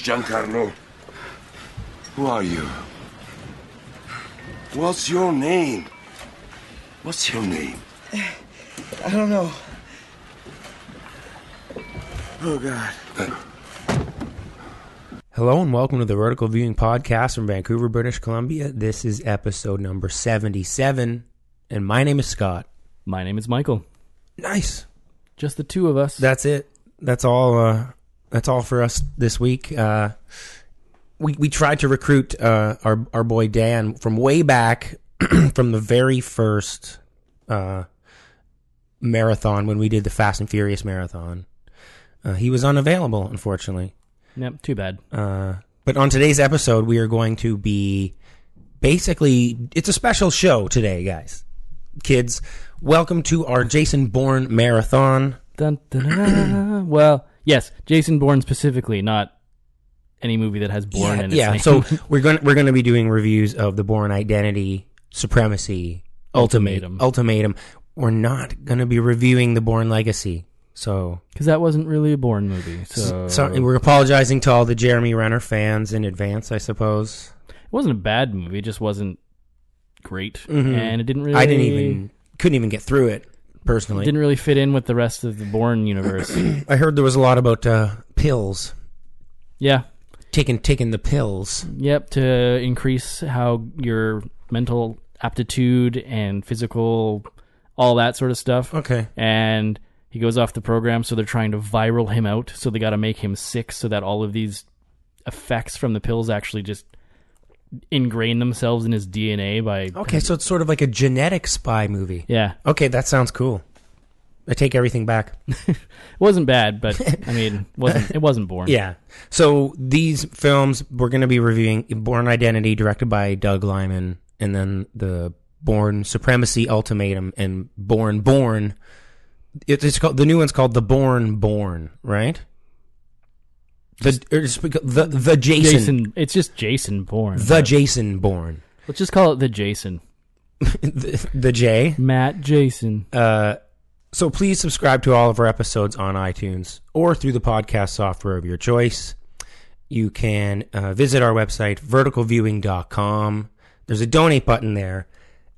is Giancarlo. Who are you? What's your name? What's your name? I don't know. Oh, God. Hello and welcome to the Vertical Viewing Podcast from Vancouver, British Columbia. This is episode number 77, and my name is Scott. My name is Michael. Nice. Just the two of us. That's it. That's all. Uh, that's all for us this week. Uh, we we tried to recruit uh, our our boy Dan from way back, from the very first uh, marathon when we did the Fast and Furious marathon. Uh, he was unavailable, unfortunately. Yep, too bad. Uh, but on today's episode, we are going to be basically it's a special show today, guys. Kids, welcome to our Jason Bourne marathon. Dun, dun, dun, dun. well, yes, Jason Bourne specifically, not any movie that has Bourne yeah, in it. yeah. name. So we're going to we're going to be doing reviews of the Bourne Identity, Supremacy, Ultimatum. Ultimatum. We're not going to be reviewing the Bourne Legacy. So, because that wasn't really a Bourne movie. So sorry, we're apologizing to all the Jeremy Renner fans in advance, I suppose. it wasn't a bad movie. It just wasn't great, Mhm. and it didn't really. I didn't even couldn't even get through it personally. didn't really fit in with the rest of the Bourne universe. I heard there was a lot about uh, pills, yeah. taking taking the pills. Yep. To increase how your mental aptitude and physical, all that sort of stuff. Okay. and he goes off the program so they're trying to viral him out so they got to make him sick so that all of these effects from the pills actually just ingrain themselves in his DNA by Okay, so it's sort of like a genetic spy movie. yeah Okay, that sounds cool. I take everything back. it wasn't bad but I mean wasn't it wasn't boring Yeah. So these films we're going to be reviewing Bourne Identity directed by Doug Lyman and then the Bourne Supremacy Ultimatum and Bourne Bourne it- it's called the new one's called The Bourne Bourne, right? The it's the the Jason, Jason it's just Jason Bourne the Jason Bourne. let's just call it the Jason the, the J. Matt Jason Uh, so please subscribe to all of our episodes on iTunes or through the podcast software of your choice. You can uh, visit our website, verticalviewing.com. There's a donate button there.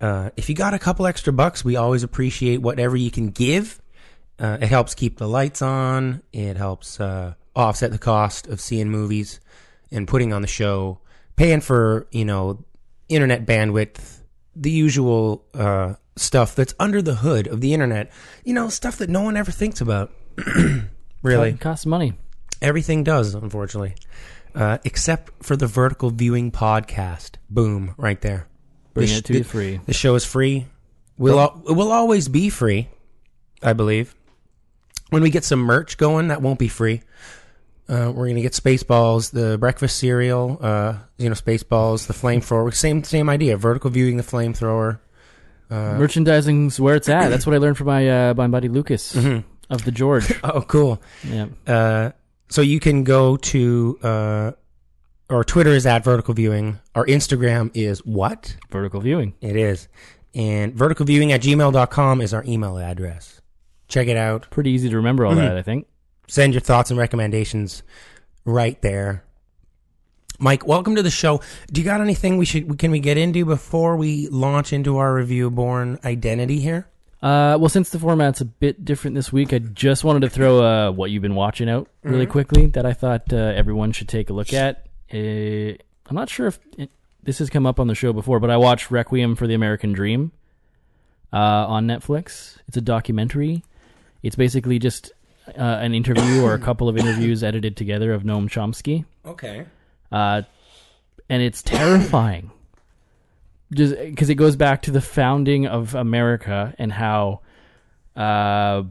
Uh, if you got a couple extra bucks, we always appreciate whatever you can give. Uh, it helps keep the lights on. It helps uh, offset the cost of seeing movies and putting on the show, paying for you know internet bandwidth, the usual uh, stuff that's under the hood of the internet. You know, stuff that no one ever thinks about. really, it costs money everything does, unfortunately, uh, except for the Vertical Viewing podcast. Boom, right there. bringing The it to sh- you free The show is free. We'll al- it will always be free, I believe. When we get some merch going, that won't be free. Uh, we're gonna get Spaceballs, the breakfast cereal, uh, you know, Spaceballs, the flamethrower. Same same idea. Vertical viewing the flamethrower. Uh, merchandising's where it's at that's what I learned from my uh, my buddy Lucas Mhm. of the George Oh, cool. yeah Uh, so you can go to uh, our Twitter is at vertical viewing. Our Instagram is what? vertical viewing It is. And verticalviewing at gmail.com is our email address. Check it out. pretty easy to remember all Mhm. that I think Send your thoughts and recommendations right there. Mike, welcome to the show. Do you got anything we should can we get into before we launch into our review Bourne Identity here? Uh, well, since the format's a bit different this week, I just wanted to throw uh, what you've been watching out really quickly that I thought uh, everyone should take a look at. Uh, I'm not sure if it, this has come up on the show before, but I watched Requiem for the American Dream uh, on Netflix. It's a documentary. It's basically just uh, an interview or a couple of interviews edited together of Noam Chomsky Okay. uh, and it's terrifying. Just because it goes back to the founding of America and how uh,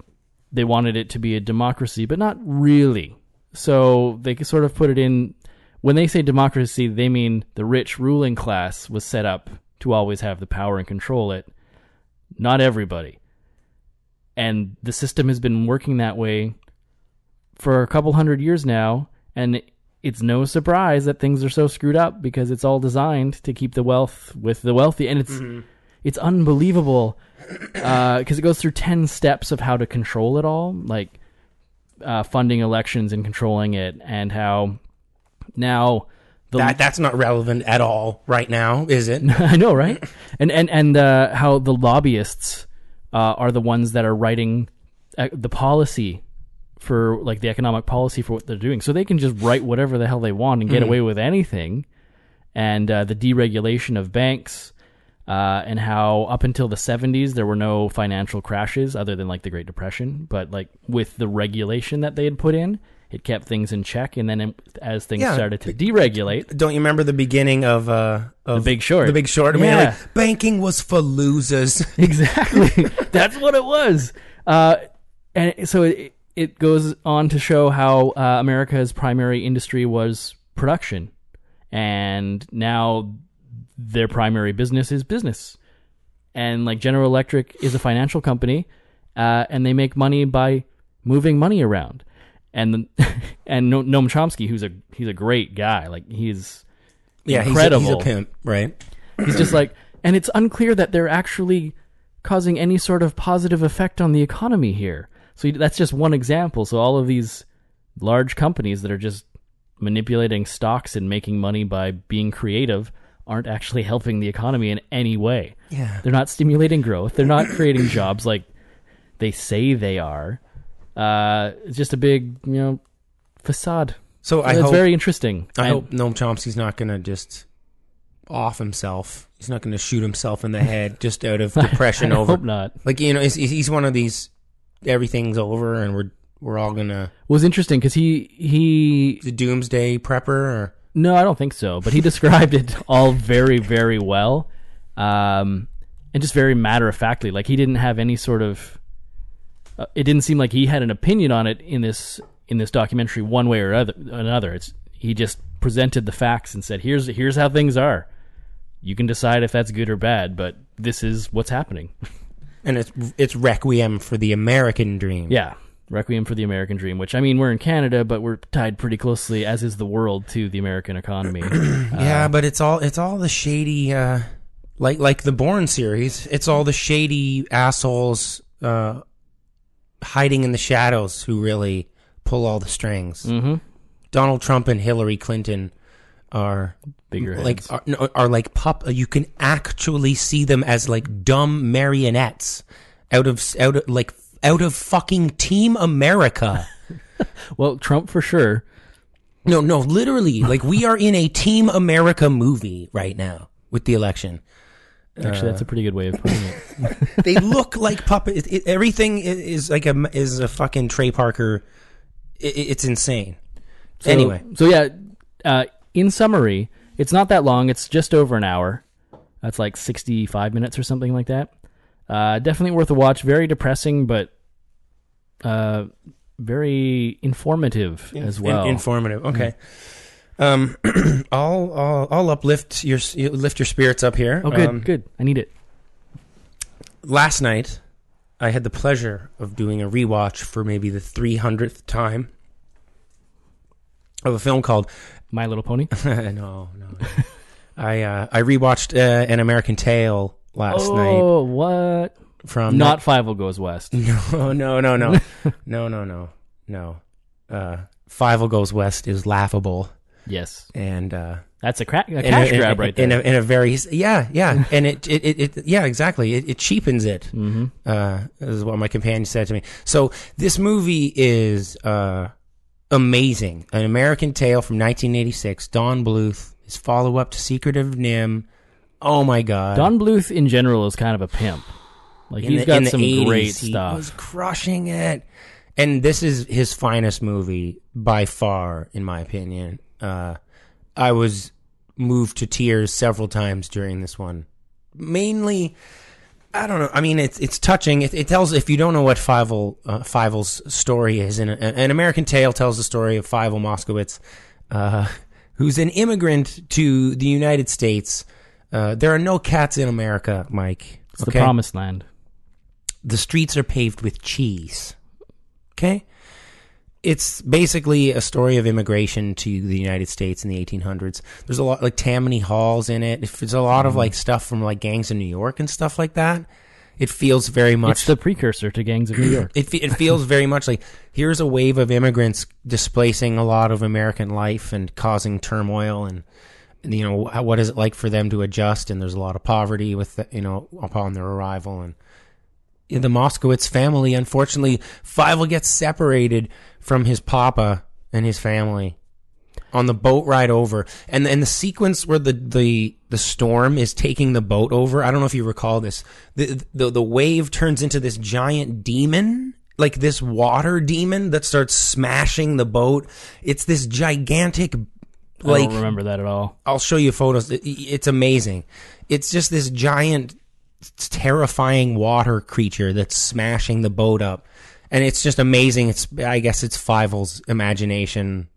they wanted it to be a democracy, but not really. So they sort of put it in. When they say democracy, they mean the rich ruling class was set up to always have the power and control it. Not everybody. And the system has been working that way for a couple hundred years now, and it's no surprise that things are so screwed up because it's all designed to keep the wealth with the wealthy, and it's it's unbelievable because it goes through 10 steps of how to control it all like uh, funding elections and controlling it and how now the That that's not relevant at all right now, is it? I know, right? And and and uh, how the lobbyists uh, are the ones that are writing uh, the policy for like the economic policy for what they're doing, so they can just write whatever the hell they want and get away with anything. And uh, the deregulation of banks, uh, and how up until the '70s there were no financial crashes other than like the Great Depression, but like with the regulation that they had put in. It kept things in check, and then as things Yeah. started to deregulate, Don't you remember the beginning of uh of Big Short. The Big Short. I mean, like, banking was for losers. exactly that's what it was uh, and so it, it goes on to show how uh, america's primary industry was production and now their primary business is business and like general electric is a financial company uh, and they make money by moving money around and and noam chomsky who's a he's a great guy like he's yeah, he's a, incredible he's a pimp, right? He's just like, and it's unclear that they're actually causing any sort of positive effect on the economy here. So that's just one example. So all of these large companies that are just manipulating stocks and making money by being creative aren't actually helping the economy in any way. Yeah. They're not stimulating growth. They're not creating jobs like they say they are. Uh, it's just a big, you know, facade. So I it's hope very interesting. I hope Noam Chomsky's not going to just off himself. He's not going to shoot himself in the head just out of depression I over. hope not. Like you know, he's, he's one of these. Everything's over, and we're we're all gonna It was interesting because he he the doomsday prepper. Or, No, I don't think so. But he described it all very, very well, um, and just very matter of factly. Like he didn't have any sort of. Uh, it didn't seem like he had an opinion on it in this in this documentary, one way or other. Another. It's he just presented the facts and said, "Here's here's how things are. You can decide if that's good or bad, but this is what's happening." and it's it's requiem for the American dream. yeah. Requiem for the American Dream, which I mean, we're in Canada, but we're tied pretty closely, as is the world, to the American economy. yeah, but it's all it's all the shady, uh, like like the Bourne series. It's all the shady assholes uh, hiding in the shadows who really pull all the strings. mm-hmm. Donald Trump and Hillary Clinton are Bigger like are, are like pup. You can actually see them as like dumb marionettes out of out of like out of fucking Team America. Well, Trump for sure. No, no, literally, like we are in a Team America movie right now with the election. Actually, Uh. that's a pretty good way of putting it. They look like puppet. It, it, everything i- is like a is a fucking Trey Parker. I i- it's insane. So- anyway, so yeah, uh, in summary, it's not that long. It's just over an hour. That's like sixty-five minutes or something like that. Uh, definitely worth a watch. Very depressing, but uh, very informative as In- well. informative. Okay. Um, I'll, I'll I'll uplift your lift your spirits up here. Oh, good, um, good. I need it. Last night, I had the pleasure of doing a rewatch for maybe the three hundredth time of a film called My Little Pony. no, no. no. I uh, I rewatched uh, An American Tail last oh, night. Oh, what? From not that... Fievel Goes West. No, no, no, no, no, no, no, no. Uh, Fievel Goes West is laughable. Yes, and uh, that's a, cra- a cash a, grab right there. in a, in a very yeah yeah. And it it, it, it yeah exactly. It, it cheapens it mm-hmm. uh is what my companion said to me. So this movie is uh amazing. An american tail from 1986 don bluth his follow-up to secret of NIMH. Oh my god. Don Bluth in general is kind of a pimp. Like In he's the- got some 80s, great he stuff. was crushing it. And this is his finest movie by far in my opinion uh i was moved to tears several times during this one mainly I don't know. I mean, it's it's touching. It, it tells if you don't know what Fievel uh, Fievel's story is, in a, an American Tail tells the story of Fievel Moskowitz, uh, who's an immigrant to the United States. Uh, there are no cats in America, Mike. It's the promised land. the streets are paved with cheese. Okay? It's basically a story of immigration to the United States in the 1800s. There's a lot like Tammany Halls in it. There's a lot of mm-hmm. like stuff from like gangs in New York and stuff like that. It feels very much It's the precursor to Gangs of New York. it, it feels very much like here's a wave of immigrants displacing a lot of American life and causing turmoil and, and, you know how, what is it like for them to adjust and there's a lot of poverty with the, you know upon their arrival and the Moskowitz family unfortunately Fievel gets separated from his papa and his family on the boat ride over and and the sequence where the the the storm is taking the boat over i don't know if you recall this the the, the wave turns into this giant demon like this water demon that starts smashing the boat it's this gigantic like, I don't remember that at all. I'll show you photos. It- It's amazing. It's just this giant, terrifying water creature that's smashing the boat up, and it's just amazing. It's I guess it's Fievel's imagination,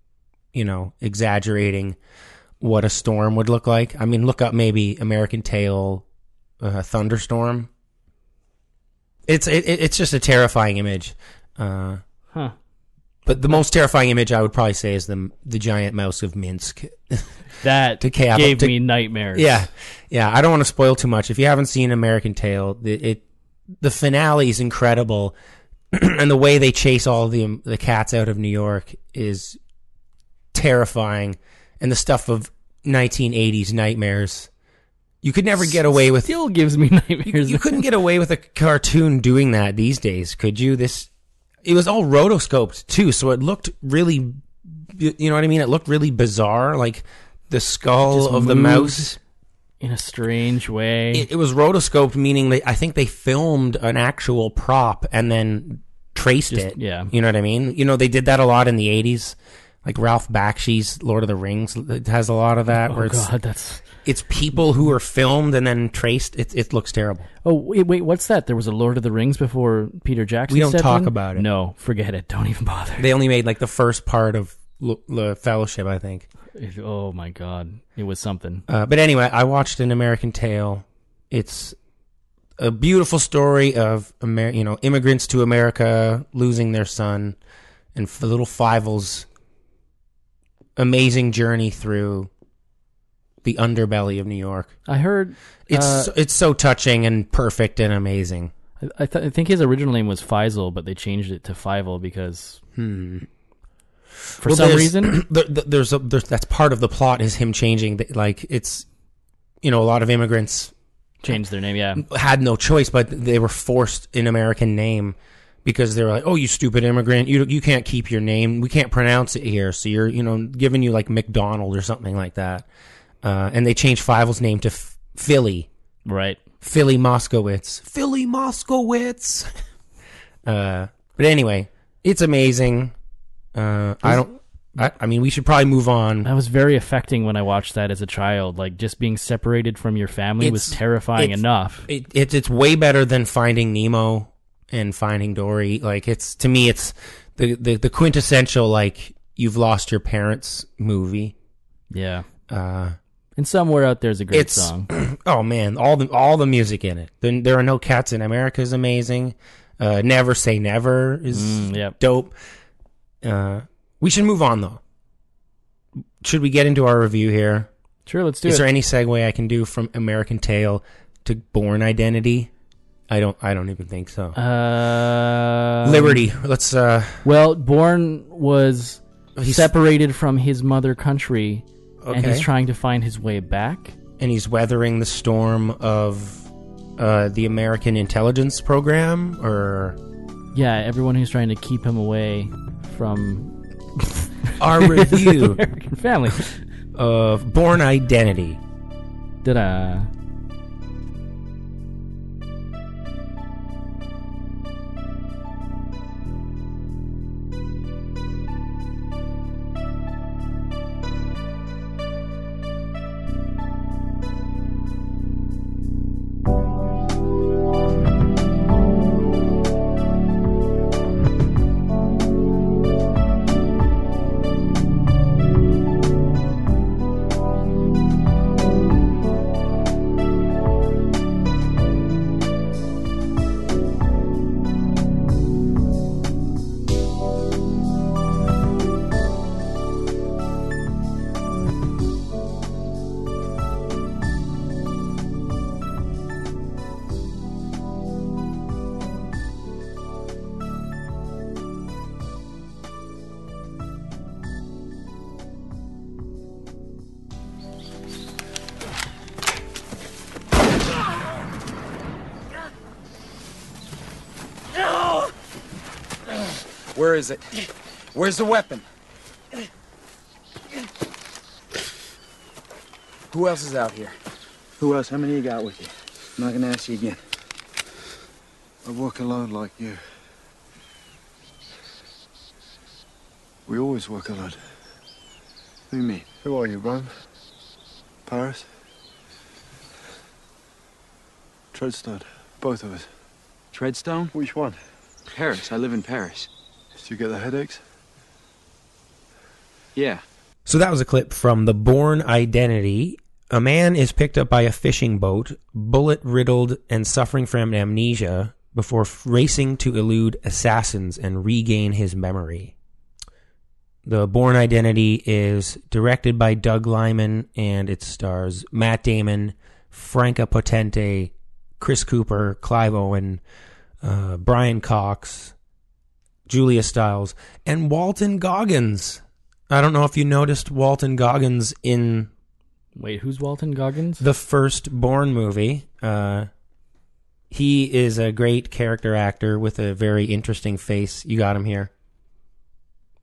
you know, exaggerating what a storm would look like. I mean, look up maybe American Tail, uh, thunderstorm. It's it, it- it's just a terrifying image. Uh, Huh. But the most terrifying image I would probably say is the the giant mouse of Minsk. That To gave to- me nightmares. Yeah, yeah. I don't want to spoil too much. If you haven't seen American Tail, it, it the finale is incredible, and the way they chase all the the cats out of New York is terrifying, and the stuff of 1980s nightmares. You could never get away with. Still gives me nightmares. You couldn't get away with a cartoon doing that these days, could you? This it was all rotoscoped too, so it looked really, you know what I mean? It looked really bizarre, like the skull of the mouse in a strange way. it, it was rotoscoped, meaning they, I think they filmed an actual prop and then traced Just- it. yeah. You know what I mean? You know, they did that a lot in the 80s. Like Ralph Bakshi's Lord of the Rings has a lot of that, oh where it's, god, that's. It's people who are filmed and then traced. It, it looks terrible. Oh wait, wait, what's that? There was a Lord of the Rings before Peter Jackson. We don't stepped talk in? about it. No, forget it. Don't even bother. They only made like the first part of L- the Fellowship, I think. If- oh my god, it was something. Uh, but anyway, I watched an American Tail. It's a beautiful story of Amer- you know immigrants to America losing their son, and f- little Fievel's amazing journey through the underbelly of New York. I heard. It's Uh, so- it's so touching and perfect and amazing. I, th- I think his original name was Faisal, but they changed it to Fievel because Hmm. for Well, some there's- reason. there, there- there's, a, there's that's part of the plot is him changing. The, like it's you know a lot of immigrants Changed their name, yeah. had no choice, but they were forced an American name because they were like, "Oh, you stupid immigrant! You you can't keep your name. We can't pronounce it here, so you're you know giving you like McDonald or something like that." Uh, and they changed Fievel's name to F- Filly, Right. Filly Moskowitz, Filly Moskowitz. uh, but anyway, it's amazing. Uh, I don't. I, I mean, we should probably move on. That was very affecting when I watched that as a child. Like just being separated from your family was terrifying it's- enough. it, it's it's way better than Finding Nemo and Finding Dory. Like it's to me, it's the the, the quintessential like you've lost your parents movie. Yeah. Uh, And somewhere out there's a great It's- song. oh man, all the all the music in it. Then there are no cats in America is amazing. Uh, Never Say Never is Mm, yep. dope. Uh, we should move on though. Should we get into our review here? Sure, let's do Is it. there any segue I can do from American Tail to Bourne Identity? I don't. I don't even think so. uh, Liberty. Let's. uh Well, Bourne was separated from his mother country, and he's trying to find his way back. and he's weathering the storm of uh the American intelligence program, or Yeah, everyone who's trying to keep him away from our review American family. of Bourne Identity. Da-da. Where's the weapon? Who else is out here? Who else? How many you got with you? I'm not gonna ask you again. I work alone like you. We always work alone. What do you mean? Who are you, Rome? Paris? Treadstone. Both of us. Treadstone? Which one? Paris. I live in Paris. Do you get the headaches? Yeah. So that was a clip from The Bourne Identity. A man is picked up by a fishing boat, bullet riddled and suffering from amnesia, before racing to elude assassins and regain his memory. The Bourne Identity is directed by Doug Lyman and it stars Matt Damon, Franka Potente, Chris Cooper, Clive Owen, uh, Brian Cox, Julia Stiles, and Walton Goggins. I don't know if you noticed Walton Goggins in Wait, who's Walton Goggins? the first Bourne movie. Uh, he is a great character actor with a very interesting face. You got him here.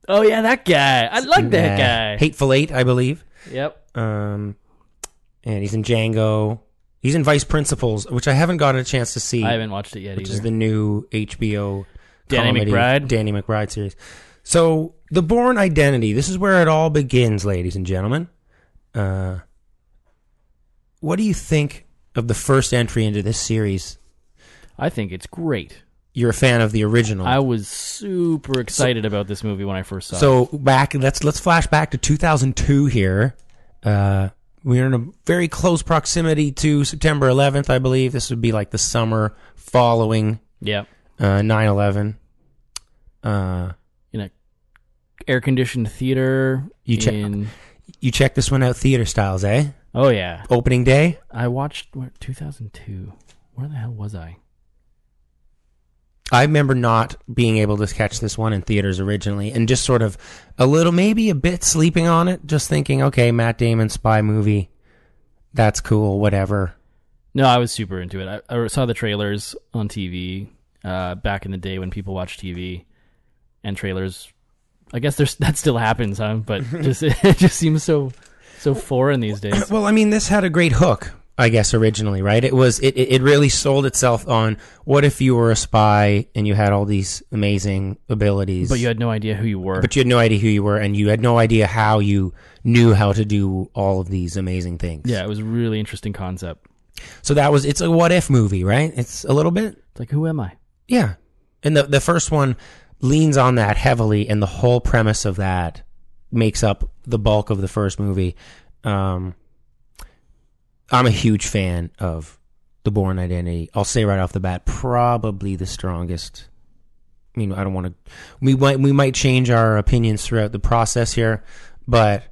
oh yeah, that guy. I like that guy. Hateful Eight, I believe. Yep. Um, and he's in Django. He's in Vice Principals, which I haven't gotten a chance to see. I haven't watched it yet which either. is the new HBO Danny comedy, McBride? Danny McBride series. So the Bourne Identity. This is where it all begins, ladies and gentlemen. Uh, what do you think of the first entry into this series? I think it's great. You're a fan of the original. I was super excited about this movie when I first saw it. so back, let's let's flash back to 2002 here. Uh, we're in a very close proximity to September 11th, I believe. This would be like the summer following Yep. uh, 9/11. Uh, air conditioned theater. You check- in you check this one out, theater styles, eh? Oh yeah. Opening day. I watched what 2002. Where the hell was I? I remember not being able to catch this one in theaters originally, and just sort of a little, maybe a bit sleeping on it, just thinking, okay, Matt Damon spy movie, that's cool, whatever. No, I was super into it. I, I saw the trailers on TV uh, back in the day when people watched TV and trailers. I guess there's that still happens, huh? But just it just seems so so foreign these days. Well, I mean, this had a great hook, I guess, originally, right? It was it it really sold itself on what if you were a spy and you had all these amazing abilities, But you had no idea who you were. but you had no idea who you were, and you had no idea how you knew how to do all of these amazing things. yeah, it was a really interesting concept. So that was it's a what if movie, right? It's a little bit, It's like, who am I? yeah. And the the first one leans on that heavily, and the whole premise of that makes up the bulk of the first movie. Um, I'm a huge fan of the Bourne Identity. I'll say right off the bat, probably the strongest. I mean, I don't want to. We might we might change our opinions throughout the process here, but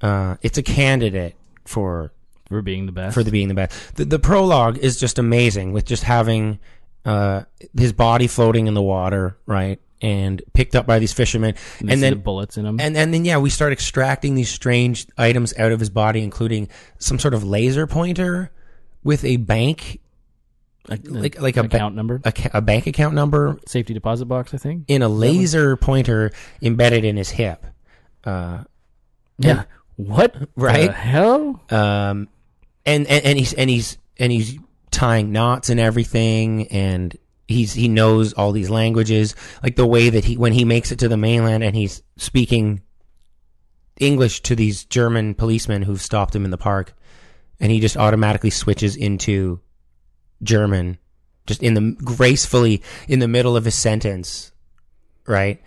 uh, it's a candidate for For being the best. for the being the best. The, the prologue is just amazing with just having uh, his body floating in the water, right, and picked up by these fishermen, and, and the then bullets in them. and and then yeah, we start extracting these strange items out of his body, including some sort of laser pointer with a bank, a, like like a ba- account number, a, a bank account number safety deposit box. I think. in a laser pointer embedded in his hip. Uh, Yeah. What? Right? The hell? um, and, and and he's and he's and he's tying knots and everything, and he's he knows all these languages, like the way that he when he makes it to the mainland and he's speaking English to these German policemen who've stopped him in the park, and he just automatically switches into German, just in the gracefully in the middle of his sentence, right?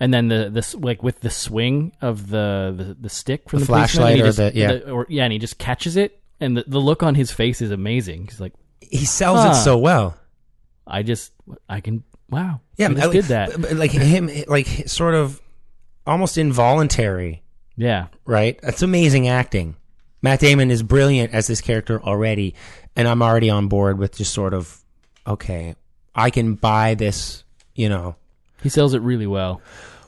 And then the this like with the swing of the the, the stick from The the, flashlight or just- the- yeah. or yeah, and he just catches it, and the, the look on his face is amazing. He's like, He sells Huh. it so well. I just I can wow, Yeah, I just did that. like him, like sort of almost involuntary, Yeah, right? That's amazing acting. Matt Damon is brilliant as this character already, and I'm already on board with just sort of, okay, I can buy this. You know, he sells it really well.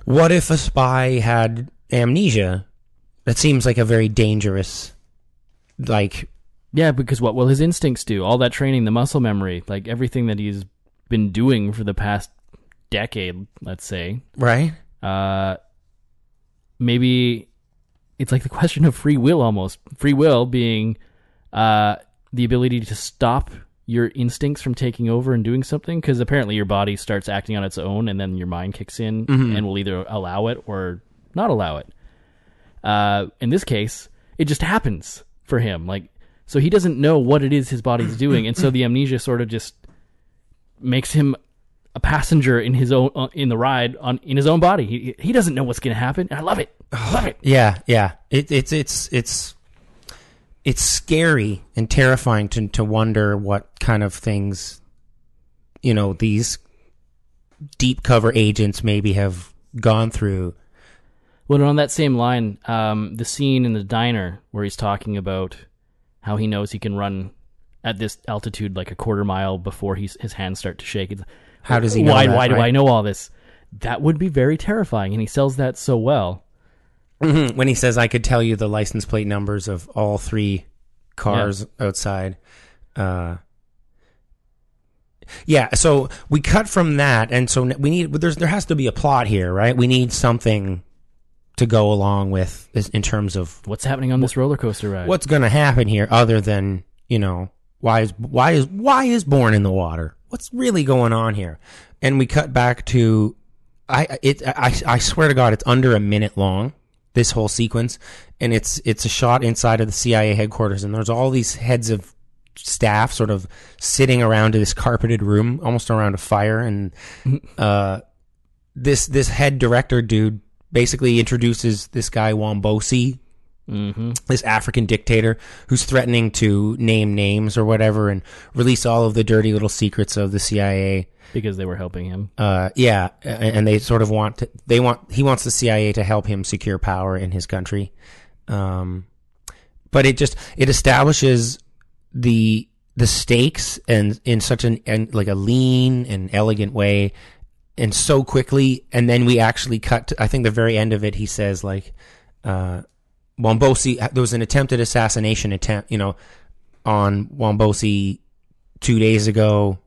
what if a spy had amnesia? That seems like a very dangerous, like Yeah, because what will his instincts do? All that training, the muscle memory, like everything that he's been doing for the past decade, let's say, right? uh, maybe it's like the question of free will almost. Free will being uh, the ability to stop your instincts from taking over and doing something because apparently your body starts acting on its own and then your mind kicks in and will either allow it or not allow it. Uh, in this case, it just happens for him. Like, so he doesn't know what it is his body's doing, and so the amnesia sort of just makes him a passenger in his own uh, in the ride on in his own body. He he doesn't know what's going to happen. I love it. I love it. Yeah, yeah. It, it's it's it's it's scary and terrifying to to wonder what kind of things you know these deep cover agents maybe have gone through. Well, on that same line, um, the scene in the diner where he's talking about how he knows he can run at this altitude like a quarter mile before he's, his hands start to shake. It's, How does he know Why? that, why do? I know all this? That would be very terrifying, and he sells that so well. when he says I could tell you the license plate numbers of all three cars outside. Uh, yeah, so we cut from that, and so we need there's there has to be a plot here, right? We need something to go along with this in terms of What's happening on this roller coaster ride? what's going to happen here, other than you know why is why is why is Bourne in the water? What's really going on here? And we cut back to I it I I swear to God, it's under a minute long. This whole sequence, and it's it's a shot inside of the CIA headquarters, and there's all these heads of staff sort of sitting around this carpeted room, almost around a fire, and uh, this this head director dude basically introduces this guy Wombosi, Mm-hmm. this African dictator who's threatening to name names or whatever and release all of the dirty little secrets of the CIA. Because they were helping him. Uh, yeah, a- and they sort of want to, they want he wants the CIA to help him secure power in his country. Um, but it just it establishes the the stakes and in such an and like a lean and elegant way and so quickly and then we actually cut to, I think the very end of it he says like uh Wombosi there was an attempted assassination attempt you know on Wombosi 2 days ago.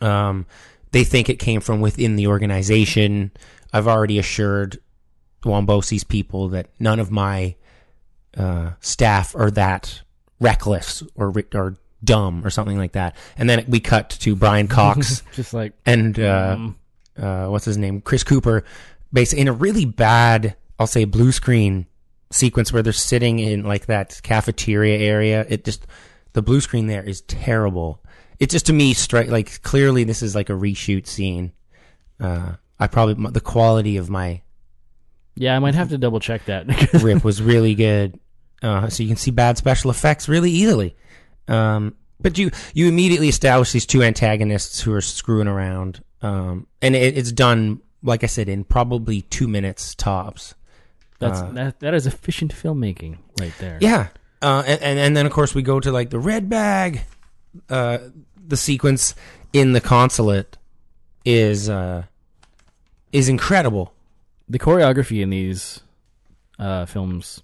Um they think it came from within the organization. I've already assured Wombosi's people that none of my uh, staff are that reckless or or dumb or something like that. And then we cut to Brian Cox Just like and uh, uh, what's his name, Chris Cooper, basically in a really bad, I'll say, blue screen sequence where they're sitting in like that cafeteria area. It just the blue screen there is terrible. It just to me strike like clearly this is like a reshoot scene. Uh, I probably the quality of my yeah, I might have to double check that. rip was really good. Uh, so you can see bad special effects really easily. Um, but you you immediately establish these two antagonists who are screwing around, um, and it, it's done like I said in probably two minutes tops. That's that. That is efficient filmmaking right there. Yeah, uh, and, and and then of course we go to like the red bag. Uh, the sequence in the consulate is uh, is incredible. the choreography in these uh, films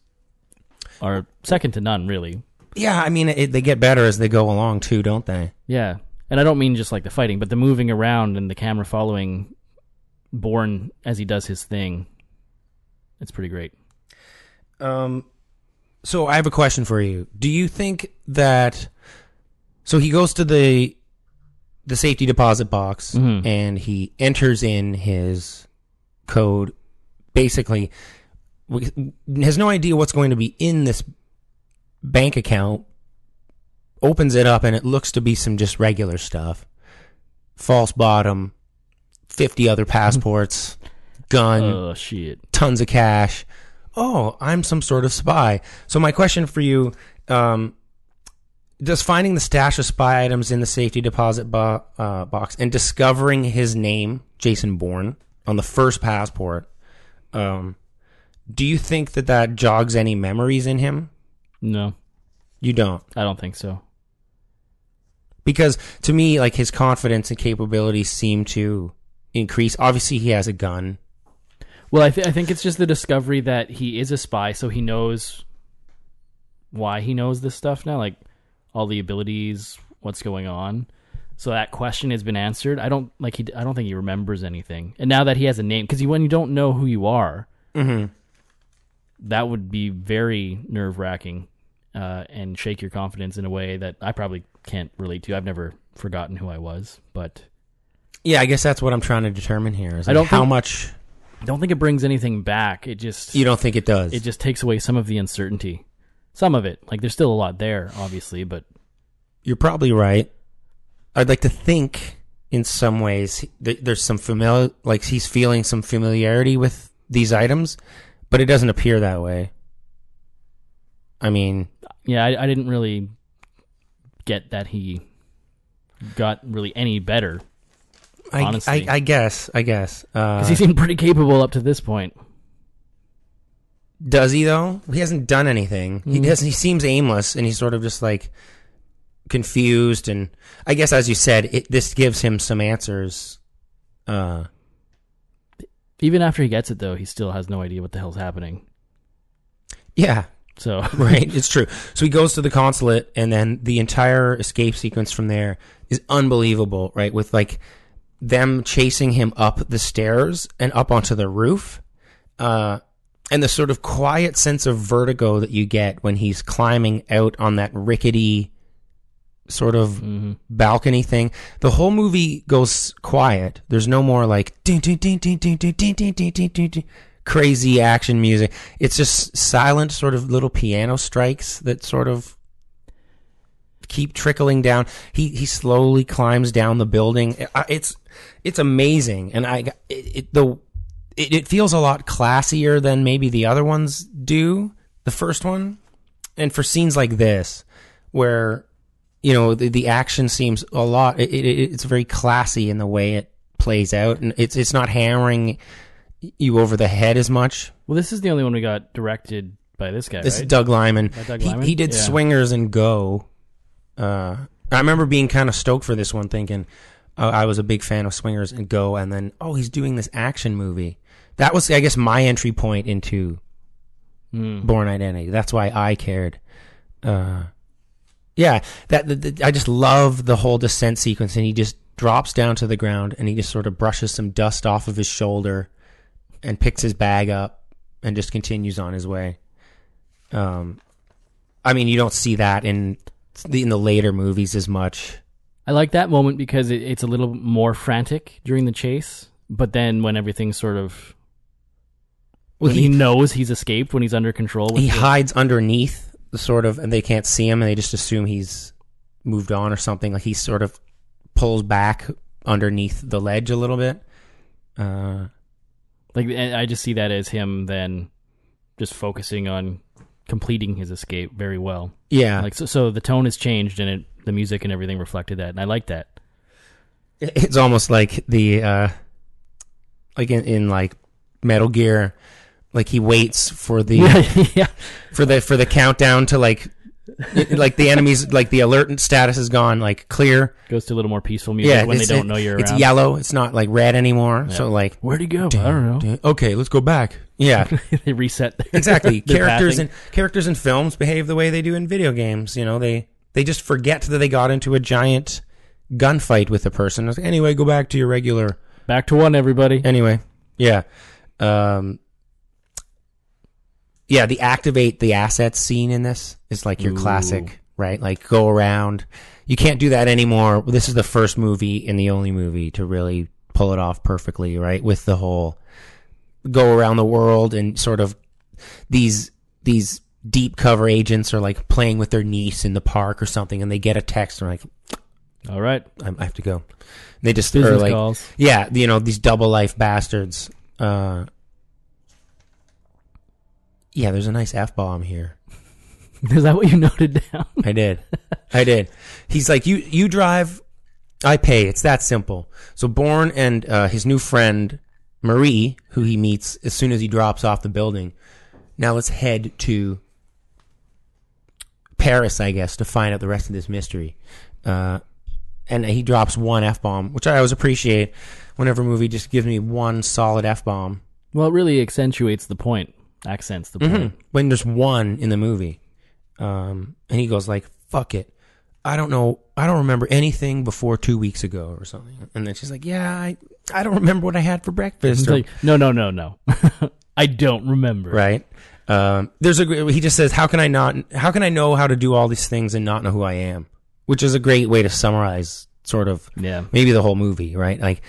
are second to none, really. Yeah, I mean it, they get better as they go along too, don't they? Yeah, and I don't mean just like the fighting, but the moving around and the camera following Bourne as he does his thing. It's pretty great. Um, so I have a question for you. Do you think that so he goes to the the safety deposit box Mhm. and he enters in his code basically has no idea what's going to be in this bank account opens it up and it looks to be some just regular stuff false bottom 50 other passports gun Oh shit! tons of cash. Oh, I'm some sort of spy. So my question for you, um, does finding the stash of spy items in the safety deposit bo- uh, box and discovering his name, Jason Bourne, on the first passport, um, do you think that that jogs any memories in him? No, You don't. I don't think so. Because to me, like his confidence and capabilities seem to increase. Obviously, he has a gun. Well, I, th- I think it's just the discovery that he is a spy, so he knows why he knows this stuff now, like all the abilities, what's going on. So that question has been answered. I don't like he. I don't think he remembers anything. And now that he has a name, because when you don't know who you are, Mm-hmm. that would be very nerve wracking uh, and shake your confidence in a way that I probably can't relate to. I've never forgotten who I was, but Yeah, I guess that's what I'm trying to determine here. Is I don't like how think- much I don't think it brings anything back. It just you don't think it does. it just takes away some of the uncertainty. Some of it, like there's still a lot there, obviously, but You're probably right. I'd like to think, in some ways, th- there's some familiar, like he's feeling some familiarity with these items, but it doesn't appear that way. I mean, yeah, I, I didn't really get that he got really any better I, Honestly. I, I guess, I guess. Uh, because he seemed pretty capable up to this point. Does he though? He hasn't done anything. He Mm. doesn't. He seems aimless, and he's sort of just like confused. And I guess, as you said, it, this gives him some answers. Uh, Even after he gets it, though, he still has no idea what the hell's happening. yeah, So right. It's true. So he goes to the consulate, and then the entire escape sequence from there is unbelievable. Right, with like them chasing him up the stairs and up onto the roof. Uh, and the sort of quiet sense of vertigo that you get when he's climbing out on that rickety sort of Mhm. balcony thing. The whole movie goes quiet. There's no more like ding, ding, ding, ding, ding, ding, ding, ding, ding, ding, crazy action music. It's just silent, sort of little piano strikes that sort of keep trickling down. He he slowly climbs down the building. It's it's amazing, and I it, it the it, it feels a lot classier than maybe the other ones do. The first one, and for scenes like this, where you know the, the action seems a lot, it, it, it's very classy in the way it plays out, and it's it's not hammering you over the head as much. well, this is the only one we got directed by this guy. This right? is Doug Lyman. Doug he, Liman? he did Yeah. Swingers and Go. Uh, I remember being kind of stoked for this one, thinking uh, I was a big fan of Swingers and Go, and then oh, he's doing this action movie. That was, I guess, my entry point into Mm. Bourne Identity. That's why I cared. Uh, yeah, that, that, that- I just love the whole descent sequence, and he just drops down to the ground, and he just sort of brushes some dust off of his shoulder, and picks his bag up, and just continues on his way. Um, I mean, you don't see that in the in the later movies as much. I like that moment because it, it's a little more frantic during the chase, but then when everything's sort of Well, when he, knows he's escaped, when he's under control, he the- hides underneath sort of, and they can't see him, and they just assume he's moved on or something. Like he sort of pulls back underneath the ledge a little bit. Uh, like and I just see that as him then just focusing on completing his escape very well. yeah, Like so, so the tone has changed and it, the music and everything reflected that, and I like that. it's almost like the uh, like in, in like Metal Gear, like he waits for the yeah, for the for the countdown to like like the enemies like the alert status is gone like clear goes to a little more peaceful music yeah when they don't know you're it's around. yellow it's not like red anymore so like Where'd he go? I don't know. okay let's go back yeah they reset. their- exactly their characters pathing. in characters in films behave the way they do in video games you know they they just forget that they got into a giant gunfight with a person like, anyway go back to your regular back to one, everybody. anyway yeah um yeah the activate the assets scene in this is like your Ooh. classic right like go around you can't do that anymore this is the first movie and the only movie to really pull it off perfectly right with the whole go around the world and sort of these these deep cover agents are like playing with their niece in the park or something and they get a text and they're like All right, I I have to go. And they just are like, calls. yeah, you know, these double life bastards. Uh, yeah, there's a nice F bomb here. Is that what you noted down? I did. I did. He's like, you, you drive, I pay. It's that simple. So Bourne and, uh, his new friend, Marie, who he meets as soon as he drops off the building. Now let's head to Paris, I guess, to find out the rest of this mystery. Uh, and he drops one F bomb, which I always appreciate whenever a movie just gives me one solid F bomb. Well, it really accentuates the point, accents the point. when there's one in the movie. Um, and he goes like, "Fuck it, I don't know, I don't remember anything before two weeks ago or something. And then she's like, yeah, I, I don't remember what I had for breakfast. It's or- like, no, no, no, no. I don't remember. right? Um, there's a gr- he just says, "How can I not? How can I know how to do all these things and not know who I am?" Which is a great way to summarize sort of Yeah. maybe the whole movie, right? Like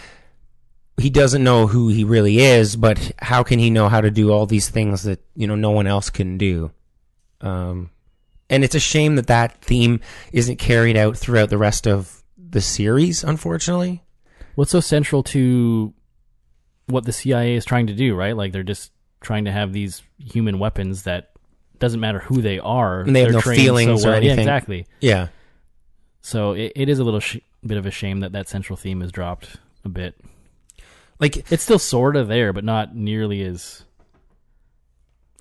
he doesn't know who he really is, but how can he know how to do all these things that you know no one else can do? Um, and it's a shame that that theme isn't carried out throughout the rest of the series, unfortunately. What's so central to what the CIA is trying to do, right? Like they're just trying to have these human weapons that doesn't matter who they are. And they have no feelings or Yeah, exactly. Yeah, So it, it is a little sh- bit of a shame that that central theme is dropped a bit. Like It's still sort of there, but not nearly as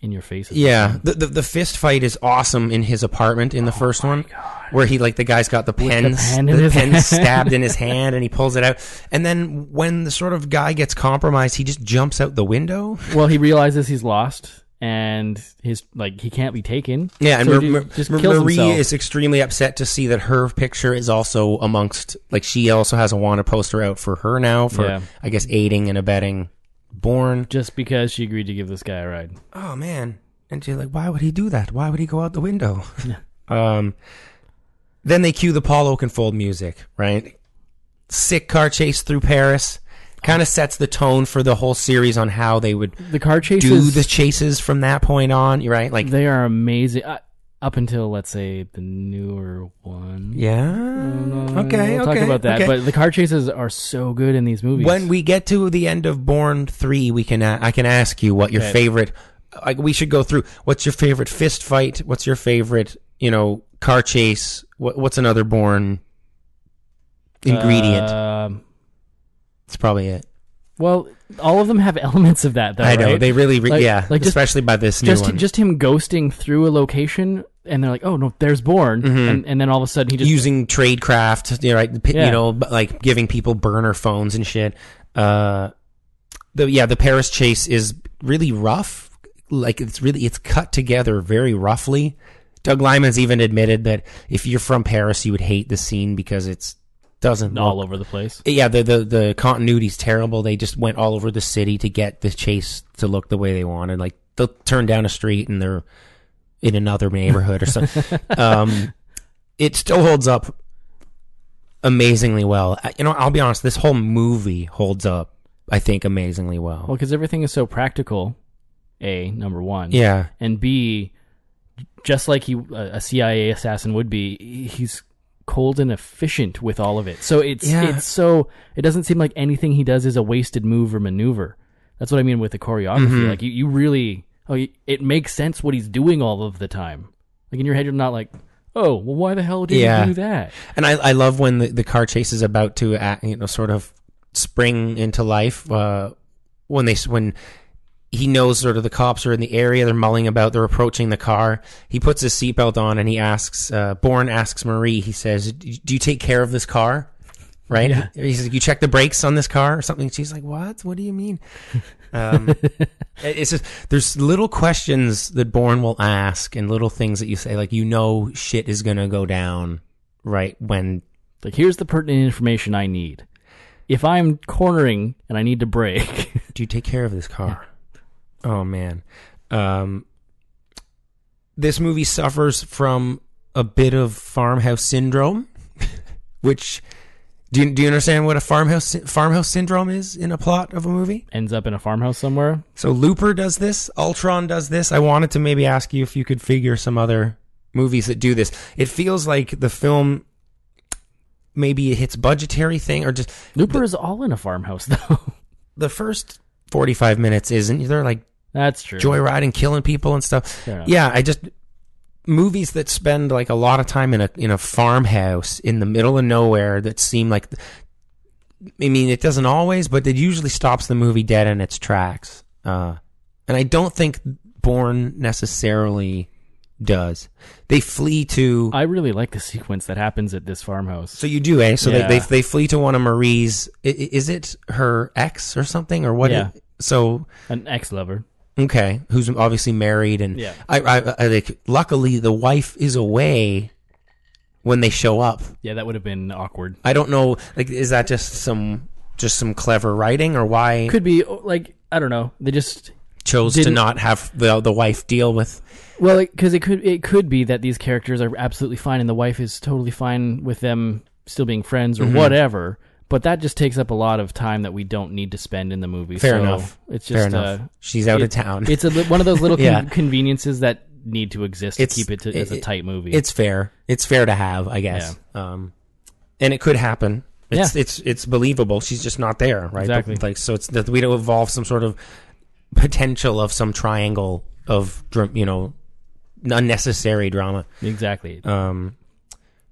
in your face. Yeah, the, the the fist fight is awesome in his apartment in the oh first one, where he like the guy's got the the pen, the pen stabbed in his hand, and he pulls it out. And then when the sort of guy gets compromised, he just jumps out the window. Well, he realizes he's lost and his like he can't be taken. Yeah, and so Mar- Mar- just Mar- Marie himself. is extremely upset to see that her picture is also amongst like she also has a wanted poster out for her now for Yeah. I guess aiding and abetting Bourne. just because she agreed to give this guy a ride. oh man and she's like why would he do that why would he go out the window um then they cue the paul oakenfold music right sick car chase through paris kind of sets the tone for the whole series on how they would The car chases do the chases from that point on right like they are amazing. Uh, up until let's say the newer one. yeah Uh, okay we'll okay talk about that. okay. But the car chases are so good in these movies. when we get to the end of Bourne Three, we can uh, I can ask you what your Okay. favorite. Like we should go through. What's your favorite fist fight? What's your favorite you know car chase? What, what's another Bourne ingredient? Um, That's probably it. well, all of them have elements of that, though. I know right? they really, re- Like- yeah, like just- especially by this new just one. just him ghosting through a location, and they're like, "Oh no, there's Bourne," and, and then all of a sudden he just using tradecraft, you know, right? p- Yeah. You know, like giving people burner phones and shit. Uh, the yeah, the Paris chase is really rough. Like it's really it's cut together very roughly. Doug Liman's even admitted that if you're from Paris, you would hate the scene because it's doesn't all over the place. Yeah, the the the continuity's terrible. They just went all over the city to get the chase to look the way they wanted. Like they'll turn down a street and they're in another neighborhood or something. um, it still holds up amazingly well. You know, I'll be honest. This whole movie holds up. I think amazingly well. Well, because everything is so practical. A number one. yeah, and B, just like he a CIA assassin would be, he's cold and efficient with all of it. So it's Yeah. it's so it doesn't seem like anything he does is a wasted move or maneuver. That's what I mean with the choreography. Mm-hmm. Like you, you really oh it makes sense what he's doing all of the time. Like in your head, you're not like. Oh well, why the hell did Yeah. he do that? and I, I love when the, the car chase is about to act, you know sort of spring into life uh, when they when he knows sort of the cops are in the area. They're mulling about they're approaching the car. He puts his seatbelt on and he asks uh, Bourne asks Marie he says do you take care of this car? Right? Yeah. he, he says you check the brakes on this car or something? She's like what? What do you mean? Um, it's just there's little questions that Bourne will ask and little things that you say like you know shit is gonna go down right when Like here's the pertinent information I need. If I'm cornering and I need to brake, do you take care of this car? Oh man. Um this movie suffers from a bit of farmhouse syndrome, which do you, do you understand what a farmhouse farmhouse syndrome is in a plot of a movie? ends up in a farmhouse somewhere. So Looper does this, Ultron does this. I wanted to maybe ask you if you could figure some other movies that do this. It feels like the film maybe it hits budgetary thing or just Looper is all in a farmhouse though. the first 45 minutes isn't they're like That's true. joyriding, killing people and stuff. Yeah, I just movies that spend like a lot of time in a in a farmhouse in the middle of nowhere that seem like I mean it doesn't always, but it usually stops the movie dead in its tracks. Uh and I don't think Bourne necessarily does. They flee to I really like the sequence that happens at this farmhouse. so you do, eh? So Yeah. they, they they flee to one of Marie's. Is it her ex or something or what? Yeah. So An ex-lover. Okay, who's obviously married, and Yeah. I, I, I like. Luckily, the wife is away when they show up. Yeah, that would have been awkward. I don't know. Like, is that just some just some clever writing, or why Could be like I don't know. They just chose to not have the the wife deal with? well because it could it could be that these characters are absolutely fine and the wife is totally fine with them still being friends Mm-hmm. or whatever. But that just takes up a lot of time that we don't need to spend in the movie. Fair so enough. It's Fair just enough. uh, She's out of town. It's a one of those little con- Yeah. conveniences that need to exist to It's- keep it to, as a tight movie. It's fair. It's fair to have, I guess. Um, and it could happen. It's Yeah. it's it's believable. She's just not there, right? Exactly. Like so, it's that we don't evolve some sort of potential of some triangle of you know unnecessary drama. exactly Um,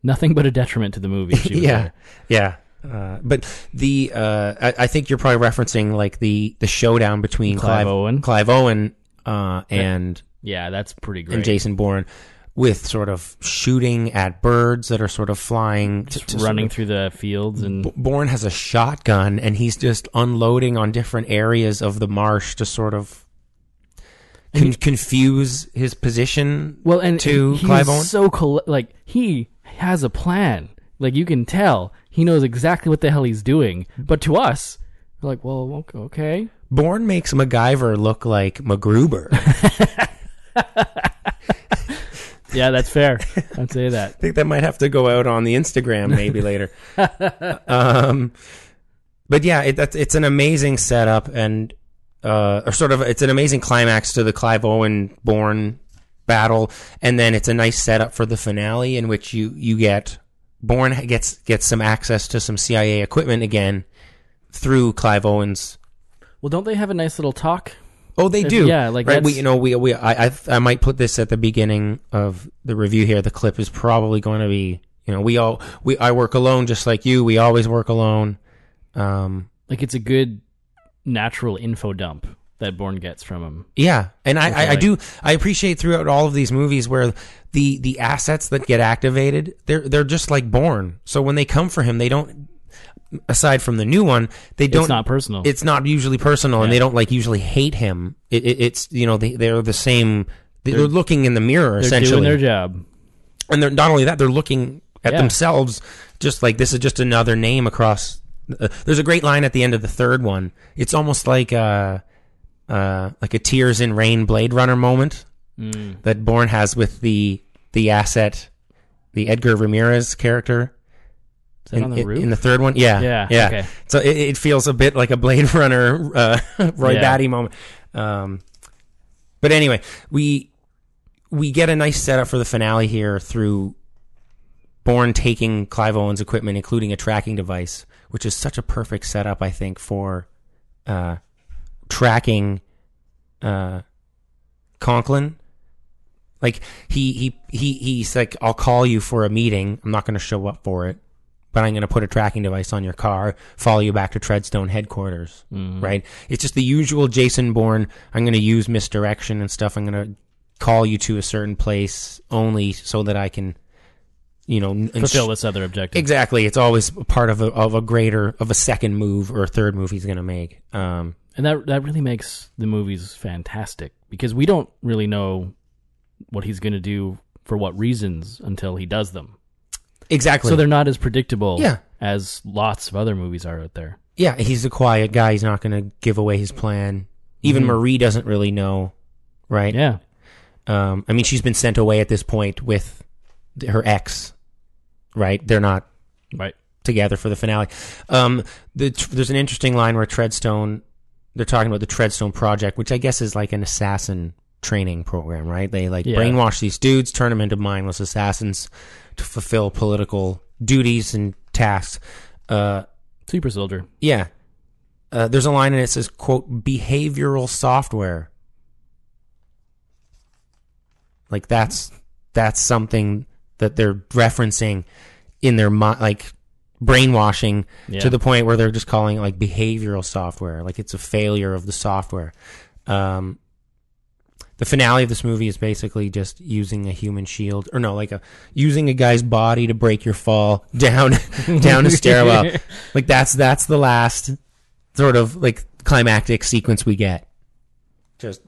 nothing but a detriment to the movie. if she was yeah, there. yeah. Uh, but the uh, I, I think you're probably referencing like the the showdown between Clive Clive, Owen. Clive Owen, uh, and yeah, that's pretty great. and Jason Bourne with sort of shooting at birds that are sort of flying, to, Just to sort running of- through the fields and Bourne has a shotgun and he's just unloading on different areas of the marsh to sort of con- confuse his position. well, and to he's Clive Owen. so like he has a plan. Like you can tell he knows exactly what the hell he's doing. But to us, we're like, well, ok- okay. Bourne makes MacGyver look like MacGruber. Yeah, that's fair. I'd say that. I think that might have to go out on the Instagram maybe later. um, but yeah, it, that's, it's an amazing setup and uh, or sort of it's an amazing climax to the Clive Owen Bourne battle, and then it's a nice setup for the finale in which you you get Bourne gets gets some access to some CIA equipment again through Clive Owen's. Well, don't they have a nice little talk? Oh, they do. yeah, like right. We you know we we I, I I might put this at the beginning of the review here. The clip is probably going to be you know we all we I work alone just like you. We always work alone. Um, Like it's a good natural info dump that Bourne gets from him. Yeah, and I, I, I do I appreciate throughout all of these movies where the the assets that get activated they're they're just like Bourne. So when they come for him, they don't. Aside from the new one, they don't. it's not personal. It's not usually personal, and they don't like usually hate him. It, it, it's you know they they're the same. They're, looking in the mirror essentially. They're doing their job. and they're not only that they're looking at Yeah. themselves just like this is just another name across uh, there's a great line at the end of the third one it's almost like uh uh like a tears in rain blade runner moment Mm. that Bourne has with the the asset the Edgar Ramirez character Is that in, on the roof? in the third one yeah Yeah, yeah okay. so it, it feels a bit like a Blade Runner uh, Roy Yeah. Batty moment um but anyway we we get a nice setup for the finale here through Bourne taking Clive Owen's equipment, including a tracking device, which is such a perfect setup, I think, for uh, tracking uh, Conklin. Like he he he he's like, I'll call you for a meeting. I'm not going to show up for it, but I'm going to put a tracking device on your car, follow you back to Treadstone headquarters. Right? It's just the usual Jason Bourne. I'm going to use misdirection and stuff. I'm going to call you to a certain place only so that I can, you know, Fulfill ins- this other objective. Exactly. It's always part of a of a greater of a second move or a third move he's going to make. Um, And that that really makes the movies fantastic because we don't really know what he's going to do for what reasons until he does them. exactly. So they're not as predictable Yeah. as lots of other movies are out there. yeah, he's a quiet guy. He's not going to give away his plan. Even Marie doesn't really know, right? Yeah. Um, I mean, she's been sent away at this point with her ex, right? They're not Right. together for the finale. Um, the, there's an interesting line where Treadstone, they're talking about the Treadstone Project, which I guess is like an assassin training program, right? They like Yeah. brainwash these dudes, turn them into mindless assassins to fulfill political duties and tasks. Uh, Super Soldier. yeah. Uh, there's a line and it says, quote, behavioral software. Like that's, that's something that they're referencing in their mind, like brainwashing Yeah. to the point where they're just calling it like behavioral software. Like it's a failure of the software. Um, the finale of this movie is basically just using a human shield, or no, like a using a guy's body to break your fall down down a stairwell. Like that's that's the last sort of like climactic sequence we get. Just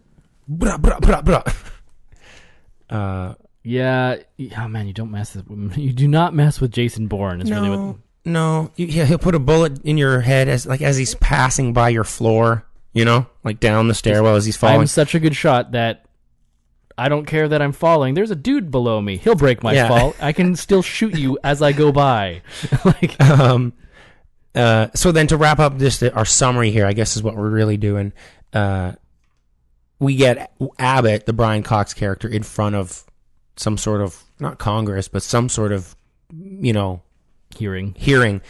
brah, brah, brah, brah. Uh, Yeah, oh man, you don't mess with you do not mess with Jason Bourne. Is really what No. Yeah, he'll put a bullet in your head as like as he's passing by your floor. You know, like down the stairwell as he's falling. I'm such a good shot that I don't care that I'm falling. There's a dude below me. He'll break my Yeah. fall. I can still shoot you as I go by. like um, uh, so then to wrap up this, our summary here, I guess is what we're really doing. Uh, we get Abbott, the Brian Cox character, in front of some sort of not Congress, but some sort of you know hearing. hearing,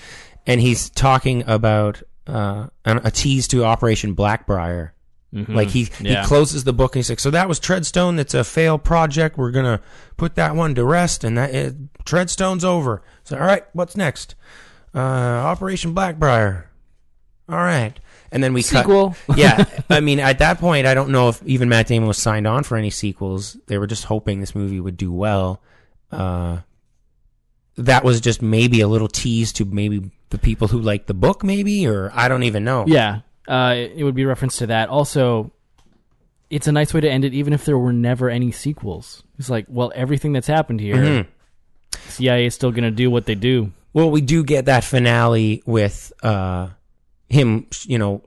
and he's talking about uh, an, a tease to Operation Blackbriar. Like he Yeah. he closes the book and he's like, "So that was Treadstone. That's a failed project. We're gonna put that one to rest, and that uh, Treadstone's over." So, all right, what's next? Uh, Operation Blackbriar. All right, and then we Sequel. Cut. yeah, I mean, at that point, I don't know if even Matt Damon was signed on for any sequels. They were just hoping this movie would do well. Uh, that was just maybe a little tease to maybe the people who like the book, maybe, or I don't even know. Yeah, uh, it would be reference to that. Also, it's a nice way to end it, even if there were never any sequels. It's like, well, everything that's happened here, Mhm. CIA is still going to do what they do. Well, we do get that finale with uh, him, you know,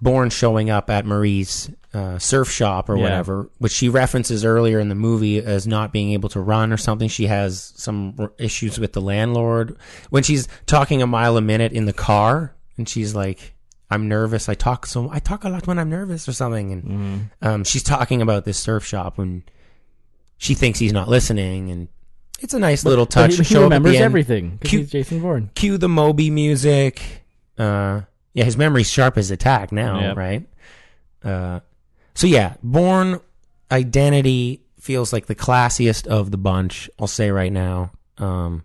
Bourne showing up at Marie's uh, surf shop or Yeah. whatever, which she references earlier in the movie as not being able to run or something. She has some r- issues with the landlord when she's talking a mile a minute in the car, and she's like, "I'm nervous. I talk so I talk a lot when I'm nervous or something." And um, she's talking about this surf shop when she thinks he's not listening, and it's a nice little touch. he, he remembers everything Cute- he's Jason Bourne. cue the Moby music. Uh, yeah, his memory's sharp as a tack now, Yep. right? Uh, so yeah, Bourne Identity feels like the classiest of the bunch. I'll say right now. Um,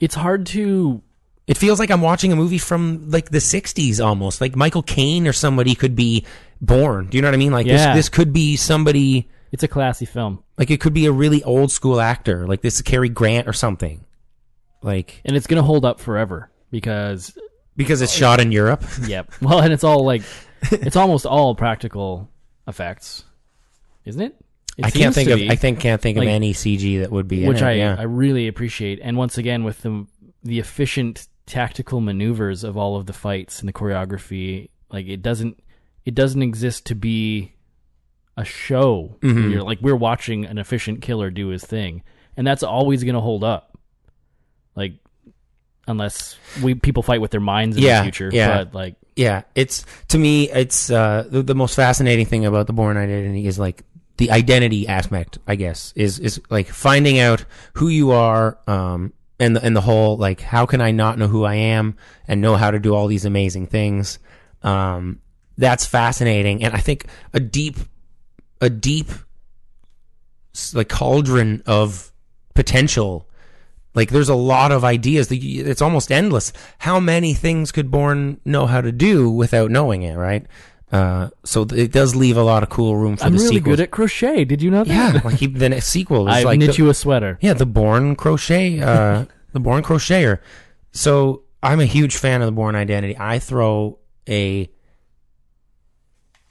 It's hard to it feels like I'm watching a movie from like the '60s almost. Like Michael Caine or somebody could be Bourne. Do you know what I mean? Like Yeah. this, this could be somebody. It's a classy film, Like it could be a really old school actor. Like this is Cary Grant or something. Like and it's going to hold up forever because because it's shot in Europe. Yep. Well, and it's all like it's almost all practical effects, isn't it? It I can't think of be, I think can't think Like- of any CG that would be in which it, I yeah. I really appreciate. And once again, with the the efficient tactical maneuvers of all of the fights and the choreography, like it doesn't it doesn't exist to be a show. Mhm. You're like we're watching an efficient killer do his thing, and that's always going to hold up. Like unless we people fight with their minds in Yeah, the future, yeah. but like yeah, it's to me, it's uh, the, the most fascinating thing about the Bourne Identity is like the identity aspect. I guess is is like finding out who you are, um, and the, and the whole like how can I not know who I am and know how to do all these amazing things. Um, that's fascinating, and I think a deep, a deep, like cauldron of potential like there's a lot of ideas that you- it's almost endless. How many things could Bourne know how to do without knowing it, right? Uh, so it does leave a lot of cool room for I'm the really sequels. good at crochet. Did you know that? yeah, like he, the sequel is I like knit the, you a sweater. yeah the Bourne crochet, uh, the Bourne crocheter. So I'm a huge fan of the Bourne Identity. I throw a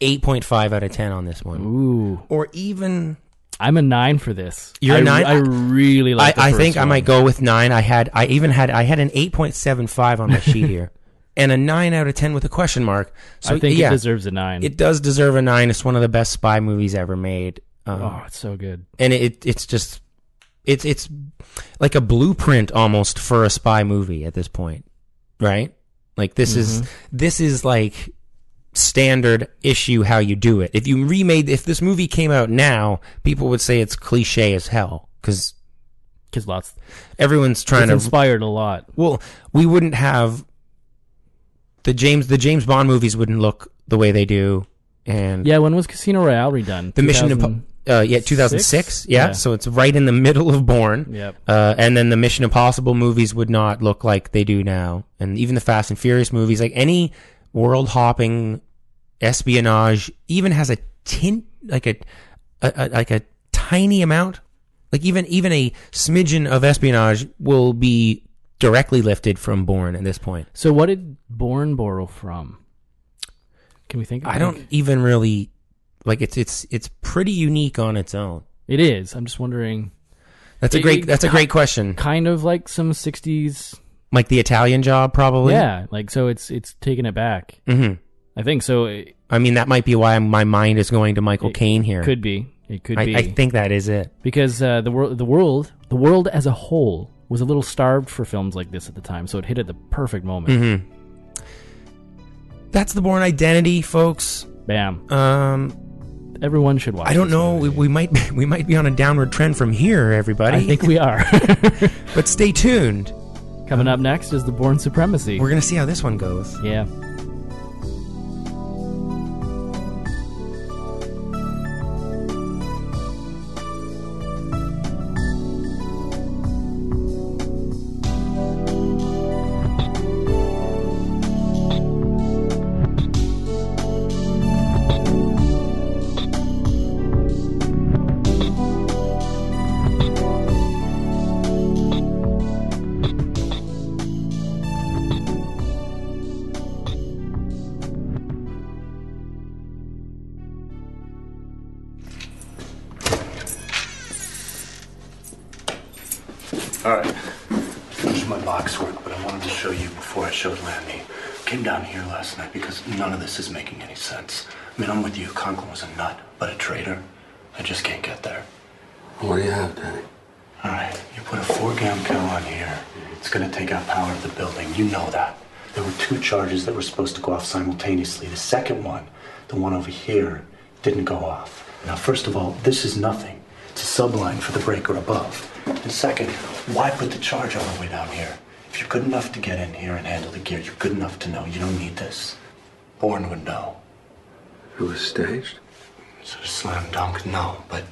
8.5 out of 10 on this one, Ooh, or even I'm a nine for this. You're a I, nine? I really like. I, I think first I might go with nine. I had, I even had, I had an eight point seven five on my sheet here, and a nine out of ten with a question mark. So I think yeah, it deserves a nine. it does deserve a nine. It's one of the best spy movies ever made, um, oh, it's so good. and it, it's just, it's it's like a blueprint almost for a spy movie at this point, right? Like this is Mm-hmm. this is like standard issue how you do it. If you remade, if this movie came out now, people would say it's cliche as hell because Because lots. everyone's trying to inspired a lot. well, we wouldn't have the James the James Bond movies wouldn't look the way they do, and Yeah, when was Casino Royale redone? the Mission 2000 Impo- uh, yeah, two thousand six, Six? yeah, Yeah. so it's right in the middle of Bourne. Yep. Uh, and then the Mission Impossible movies would not look like they do now, and even the Fast and Furious movies, like any world hopping espionage, even has a tint like a, a, a like a tiny amount, like even even a smidgen of espionage will be directly lifted from Bourne at this point. So what did Bourne borrow from? Can we think? I don't even really like it's it's it's pretty unique on its own. It is. I'm just wondering. That's a great. That's a great question. Kind of like some '60s. Like the Italian job, probably. Yeah, like so it's it's taking it back. hmm I think so. It I mean, that might be why my mind is going to Michael Caine here. could be. It could I, be I think that is it. because uh, the world, the world, the world as a whole was a little starved for films like this at the time, so it hit at the perfect moment. hmm That's the Bourne Identity, folks. Bam! Um, Everyone should watch. I don't know. We, we might be, we might be on a downward trend from here, everybody. I think we are. but stay tuned. Coming up next is the Bourne Supremacy. We're gonna see how this one goes. yeah. Charges that were supposed to go off simultaneously. The second one, the one over here, didn't go off. Now, first of all, this is nothing. It's a subline for the breaker above. And second, why put the charge all the way down here? If you're good enough to get in here and handle the gear, you're good enough to know you don't need this. Bourne would know. It was staged? A slam dunk? No, but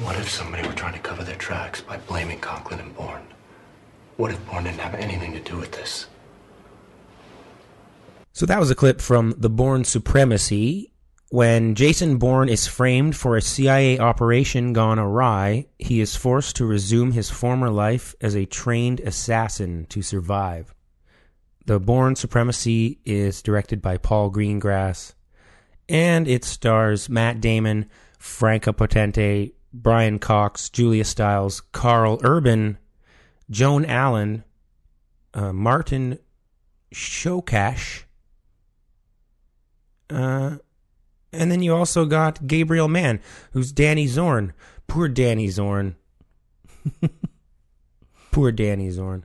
what if somebody were trying to cover their tracks by blaming Conklin and Bourne? What if Bourne didn't have anything to do with this? So that was a clip from The Bourne Supremacy. When Jason Bourne is framed for a CIA operation gone awry, he is forced to resume his former life as a trained assassin to survive. The Bourne Supremacy is directed by Paul Greengrass, and it stars Matt Damon, Franka Potente, Brian Cox, Julia Stiles, Karl Urban, Joan Allen, uh, Marton Csokas, uh, and then you also got Gabriel Mann, who's Danny Zorn. Poor Danny Zorn. Poor Danny Zorn.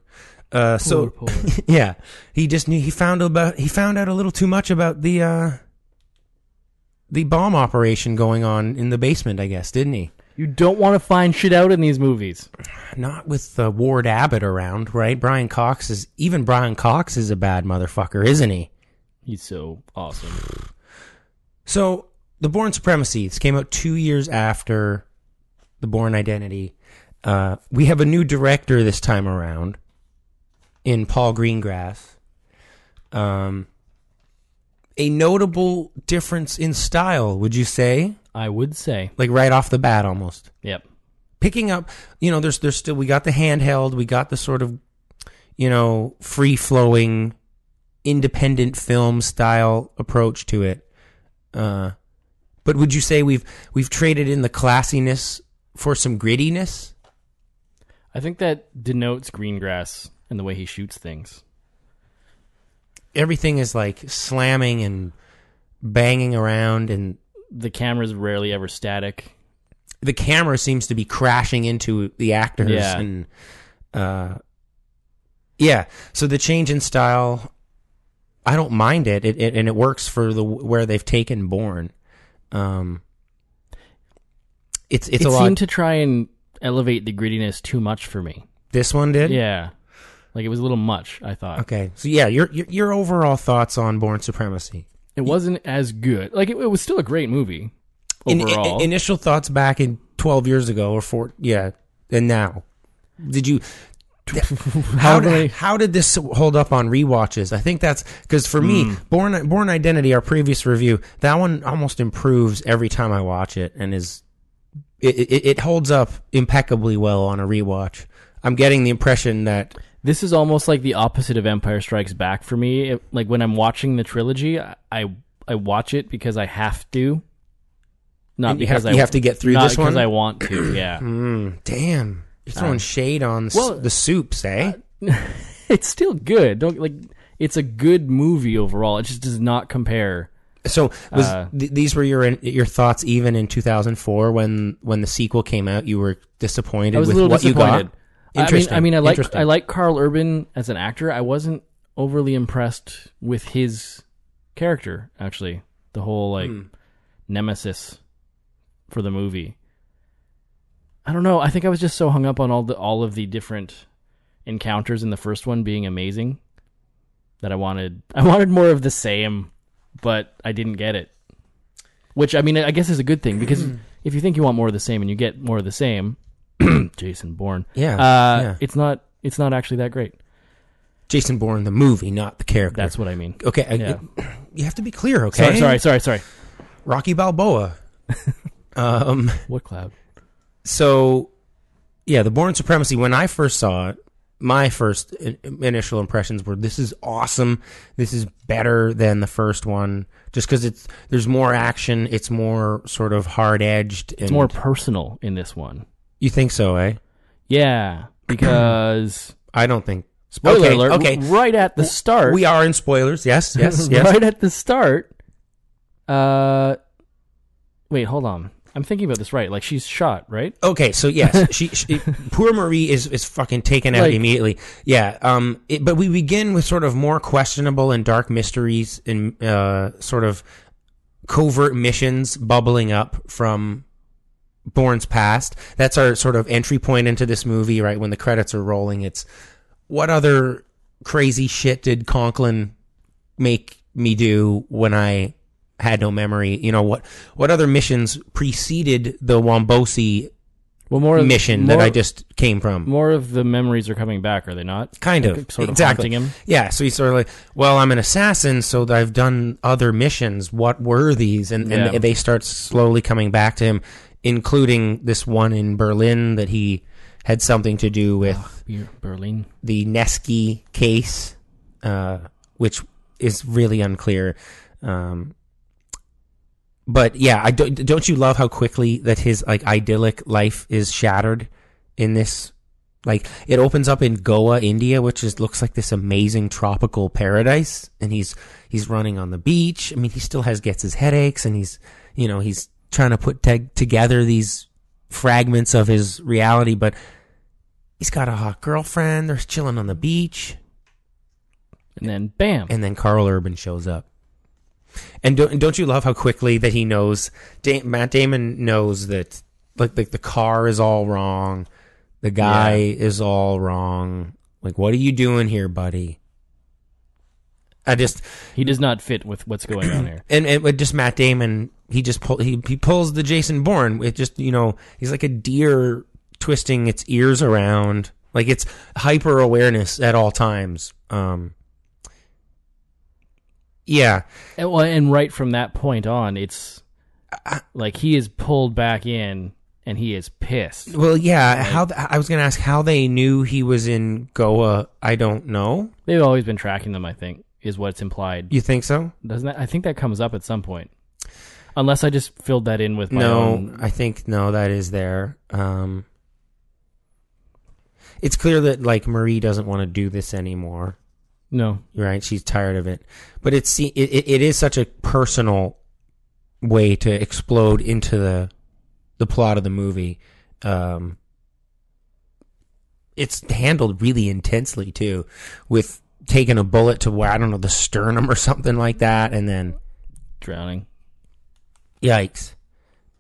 Uh, so Poor, poor. yeah, he just knew he found about he found out a little too much about the uh, the bomb operation going on in the basement. I guess didn't he? You don't want to find shit out in these movies. Not with uh, Ward Abbott around, right? Brian Cox is even Brian Cox is a bad motherfucker, isn't he? He's so awesome. So, The Bourne Supremacy, this came out two years after The Bourne Identity. Uh, we have a new director this time around in Paul Greengrass. Um, a notable difference in style, would you say? I would say. Like right off the bat, almost Yep. picking up. You know, there's there's still we got the handheld, we got the sort of you know free flowing, independent film style approach to it. Uh, but would you say we've we've traded in the classiness for some grittiness? I think that denotes Greengrass and the way he shoots things. Everything is like slamming and banging around, and The camera's rarely ever static. the camera seems to be crashing into the actors Yeah. and uh yeah so the change in style i don't mind it, it, it and it works for the where they've taken Bourne um it's it's it a seemed lot to try and elevate the grittiness too much for me. this one did Yeah. Like it was a little much, I thought. okay so yeah your, your your overall thoughts on Bourne supremacy It wasn't as good. Like it, it was still a great movie In- overall. initial thoughts back in 12 years ago or four yeah and now did you how How do they- did, how did this hold up on rewatches? I think that's because for me, Hmm. Bourne Bourne Identity, our previous review, that one almost improves every time I watch it, and is it, it, it holds up impeccably well on a rewatch. I'm getting the impression that This is almost like the opposite of Empire Strikes Back for me. It- like when I'm watching the trilogy, I I, watch it because I have to, not because have- I you have to get through not this because one? I want to. Yeah, mm, damn, You're throwing shade on well, the soups, eh? it's still good. Don't like. It's a good movie overall. It just does not compare. so was uh, th- these were your your thoughts even in 2004 when when the sequel came out? You were disappointed I was a with what disappointed. you got. I mean, I mean, I like I like Karl Urban as an actor. I wasn't overly impressed with his character. Actually, the whole like Hmm. nemesis for the movie. I don't know. I think I was just so hung up on all the all of the different encounters in the first one being amazing that I wanted I wanted more of the same, but I didn't get it. Which I mean, I guess is a good thing because if you think you want more of the same and you get more of the same, Jason Bourne, Yeah, uh, yeah. it's not it's not actually that great. Jason Bourne, the movie, not the character. That's what I mean. okay. I- Yeah. you have to be clear, okay? Sorry, sorry, sorry, sorry. Rocky Balboa. um. What cloud? So, yeah, the Bourne Supremacy. When I first saw it, my first initial impressions were, "This is awesome. This is better than the first one." Just because it's there's more action, it's more sort of hard edged. It's more personal in this one. You think so, eh? Yeah, because I don't think. spoiler Okay, alert. okay. right at the start, We are in spoilers. Yes, yes, yes. right at the start. Uh, wait, hold on. I'm thinking about this right. Like she's shot, right? Okay, so yes, she, she poor Marie is is fucking taken out Like- immediately. Yeah, um, it, but we begin with sort of more questionable and dark mysteries and uh, sort of covert missions bubbling up from Bourne's past. That's our sort of entry point into this movie, right? When the credits are rolling, it's what other crazy shit did Conklin make me do when I had no memory? You know what? What other missions preceded the Wombosi Well, more mission that I just came from? More of the memories are coming back, are they not? Kind of, sort of exactly. haunting him. Yeah, so he's sort of like, well, I'm an assassin, so I've done other missions. What were these? And, and Yeah. they start slowly coming back to him, including this one in Berlin that he had something to do with Be- Berlin. the Neski case, uh, which is really unclear. Um, but yeah, I don't, don't you love how quickly that his like idyllic life is shattered in this? Like it opens up in Goa, India, which is looks like this amazing tropical paradise, and he's he's running on the beach. I mean, he still has gets his headaches, and he's you know he's trying to put teg together these fragments of his reality, but he's got a hot girlfriend. They're chilling on the beach, And then bam. and then Karl Urban shows up. And don't, don't you love how quickly that he knows? Da- Matt Damon knows that like, like the car is all wrong, the guy is all wrong. Like, what are you doing here, buddy? I just he does not fit with what's going on here. and and with just Matt Damon, he just pull he he pulls the Jason Bourne. It just you know he's like a deer twisting its ears around, like it's hyper awareness at all times. Um, yeah, And, well, and right from that point on, it's like he is pulled back in and he is pissed. well, yeah. How th- I was gonna ask how they knew he was in Goa. I don't know. They've always been tracking them, I think, is what's implied. You think so? Doesn't that? I think that comes up at some point. Unless I just filled that in with my no, own. I think no. That is there. Um, it's clear that like Marie doesn't want to do this anymore. No. right? She's tired of it, but it's it, it, it is such a personal way to explode into the the plot of the movie. Um, it's handled really intensely too, with taking a bullet to where I don't know the sternum or something like that, and then Drowning. yikes.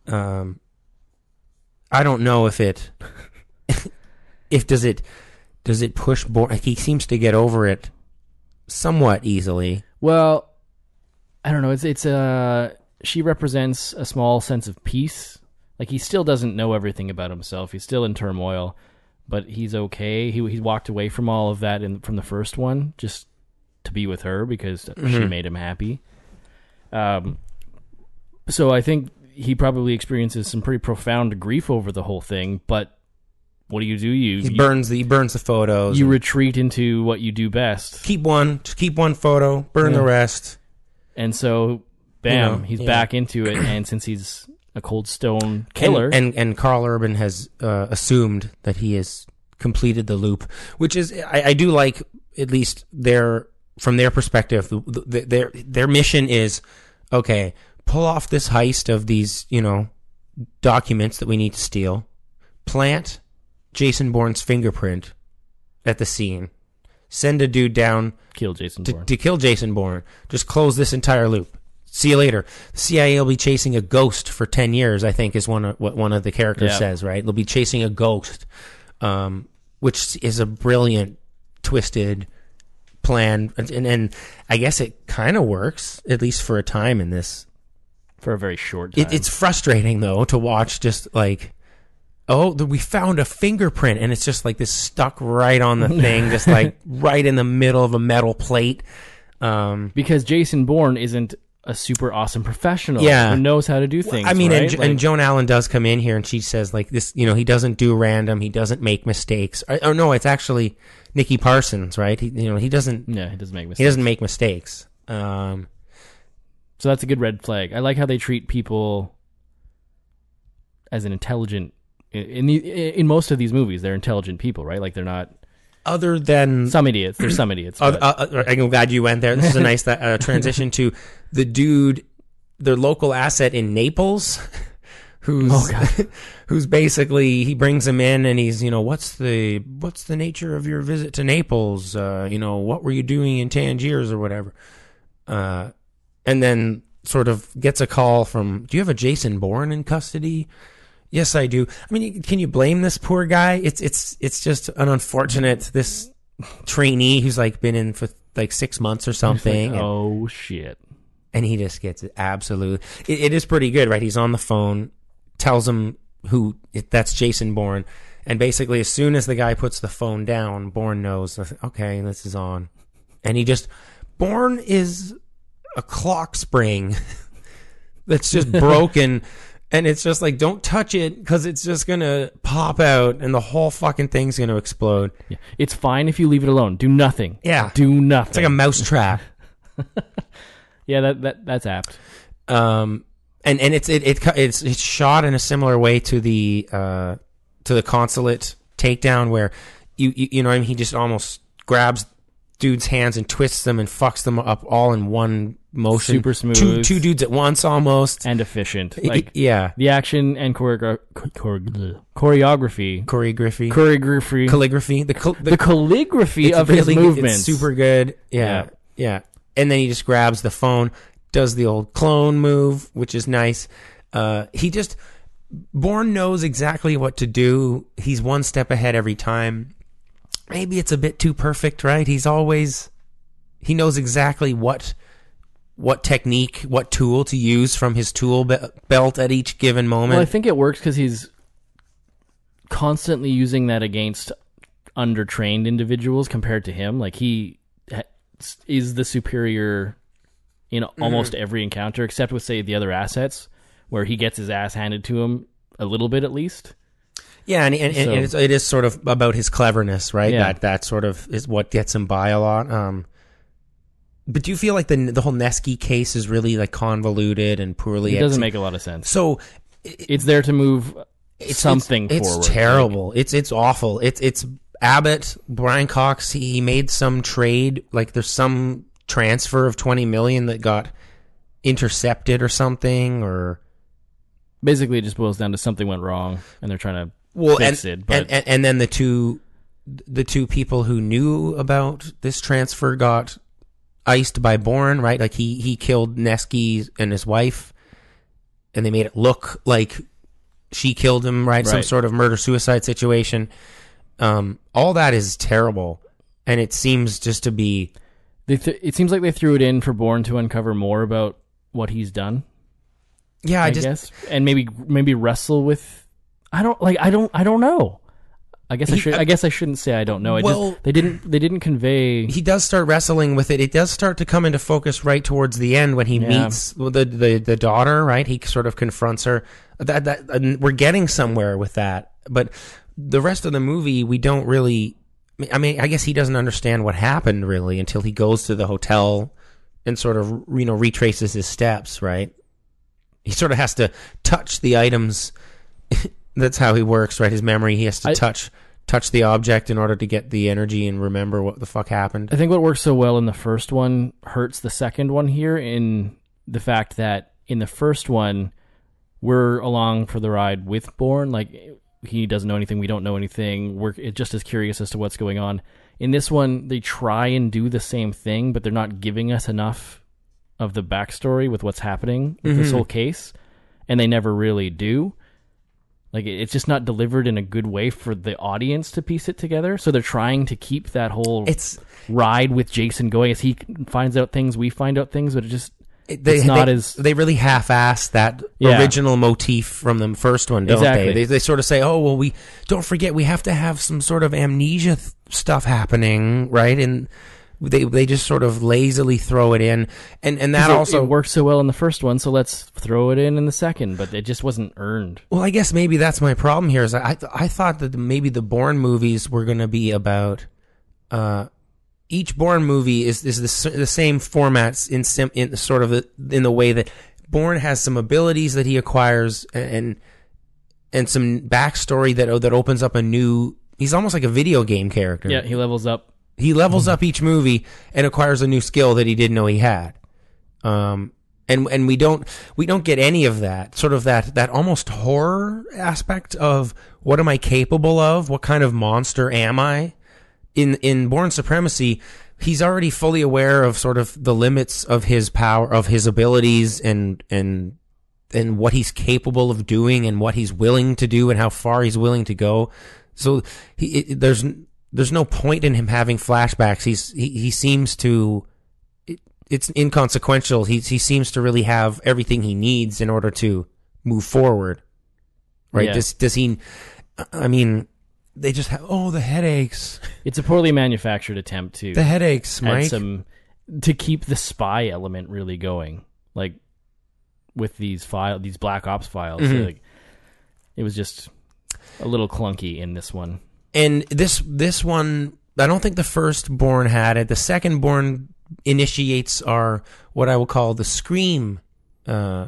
Um, I don't know if it if does it does it push Bourne. Like he seems to get over it somewhat easily. Well, I don't know. It's it's uh she represents a small sense of peace. Like he still doesn't know everything about himself. He's still in turmoil, but he's okay. He he walked away from all of that in from the first one just to be with her because she made him happy. Um so I think he probably experiences some pretty profound grief over the whole thing, but what do you do? You He you, burns the he burns the photos. you retreat into what you do best. keep one, just keep one photo, burn the rest. And so, bam, know, he's yeah. back into it. And since he's a cold stone killer. And and, and Karl Urban has uh, assumed that he has completed the loop, which is I, I do like at least their from their perspective. The, the, their their mission is okay. Pull off this heist of these you know documents that we need to steal. Plant Jason Bourne's fingerprint at the scene. Send a dude down kill Jason to, Bourne. to kill Jason Bourne. Just close this entire loop. See you later. The CIA will be chasing a ghost for ten years. I think is one of what one of the characters Yeah. says. Right? They'll be chasing a ghost, um, which is a brilliant, twisted plan, and and I guess it kind of works at least for a time in this. for a very short time. It, it's frustrating though to watch just like. Oh, we found a fingerprint, and it's just like this stuck right on the thing, just like right in the middle of a metal plate. Um, because Jason Bourne isn't a super awesome professional Yeah. who knows how to do things. I mean, and, right? Jo- Like, and Joan Allen does come in here and she says like this, you know, he doesn't do random, he doesn't make mistakes. Or, or no, it's actually Nicky Parsons, right? He, you know, he doesn't, yeah, he doesn't make mistakes. he doesn't make mistakes. Um, So that's a good red flag. I like how they treat people as an intelligent. In the in most of these movies, they're intelligent people, right? Like they're not other than some idiots. They're some idiots. Uh, uh, I'm glad you went there. This is a nice uh, transition to the dude, their local asset in Naples, who's Oh, who's basically he brings him in and he's you know what's the what's the nature of your visit to Naples? Uh, you know what were you doing in Tangiers or whatever? Uh, and then sort of gets a call from, do you have a Jason Bourne in custody? Yes, I do. I mean, can you blame this poor guy? It's it's it's just an unfortunate this trainee who's like been in for like six months or something, and, oh shit! and he just gets it absolutely. It, it is pretty good, right? He's on the phone, tells him who that's Jason Bourne, and basically as soon as the guy puts the phone down, Bourne knows. Okay, this is on, and he just Bourne is a clock spring that's just broken. And it's just like, don't touch it because it's just gonna pop out, and the whole fucking thing's gonna explode. Yeah. It's fine if you leave it alone. Do nothing. Yeah. Do nothing. It's like a mouse trap. yeah. That that that's apt. um, and and it's it, it it's it's shot in a similar way to the uh to the consulate takedown where you you, you know I mean he just almost grabs dude's hands and twists them and fucks them up all in one motion Super two smooth. two dudes at once almost and efficient. Like yeah the action and choreogra- chore- choreography, choreography choreography, calligraphy the cal- the calligraphy of his really- movements. It's super good. Yeah, Yeah. yeah. And then he just grabs the phone, does the old clone move, which is nice. Uh, he just Bourne knows exactly what to do. He's one step ahead every time. Maybe it's a bit too perfect, right? He's always he knows exactly what what technique, what tool to use from his tool be- belt at each given moment. Well, I think it works because he's constantly using that against undertrained individuals compared to him. Like he ha- is the superior in Mm-hmm. almost every encounter, except with say the other assets, where he gets his ass handed to him a little bit at least. Yeah, and, and, So- and it's, it is sort of about his cleverness, right? Yeah. That that sort of is what gets him by a lot. Um, but do you feel like the the whole Neski case is really like convoluted and poorly? It doesn't exe- make a lot of sense. so. It's there to move It's something It's, forward. it's terrible. It's it's awful. It's it's Abbott, Brian Cox. He made some trade. Like there's some transfer of twenty million that got intercepted or something, or Basically, it just boils down to something went wrong, and they're trying to well, fix and, it. But and, and and then the two the two people who knew about this transfer got iced by Bourne, right? Like he he killed Neski and his wife, and they made it look like she killed him, right? Some sort of murder suicide situation. Um, all that is terrible, and it seems just to be they th- it seems like they threw it in for Bourne to uncover more about what he's done. yeah. I, I, just guess, and maybe maybe wrestle with. I don't like. I don't. I don't know. I guess I should. I guess I shouldn't say I don't know. I Well- just they didn't. They didn't convey. he does start wrestling with it. It does start to come into focus right towards the end when he Yeah. meets the, the the daughter. Right, he sort of confronts her. That that and we're getting somewhere with that. But the rest of the movie, we don't really. I mean, I guess he doesn't understand what happened really until he goes to the hotel and sort of you know retraces his steps. Right. he sort of has to touch the items. That's how he works, right? His memory. He has to I- touch touch the object in order to get the energy and remember what the fuck happened. I think what works so well in the first one hurts the second one here in the fact that in the first one we're along for the ride with Bourne. Like he doesn't know anything, we don't know anything. We're just as curious as to what's going on. In this one, they try and do the same thing, but they're not giving us enough of the backstory with what's happening with this mm-hmm. whole case, and they never really do. Like it's just not delivered in a good way for the audience to piece it together. So they're trying to keep that whole It's ride with Jason going as he finds out things, we find out things, but it just it- they, it's not they, as they really half-ass that Yeah. original motif from the first one, don't Exactly. they? they? They sort of say, "Oh, well, we don't forget we have to have some sort of amnesia th- stuff happening, right?" And they they just sort of lazily throw it in, and and that it- also it worked so well in the first one, so let's throw it in in the second. But it just wasn't earned. Well, I guess maybe that's my problem here. Is I I thought that maybe the Bourne movies were going to be about uh, each Bourne movie is is the, the same formats in sim, in sort of the, in the way that Bourne has some abilities that he acquires and and some backstory that that opens up a new. He's almost like a video game character. Yeah, he levels up. He levels up each movie and acquires a new skill that he didn't know he had. Um, and and we don't we don't get any of that sort of that that almost horror aspect of what am I capable of? What kind of monster am I? In in Bourne Supremacy, he's already fully aware of sort of the limits of his power, of his abilities, and and and what he's capable of doing, and what he's willing to do, and how far he's willing to go. So he it, there's there's no point in him having flashbacks. He's he, he seems to it, it's inconsequential. He he seems to really have everything he needs in order to move forward. Right? Yeah. Does does he? I mean, they just have oh the headaches, It's a poorly manufactured attempt to the headaches, Mike. some to keep the spy element really going, like with these file these Black Ops files. Mhm. Like it was just a little clunky in this one. And this this one I don't think the first Bourne had it. The second Bourne initiates our what I will call the scream uh,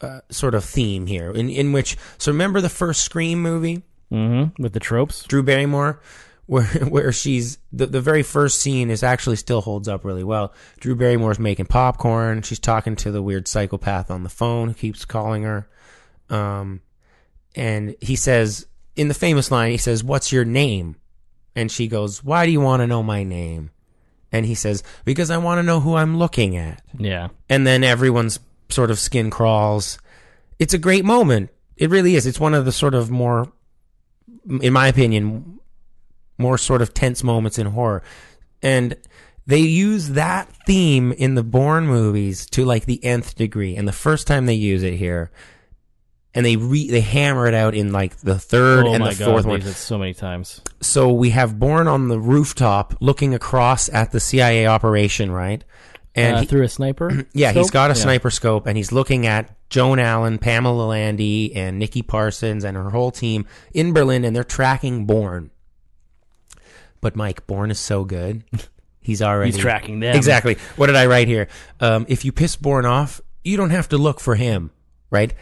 uh, sort of theme here, in in which so remember the first Scream movie, Mm-hmm. With the tropes. Drew Barrymore, where where she's the the very first scene is actually still holds up really well. Drew Barrymore's making popcorn. She's talking to the weird psychopath on the phone who keeps calling her. Um, and he says in the famous line, he says, "What's your name?" And she goes, "Why do you want to know my name?" And he says, "Because I want to know who I'm looking at." Yeah. and then everyone's sort of skin crawls. It's a great moment. It really is. It's one of the sort of more, in my opinion, more sort of tense moments in horror. And they use that theme in the Bourne movies to like the nth degree. And the first time they use it here, and they re- they hammer it out in like the third oh and the god, fourth they one. it so many times. So we have Bourne on the rooftop looking across at the CIA operation, right? And uh, he- through a sniper. yeah, he's scope? got a Yeah. sniper scope and he's looking at Joan Allen, Pamela Landy, and Nikki Parsons and her whole team in Berlin and they're tracking Bourne. But Mike, Bourne is so good. He's already He's tracking them. Exactly. What did I write here? Um, if you piss Bourne off, you don't have to look for him, right?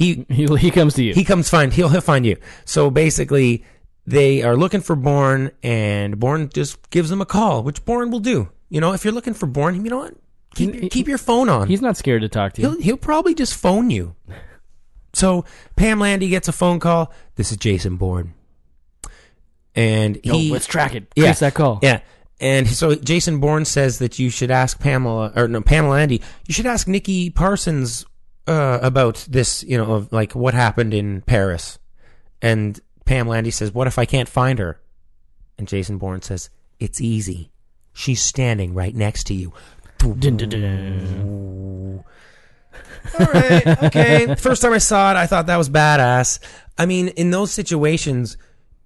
He He, he comes to you. he comes find he'll he'll find you. So basically, they are looking for Bourne, and Bourne just gives them a call, which Bourne will do. You know, if you're looking for Bourne, you know what? Keep He- keep your phone on. He's not scared to talk to you. He'll he'll probably just phone you. So Pam Landy gets a phone call. This is Jason Bourne, and Yo, he let's track it. yeah, Trace that call. Yeah. And so Jason Bourne says that you should ask Pamela or no Pamela Landy. You should ask Nikki Parsons uh, about this. You know, of like what happened in Paris. And Pam Landy says, "What if I can't find her?" And Jason Bourne says, "It's easy. She's standing right next to you." All right, okay. First time I saw it, I thought that was badass. I mean, in those situations,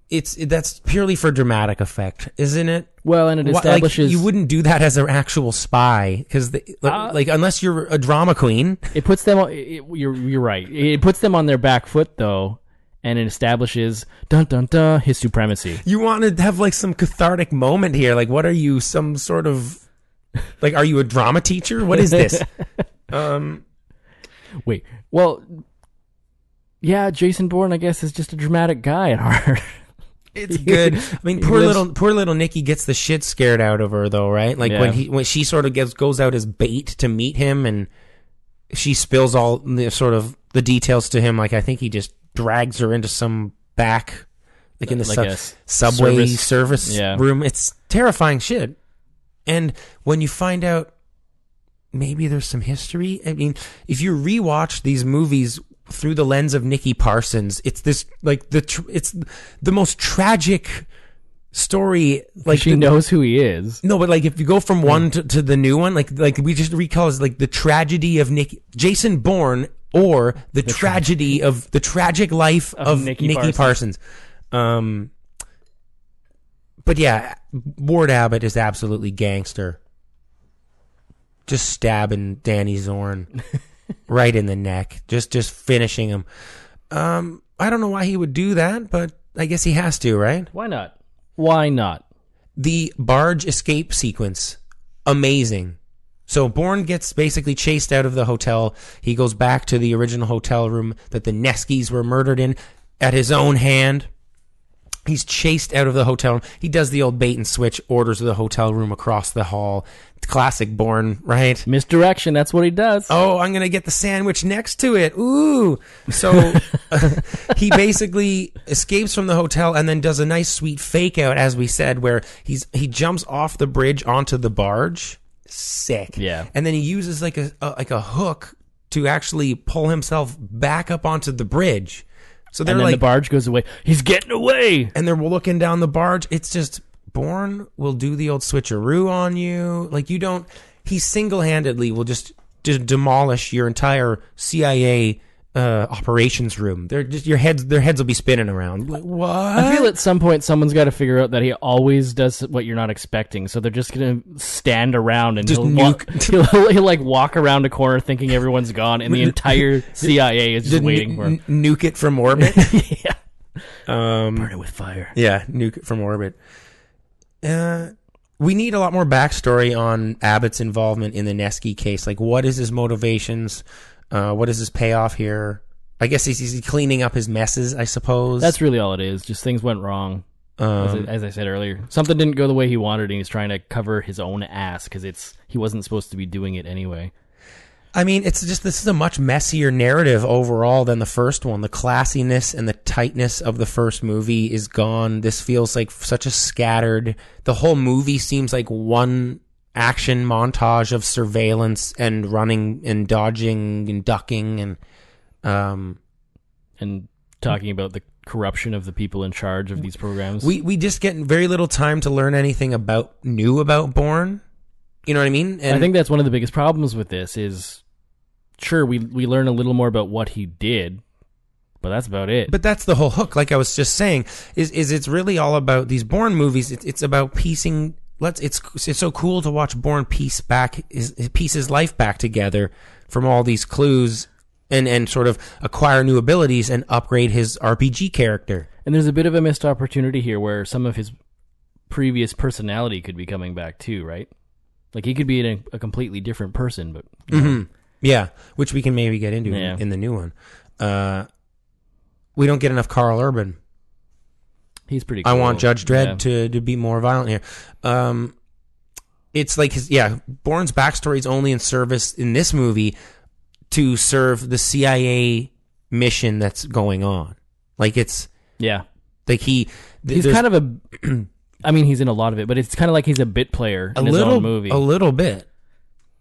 it's that's purely for dramatic effect, isn't it? Well, and it Wha- like, establishes you wouldn't do that as an actual spy because, like, Uh, like, unless you're a drama queen, it puts them. on- It, you're you're right. It puts them on their back foot though, and it establishes dun dun dun his supremacy. you want to have like some cathartic moment here. Like, what are you? Some sort of like, are you a drama teacher? What is this? um, Wait. Well, yeah, Jason Bourne, I guess, is just a dramatic guy at heart. It's good. I mean, poor lives- little poor little Nikki gets the shit scared out of her though, right? Like Yeah. when he when she sort of gets goes out as bait to meet him, and she spills all the sort of the details to him. Like I think he just drags her into some back, like in the Like sub- a s- subway service- service, yeah. room. It's terrifying shit. And when you find out maybe there's some history. I mean, if you rewatch these movies through the lens of Nikki Parsons, it's this like the tr- it's the most tragic story. Like she the- knows who he is. no, but like if you go from one to, to the new one, like like we just recall is like the tragedy of Nick Jason Bourne or the, tragedy of the tragic life of, Nikki Nikki, Parsons. Parsons. Um, but yeah, Ward Abbott is absolutely gangster. Just stabbing Danny Zorn right in the neck, just just finishing him. Um, I don't know why he would do that, but I guess he has to, right? Why not? Why not? the barge escape sequence amazing so Bourne gets basically chased out of the hotel he goes back to the original hotel room that the Neskis were murdered in at his own hand he's chased out of the hotel room he does the old bait and switch orders the hotel room across the hall classic Bourne right Misdirection. That's what he does. oh, I'm gonna get the sandwich next to it. Ooh. So he basically escapes from the hotel and then does a nice sweet fake out, as we said, where he's he jumps off the bridge onto the barge. Sick. Yeah. And then he uses like a, a like a hook to actually pull himself back up onto the bridge. So they're and then like the barge goes away. He's getting away. and they're looking down the barge. It's just Bourne will do the old switcheroo on you. Like you don't. He single handedly will just de- demolish your entire CIA uh, operations room. They're just your heads. Their heads will be spinning around. Like what? I feel at some point someone's got to figure out that he always does what you're not expecting. So they're just gonna stand around and Just he'll, walk, he'll, he'll like walk around a corner thinking everyone's gone, and the entire CIA is just waiting for him. nuke it from orbit. yeah, um, burn it with fire. Yeah, nuke it from orbit. Uh, we need a lot more backstory on Abbott's involvement in the Neski case. Like, what is his motivations? Uh, what is his payoff here? I guess he's, he's cleaning up his messes, I suppose. That's really all it is. Just things went wrong. As, I, um, as I said earlier, something didn't go the way he wanted, and he's trying to cover his own ass because it's he wasn't supposed to be doing it anyway. I mean, it's just this is a much messier narrative overall than the first one. The classiness and the tightness of the first movie is gone. This feels like such a scattered. The whole movie seems like one action montage of surveillance and running and dodging and ducking and um And talking about the corruption of the people in charge of these programs. we we just get very little time to learn anything about new about Bourne. You know what I mean? And I think that's one of the biggest problems with this is sure we we learn a little more about what he did, but that's about it. But that's the whole hook. Like I was just saying, is is it's really all about these Bourne movies. It's it's about piecing. Let's. It's it's so cool to watch Bourne piece back his piece his life back together from all these clues and and sort of acquire new abilities and upgrade his RPG character. And there's a bit of a missed opportunity here where some of his previous personality could be coming back too, right? Like he could be a, a completely different person, but you know, Yeah, which we can maybe get into Yeah. in, in the new one. Uh, we don't get enough Karl Urban. He's pretty. I want Judge Dredd Yeah. to to be more violent here. Um, it's like his yeah, Bourne's backstory is only in service in this movie to serve the CIA mission that's going on. Like it's Yeah, like he th- he's kind of a. I mean, he's in a lot of it, but it's kind of like he's a bit player a in his little own movie. a little bit.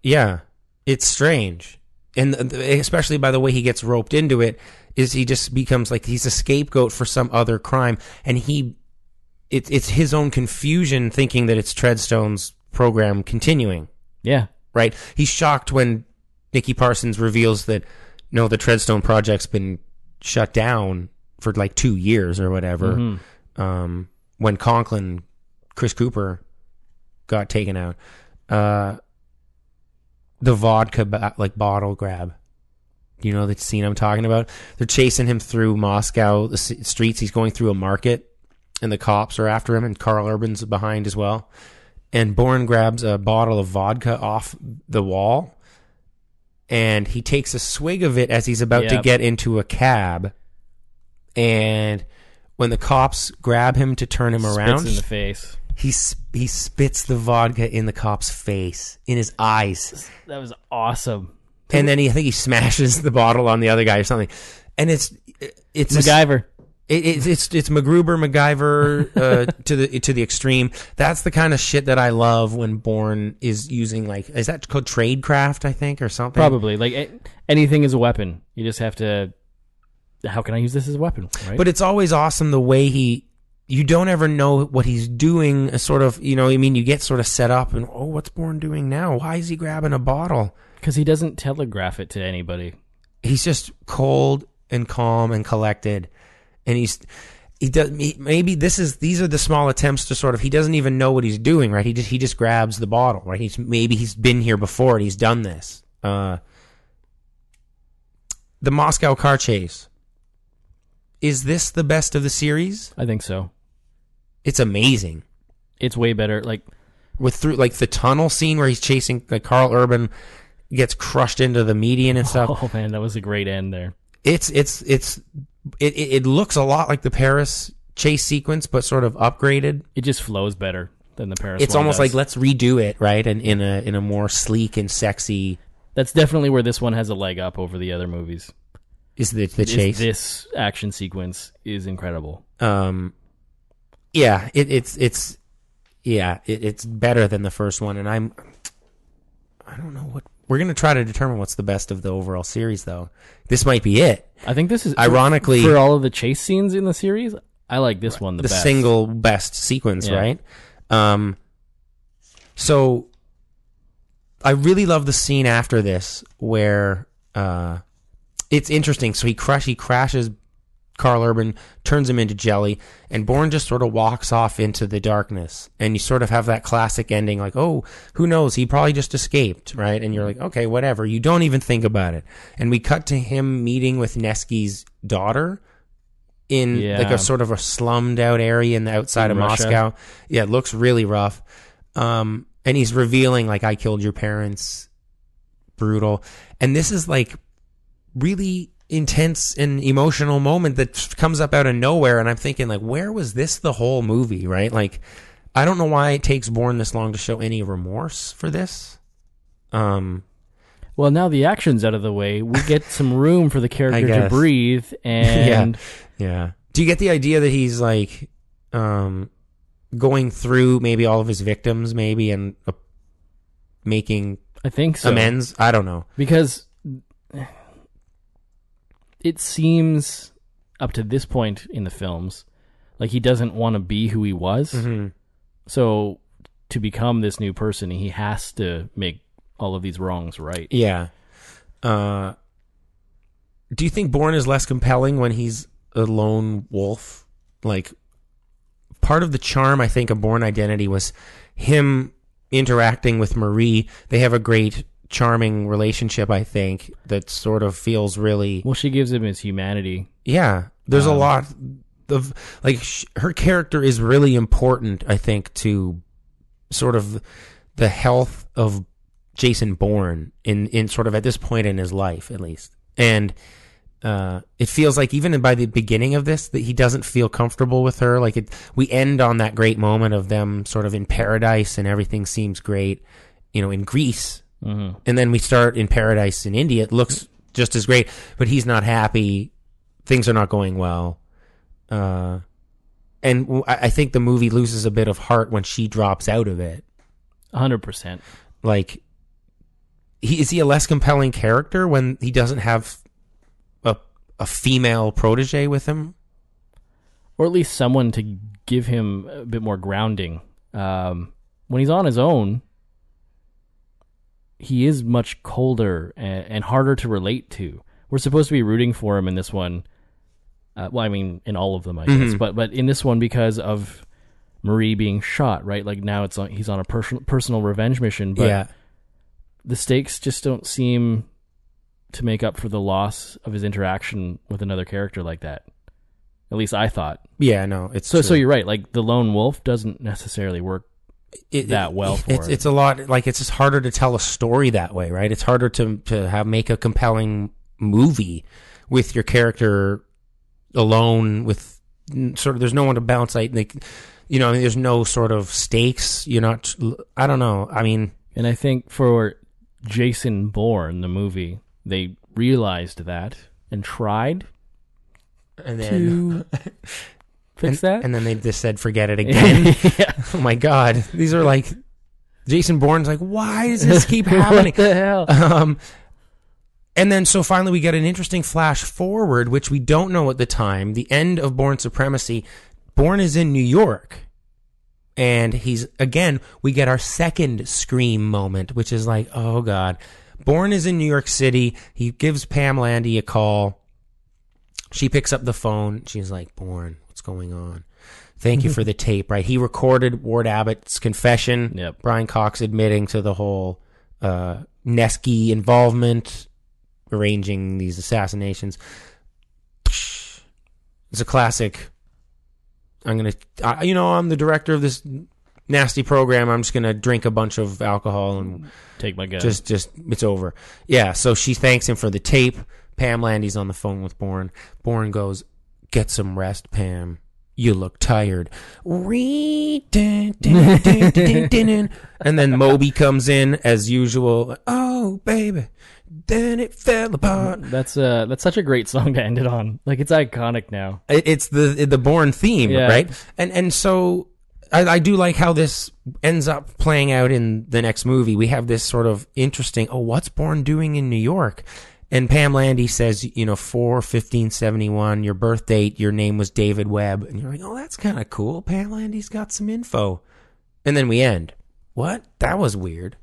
Yeah, it's strange, and especially by the way he gets roped into it, is he just becomes like he's a scapegoat for some other crime, and he, it, it's his own confusion thinking that it's Treadstone's program continuing. yeah, Right? He's shocked when Nicky Parsons reveals that no, the Treadstone project's been shut down for like two years or whatever. Mm-hmm. Um, when Conklin, Chris Cooper, got taken out, uh, the vodka ba- like bottle grab. You know the scene I'm talking about. They're chasing him through Moscow, the streets. He's going through a market, and the cops are after him, and Karl Urban's behind as well. And Bourne grabs a bottle of vodka off the wall, and he takes a swig of it as he's about to get into a cab. And when the cops grab him to turn him Spits around, in the face. He s- he spits the vodka in the cop's face, in his eyes, That was awesome. and then he I think he smashes the bottle on the other guy or something. And it's it's a s- MacGyver. it, it's it's it's MacGruber, MacGyver uh, to the to the extreme. That's the kind of shit that I love when Bourne is using like is that called tradecraft I think or something. Probably like a- anything is a weapon. You just have to. How can I use this as a weapon? Right. But it's always awesome the way he. You don't ever know what he's doing. uh, Sort of, you know. I mean, you get sort of set up, and oh, what's Bourne doing now? Why is he grabbing a bottle? because he doesn't telegraph it to anybody. He's just cold and calm and collected, and he's he does he, maybe this is these are the small attempts to sort of he doesn't even know what he's doing right he just he just grabs the bottle right he's maybe he's been here before and he's done this uh the Moscow car chase is this the best of the series I think so. It's amazing It's way better. Like with through like the tunnel scene where he's chasing like Karl Urban gets crushed into the median and stuff oh man, that was a great end there. it's it's it's it, it looks a lot like the Paris chase sequence but sort of upgraded It just flows better than the Paris. it's almost does. like let's redo it right and in a in a more sleek and sexy that's definitely where this one has a leg up over the other movies. is the the Is chase This action sequence is incredible. um yeah it, it's it's yeah it, it's better than the first one and i'm i don't know what we're gonna try to determine what's the best of the overall series though this might be it I think this is Ironically- for all of the chase scenes in the series. I like this one the, the best. single best sequence, Yeah. right? Um, so I really love the scene after this where uh, it's interesting. So he crush he crashes Karl Urban, turns him into jelly, and Bourne just sort of walks off into the darkness. And you sort of have that classic ending, like, oh, who knows? He probably just escaped, right? And you're like, okay, whatever. You don't even think about it. And we cut to him meeting with Neski's daughter in Yeah. like a sort of a slummed out area in the outside In of Russia. Moscow. Yeah, it looks really rough. Um, and he's revealing like, I killed your parents. Brutal. And this is like really intense and emotional moment that comes up out of nowhere and I'm thinking like where was this the whole movie right? Like I don't know why it takes Bourne this long to show any remorse for this. Um Well, now the action's out of the way. We get some room for the character to breathe, and yeah. Do you get the idea that he's like um going through maybe all of his victims maybe and uh, making I think so. amends? I don't know. Because it seems up to this point in the films like he doesn't want to be who he was. Mhm. So to become this new person, he has to make all of these wrongs right. Yeah. Uh, do you think Bourne is less compelling when he's a lone wolf? Like, part of the charm, I think, of Bourne Identity was him interacting with Marie. They have a great, charming relationship, I think, that sort of feels really. Well, she gives him his humanity. Yeah. There's a Um, lot of. Like, sh- her character is really important, I think, to sort of the health of Jason Bourne in in sort of at this point in his life at least. And uh it feels like even by the beginning of this that he doesn't feel comfortable with her like it we end on that great moment of them sort of in paradise and everything seems great, you know, in Greece. Mhm. And then we start in paradise in India. It looks just as great, but he's not happy. Things are not going well. Uh and w- I think the movie loses a bit of heart when she drops out of it hundred percent. like he is he a less compelling character when he doesn't have a a female protege with him Or at least someone to give him a bit more grounding. Um, when he's on his own, he is much colder and, and harder to relate to. We're supposed to be rooting for him in this one. Uh, well, I mean, in all of them, I guess, Mhm. but but in this one because of Marie being shot, right? Like now, it's on, he's on a personal personal revenge mission, but yeah the stakes just don't seem to make up for the loss of his interaction with another character like that. At least I thought. yeah no it's So, so you're right. Like the lone wolf doesn't necessarily work it, that well for it's it. it's a lot like it's just harder to tell a story that way, right? It's harder to to have make a compelling movie with your character alone with sort of there's no one to bounce like like you know I mean, there's no sort of stakes you're not i don't know i mean And I think for Jason Bourne, the movie, they realized that and tried and then to fix and, that. and then they just said forget it again. Oh my god. These are like jason bourne's like why does this keep happening? what the hell? um and then so finally we get an interesting flash forward which we don't know at the time the end of bourne supremacy. Bourne is in new york. And he's again we get our second scream moment which is like oh god. Bourne is in new york city. He gives pam landy a call. She picks up the phone. She's like bourne what's going on. Thank you for the tape right? He recorded ward abbott's confession Yep. brian cox admitting to the whole uh Neski involvement arranging these assassinations. It's a classic. I'm gonna I, you know i'm the director of this nasty program. I'm just gonna drink a bunch of alcohol and Take my gun. just just it's over. Yeah so she thanks him for the tape. Pam landy's on the phone with bourne. Bourne goes get some rest pam you look tired and then moby comes in as usual oh baby then it fell apart that's uh that's such a great song to end it on. Like it's iconic now. It- it's the the Bourne theme, Yeah. right? And and so I, I do like how this ends up playing out in the next movie. We have this sort of interesting. Oh, what's Bourne doing in New York? And Pam Landy says, you know, four fifteen seventy one. Your birth date. Your name was David Webb. And you're like, oh, that's kind of cool. Pam Landy's got some info. And then we end. What? That was weird.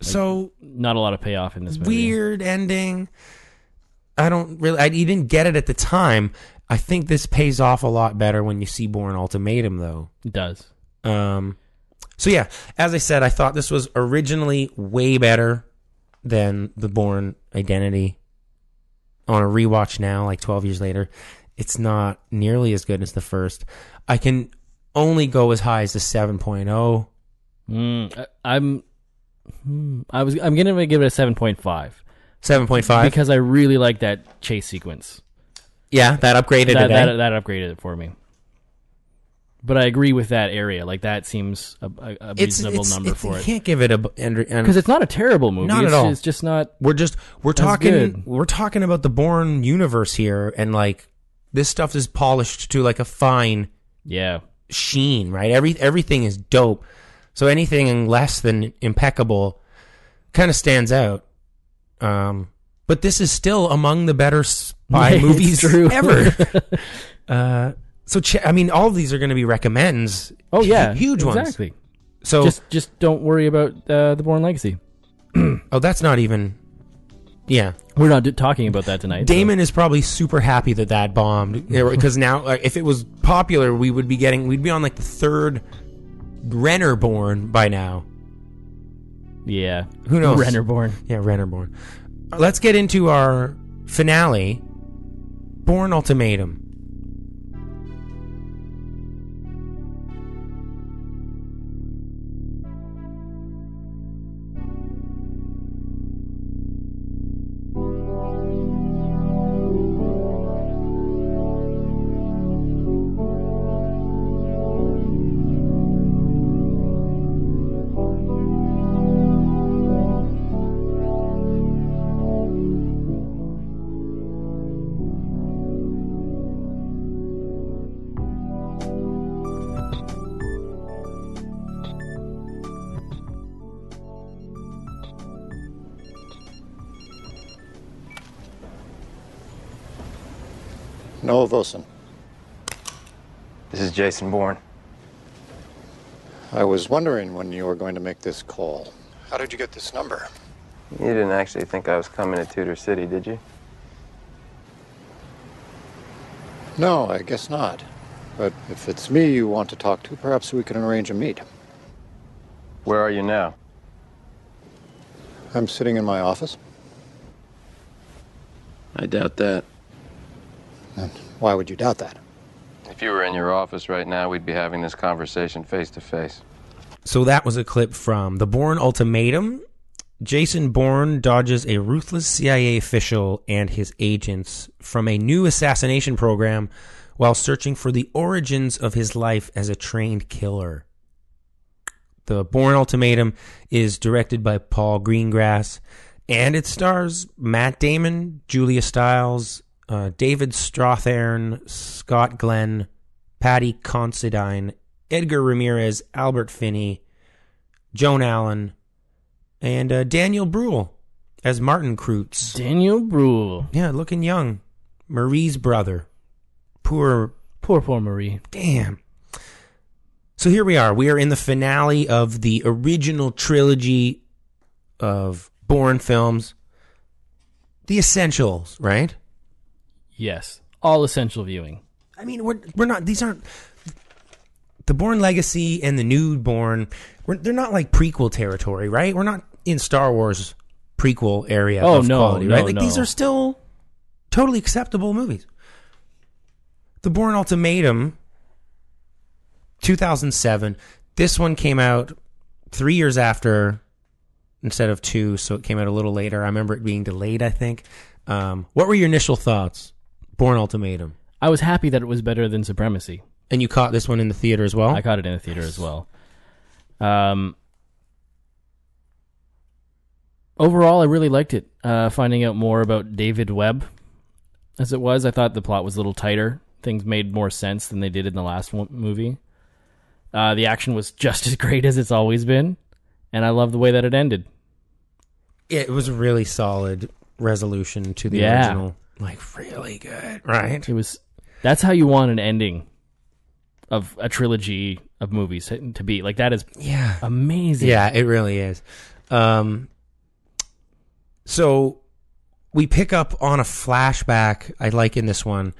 So Not a lot of payoff in this movie. weird ending. I don't really. I, you didn't get it at the time. I think this pays off a lot better when you see Bourne Ultimatum, though. It does. Um, so yeah, as I said, I thought this was originally way better than the Bourne Identity. On a rewatch now, like twelve years later, it's not nearly as good as the first. I can only go as high as the oh. 7.0. Mm, I, I'm. hmm, I was. I'm gonna give it a seven point five 7.5. because I really like that chase sequence. yeah, that upgraded That, it. eh? that that upgraded it for me. But I agree with that area. Like that seems a, a, reasonable number it's- for it. you can't give it a because it's not a terrible movie. Not at it's, all. It's just not. we're just we're talking good. we're talking about the Bourne universe here, and like this stuff is polished to like a fine Yeah. sheen, right? Every everything is dope. So anything less than impeccable kind of stands out. Um, but this is still among the better spy It's movies ever. uh, so ch- I mean, all of these are going to be recommends. Oh yeah. Hu- huge ones. Exactly. So Just just don't worry about uh, the Bourne Legacy. oh, that's not even. Yeah, We're not d- talking about that tonight. so- Damon is probably super happy that that bombed because now, if it was popular, we would be getting, we'd be on like the third Renner Bourne by now. Yeah. Who knows? Renner Bourne. Yeah, Renner Bourne. Let's get into our finale, Bourne Ultimatum. Noah Wilson. This is Jason Bourne. I was wondering when you were going to make this call. How did you get this number? You didn't actually think I was coming to Tudor City, did you? No, I guess not. But if it's me you want to talk to, perhaps we can arrange a meet. Where are you now? I'm sitting in my office. I doubt that. And why would you doubt that? If you were in your office right now, we'd be having this conversation face to face. So that was a clip from The Bourne Ultimatum. Jason Bourne dodges a ruthless CIA official and his agents from a new assassination program while searching for the origins of his life as a trained killer. The Bourne Ultimatum is directed by Paul Greengrass and it stars Matt Damon, Julia Stiles, uh, David Strathairn, Scott Glenn, Paddy Considine, Edgar Ramirez, Albert Finney, Joan Allen, and uh, Daniel Bruhl as Martin Kreutz. Daniel Bruhl. Yeah, looking young. Marie's brother. Poor, Poor, poor Marie. damn. So here we are. We are in the finale of the original trilogy of Bourne films. The essentials, right? Yes. All essential viewing. I mean, we're we're not. These aren't the Bourne Legacy and the new. We're, they're not like prequel territory, right? We're not in Star Wars prequel area Oh, of no, quality, no, right? Like these are still totally acceptable movies. The Bourne Ultimatum, 2007. This one came out three years after instead of two, so it came out a little later. I remember it being delayed. I think. Um, what were your initial thoughts? Bourne Ultimatum. I was happy that it was better than Supremacy. And you caught this one in the theater as well? I caught it in the theater as well. Um, overall, I really liked it. Uh, finding out more about David Webb, as it was, I thought the plot was a little tighter. Things made more sense than they did in the last one, movie. Uh, the action was just as great as it's always been, and I love the way that it ended. it was a really solid resolution to the Yeah. original. Like really good, right? It was. That's how you want an ending of a trilogy of movies to be. Like that is Yeah. amazing. Yeah, it really is. Um, so we pick up on a flashback. I like in this one.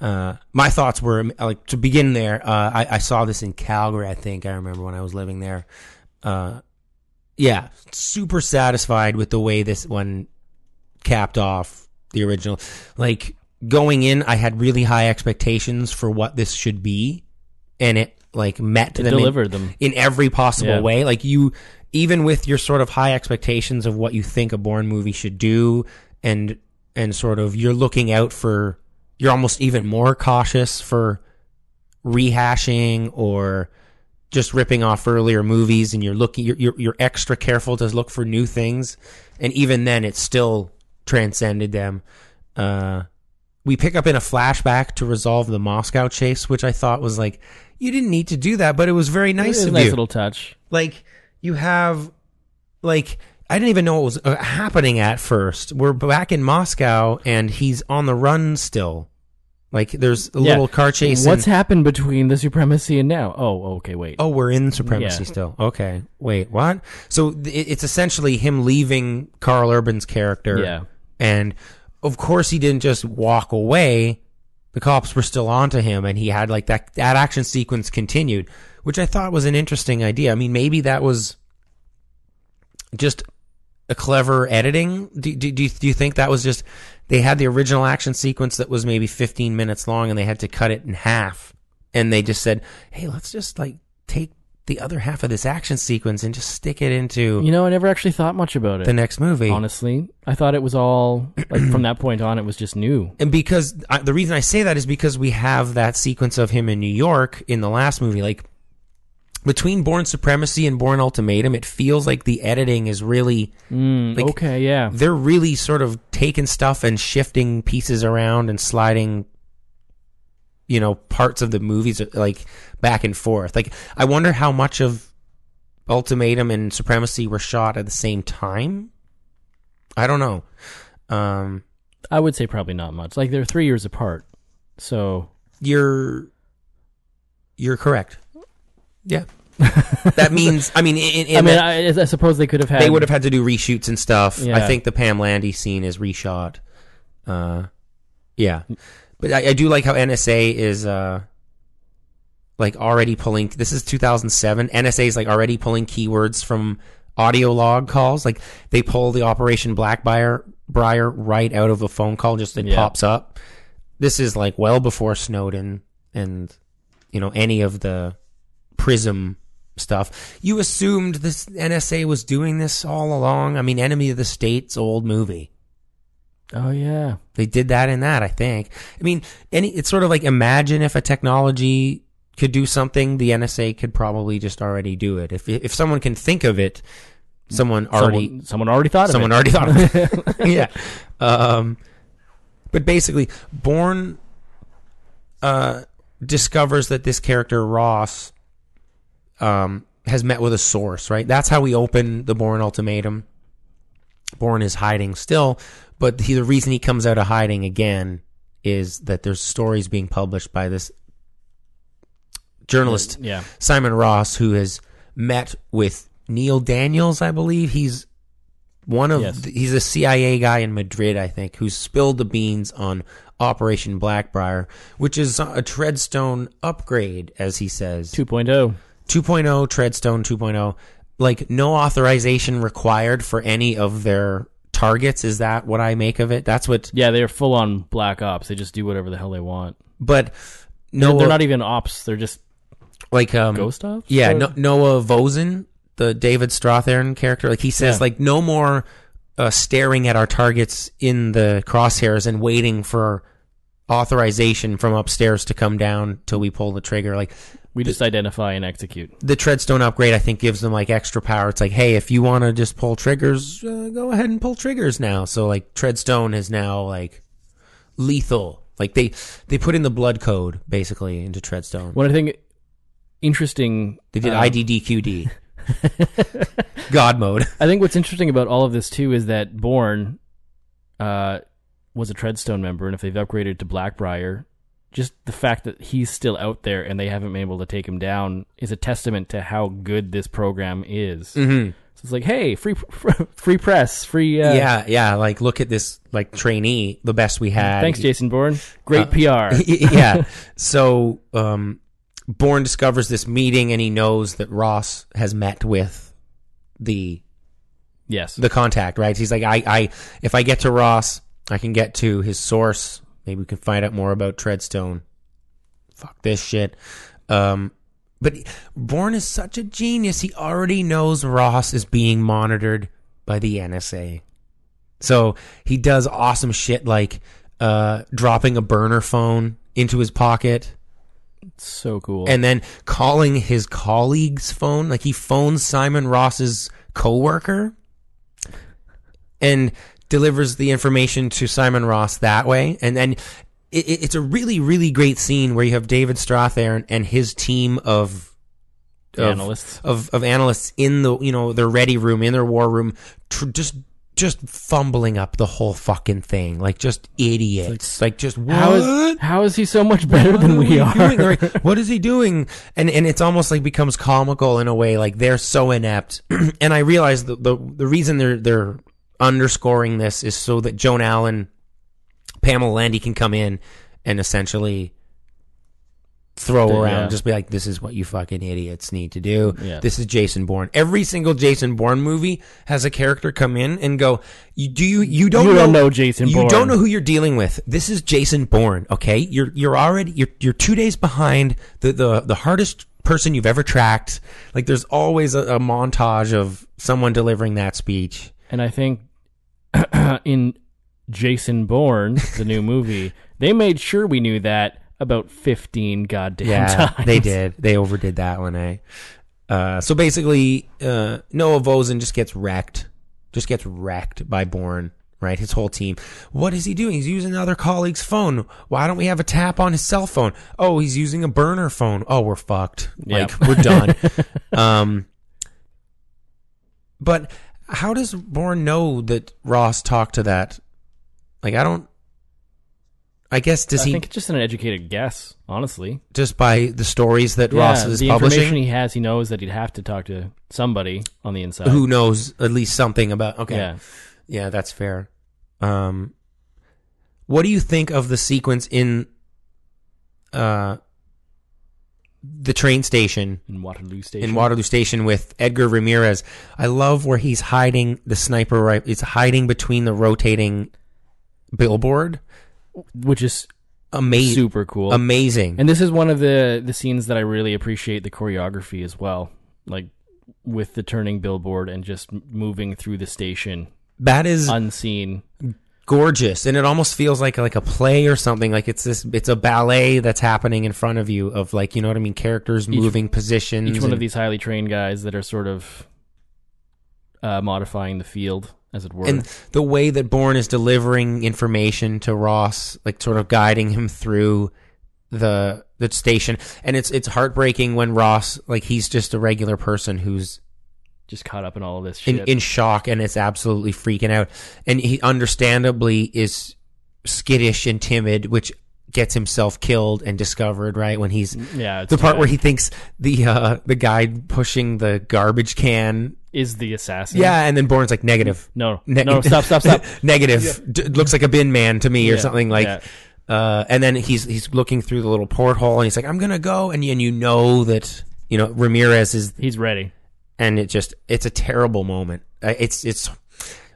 Uh, my thoughts were like to begin there. Uh, I, I saw this in Calgary. I think I remember when I was living there. Uh, yeah, super satisfied with the way this one capped off the original. Like going in, I had really high expectations for what this should be, and it like met It them in- delivered them. in every possible Yeah. way. Like you, even with your sort of high expectations of what you think a Bourne movie should do, and and sort of you're looking out for, you're almost even more cautious for rehashing or just ripping off earlier movies, and you're looking, you're you're, you're extra careful to look for new things, and even then, it's still transcended them. Uh, we pick up in a flashback to resolve the Moscow chase, which I thought was like, you didn't need to do that, but it was very It nice a of nice you. little touch. like you have, like I didn't even know what was uh, happening at first. We're back in Moscow, and he's on the run still. Like there's a Yeah. little car chase. What's and- happened between the supremacy and now? Oh, okay, wait. Oh, we're in supremacy Yeah. still. Okay, wait, what? So th- it's essentially him leaving Karl Urban's character. Yeah. And of course he didn't just walk away. The cops were still onto him, and he had like that that action sequence continued, which I thought was an interesting idea. I mean, maybe that was just a clever editing. Do, do, do, you, do you think that was just they had the original action sequence that was maybe 15 minutes long, and they had to cut it in half, and they just said, "Hey, let's just like take the other half of this action sequence and just stick it into You know, I never actually thought much about it. the next movie." honestly, I thought it was all like from that point on, it was just new. and because I, the reason I say that is because we have that sequence of him in New York in the last movie. Like between Bourne Supremacy and Bourne Ultimatum, it feels like the editing is really Mm, Like- okay, yeah. they're really sort of taking stuff and shifting pieces around and sliding you know parts of the movies like back and forth like i wonder how much of ultimatum and supremacy were shot at the same time i don't know um I would say probably not much. Like they're three years apart, so you're you're correct yeah that means i mean in, in I mean, that- I, I suppose they could have had. they would have had to do reshoots and stuff. Yeah. I think the Pam Landy scene is reshot. Uh, yeah, but I, I do like how NSA is uh, like already pulling. This is 2007. NSA is like already pulling keywords from audio log calls. Like they pull the Operation Blackbriar Briar right out of a phone call. Just it Yeah. pops up. This is like well before Snowden. and you know any of the Prism stuff. You assumed this NSA was doing this all along. I mean, Enemy of the State's old movie. Oh yeah. They did that in that, I think. I mean, any it's sort of like imagine if a technology could do something, the NSA could probably just already do it. If if someone can think of it, someone already someone, someone already thought of it. someone it. already thought of it. yeah. Um, but basically, Bourne uh, discovers that this character Ross um, has met with a source. Right. That's how we open the Bourne ultimatum. Bourne is hiding still, but he, the reason he comes out of hiding again is that there's stories being published by this journalist Yeah. Simon Ross, who has met with Neil Daniels, I believe. He's one of Yes. the- he's a CIA guy in Madrid, I think, who spilled the beans on Operation Blackbriar, which is a Treadstone upgrade, as he says. 2.0. 2.0 Treadstone 2.0. Like no authorization required for any of their targets. Is that what I make of it? That's what. Yeah, they're full on black ops. They just do whatever the hell they want. But No, no, they're not even ops. They're just like um ghost ops. Yeah, no, Noah Vosen, the David Strathairn character, like he says, Yeah. like no more uh, staring at our targets in the crosshairs and waiting for authorization from upstairs to come down till we pull the trigger. Like we just identify and execute. the Treadstone upgrade, I think, gives them like extra power. It's like, hey, if you want to just pull triggers, uh, go ahead and pull triggers now. So like Treadstone is now like lethal. Like they they put in the blood code basically into Treadstone. What I think interesting. They did um, IDDQD. God mode. I think what's interesting about all of this too is that Bourne uh, was a Treadstone member, and if they've upgraded to Blackbriar, just the fact that he's still out there and they haven't been able to take him down is a testament to how good this program is. Mm-hmm. So it's like, hey, free free press, free. Uh, yeah, yeah. Like, look at this, like trainee, the best we had. Thanks, Jason Bourne. Great Uh, PR. yeah. So, um, Bourne discovers this meeting, and he knows that Ross has met with the yes. the contact. Right? He's like, I, I, if I get to Ross, I can get to his source. Maybe we can find out more about Treadstone. Fuck this shit. Um, but Bourne is such a genius. He already knows Ross is being monitored by the NSA. So he does awesome shit like uh, dropping a burner phone into his pocket so cool. and then calling his colleague's phone. Like he phones Simon Ross's coworker and delivers the information to Simon Ross that way. And then it, it- it's a really, really great scene where you have David Strathairn and his team of of, Analysts. of of analysts in the you know their ready room in their war room, tr- just just fumbling up the whole fucking thing, like just idiots, like, just what? how is how is he so much better than What we are? What is he doing? And and it's almost like becomes comical in a way, like they're so inept. and I realize the, the the reason they're they're underscoring this is so that Joan Allen, Pamela Landy can come in and essentially throw around, just be like, "This is what you fucking idiots need to do. Yeah. This is Jason Bourne." Every single Jason Bourne movie has a character come in and go, "You do you you don't You know, don't know Jason you Bourne." don't know who you're dealing with. This is Jason Bourne, okay? You're you're already you're you're two days behind the the the hardest person you've ever tracked. Like there's always a, a montage of someone delivering that speech. And I think in Jason Bourne, the new movie, they made sure we knew that about 15 goddamn Yeah, times. they did. They overdid that one, eh? Uh, so basically, uh, Noah Vosen just gets wrecked, just gets wrecked by Bourne. Right, his whole team. What is he doing? He's using another colleague's phone. Why don't we have a tap on his cell phone? Oh, he's using a burner phone. Oh, we're fucked. Yep. Like we're done. um, but how does Bourne know that Ross talked to that? Like, I don't. I guess does I he think it's just an educated guess, honestly. just by the stories that Ross is the publishing? information he has, he knows that he'd have to talk to somebody on the inside. who knows at least something about okay Yeah. yeah that's fair um what do you think of the sequence in uh the train station in Waterloo Station. in Waterloo Station with Edgar Ramirez. I love where he's hiding the sniper right. He's hiding between the rotating billboard. which is amazing, super cool, amazing. And this is one of the the scenes that I really appreciate the choreography as well, like with the turning billboard and just moving through the station that is unseen. Gorgeous, and it almost feels like like a play or something. Like it's this, it's a ballet that's happening in front of you of like you know what I mean, characters moving positions. Each one of these highly trained guys that are sort of uh, modifying the field, as it were. and the way that Bourne is delivering information to Ross, like sort of guiding him through the the station, and it's it's heartbreaking when Ross, like he's just a regular person who's just caught up in all of this in, shit. in shock and is absolutely freaking out, and he understandably is skittish and timid, which gets himself killed and discovered right when he's yeah, it's the part bad. where he thinks the uh the guy pushing the garbage can is the assassin. yeah, and then Bourne's like negative. No, Ne- no, stop, stop, stop. negative. D- looks like a bin man to me or Yeah, something like. yeah. Uh, and then he's he's looking through the little porthole and he's like, "I'm gonna go," and, and you know that you know Ramirez is He's ready. And it just it's a terrible moment. Uh, It's it's,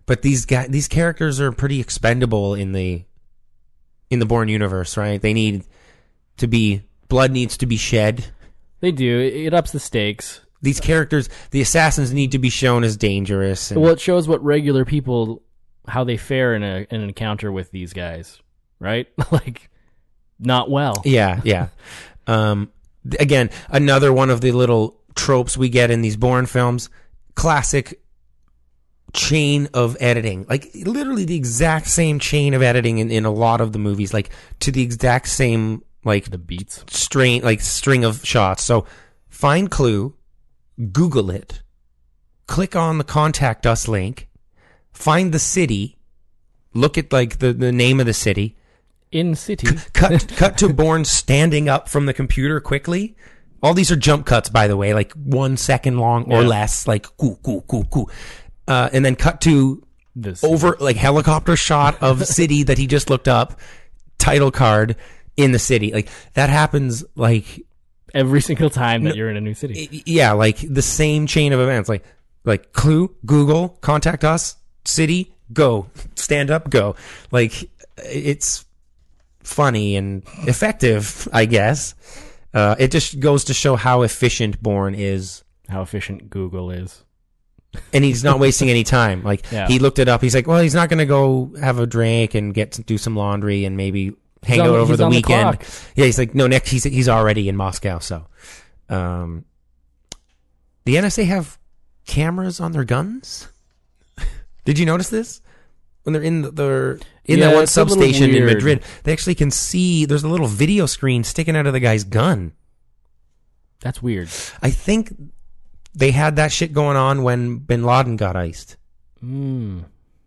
but these guys these characters are pretty expendable in the in the Bourne universe, right? They need to be blood needs to be shed. They do. It, it ups the stakes. These characters, the assassins, need to be shown as dangerous. And, Well, it shows what regular people how they fare in a in an encounter with these guys, right? like not well. Yeah, yeah. Um, again, another one of the little tropes we get in these Bourne films. Classic chain of editing, like literally the exact same chain of editing in, in a lot of the movies, like to the exact same like The beats. string like string of shots. So find clue, Google it, click on the contact us link, find the city, look at like the, the name of the city, In city. cut cut to Bourne standing up from the computer quickly. All these are jump cuts, by the way, like one second long or Yeah. less, like cool, cool, cool, cool. Uh, and then cut to This over like helicopter shot of city that he just looked up, title card in the city. Like that happens like every single time that you're in a new city. yeah, like the same chain of events. Like like clue, Google, contact us, city, go, stand up, go. Like it's funny and effective, I guess. Uh, it just goes to show how efficient Bourne is, How efficient Google is. and he's not wasting any time. Like Yeah. he looked it up. He's like, well, he's not going to go have a drink and get to do some laundry and maybe hang on- out over he's the on the weekend. clock. yeah, he's like, no, next he's he's already in Moscow. So, um, the NSA have cameras on their guns. Did you notice this? When they're in the, they're in Yeah, that one it's a little substation in. Madrid, they actually can see. There's a little video screen sticking out of the guy's gun. That's weird. I think they had that shit going on when Bin Laden got iced. Mm.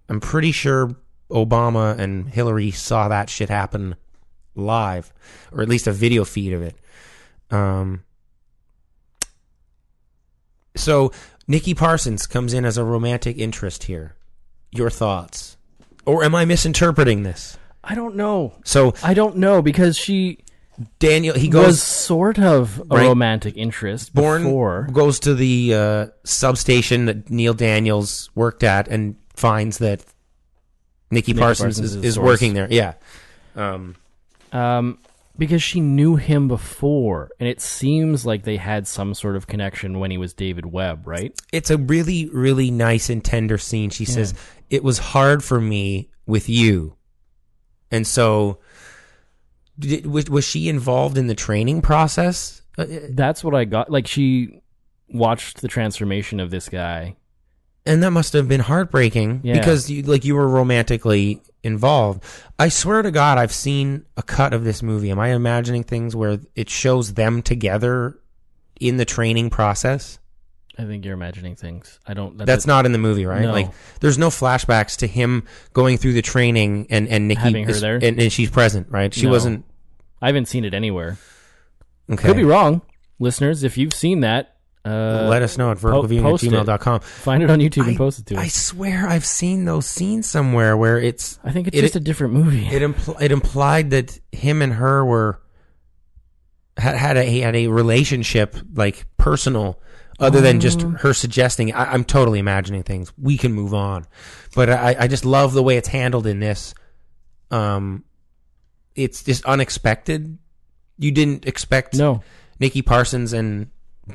I'm pretty sure Obama and Hillary saw that shit happen live, or at least a video feed of it. Um, so Nikki Parsons comes in as a romantic interest here. Your thoughts, or am I misinterpreting this? I don't know. So I don't know because she Daniel, he was goes sort of a Right. romantic interest Bourne before. goes to the uh, substation that Neil Daniels worked at and finds that Nikki, Nikki Parsons, Parsons is, is is working there. Yeah. Um, Um, because she knew him before, and it seems like they had some sort of connection when he was David Webb, right? it's a really, really nice and tender scene. She says, It was hard for me with you. And so, did, was, was she involved in the training process? Uh, That's what I got. Like she watched the transformation of this guy. and that must have been heartbreaking Yeah. because you like you were romantically involved. I swear to God, I've seen a cut of this movie. Am I imagining things where it shows them together in the training process? I think you're imagining things. I don't. That That's not in the movie, right? No. Like, there's no flashbacks to him going through the training and and Nikki Having her is- there? and, and she's present, right? She No. wasn't. I haven't seen it anywhere. Okay. Could be wrong, listeners. If you've seen that, uh, Let us know at verticalviewing post at gmail.com. Find it on YouTube and post it to us. I us. swear I've seen those scenes somewhere where it's I think it's it- just a different movie. it impl- it implied that him and her were had had a had a relationship like personal other than just Oh. her suggesting I, I'm totally imagining things we can move on but I, I just love the way it's handled in this um it's just unexpected. You didn't expect No. Nikki Parsons and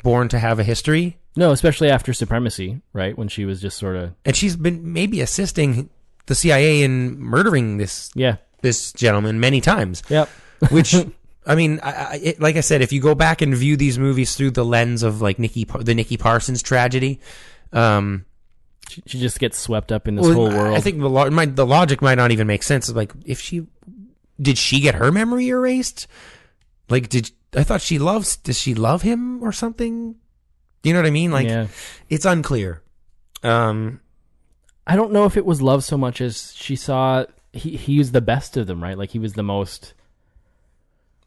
Bourne to have a history, No, especially after Supremacy, right? When she was just sort of and she's been maybe assisting the CIA in murdering this yeah, this gentleman many times. yep. Which I mean, I, I, it, like I said, if you go back and view these movies through the lens of like Nikki, the Nikki Parsons tragedy, um, She, she just gets swept up in this well, whole world. I think the, lo- might, the logic might not even make sense. Like, if she did she get her memory erased? Like, did I thought she loves? Does she love him or something? You know what I mean? Like, yeah. it's unclear. Um, I don't know if it was love so much as she saw he he was the best of them, right? Like he was the most.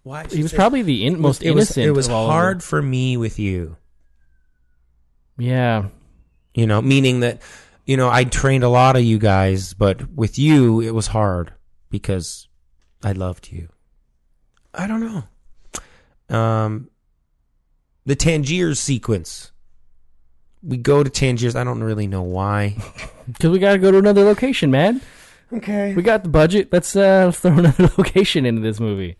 Why He was probably the in, most it was, innocent. It was hard for me with you. Yeah, You know, meaning that you know I trained a lot of you guys, but with you it was hard because I loved you. I don't know. Um, the Tangiers sequence. We go to Tangiers. I don't really know why. because we got to go to another location, man. Okay. We got the budget. Let's uh, throw another location into this movie.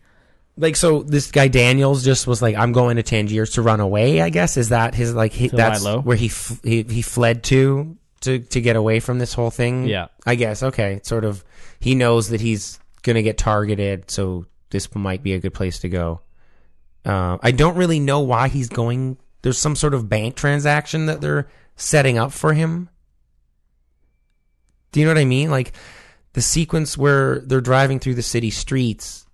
Like so, this guy Daniels just was like, "I'm going to Tangiers to run away." I guess is that his like he, that's lie low? where he, f- he he fled to to to get away from this whole thing. Yeah. I guess okay. Sort of, he knows that he's gonna get targeted, so this might be a good place to go. Uh, I don't really know why he's going. There's some sort of bank transaction that they're setting up for him. Do you know what I mean? Like the sequence where they're driving through the city streets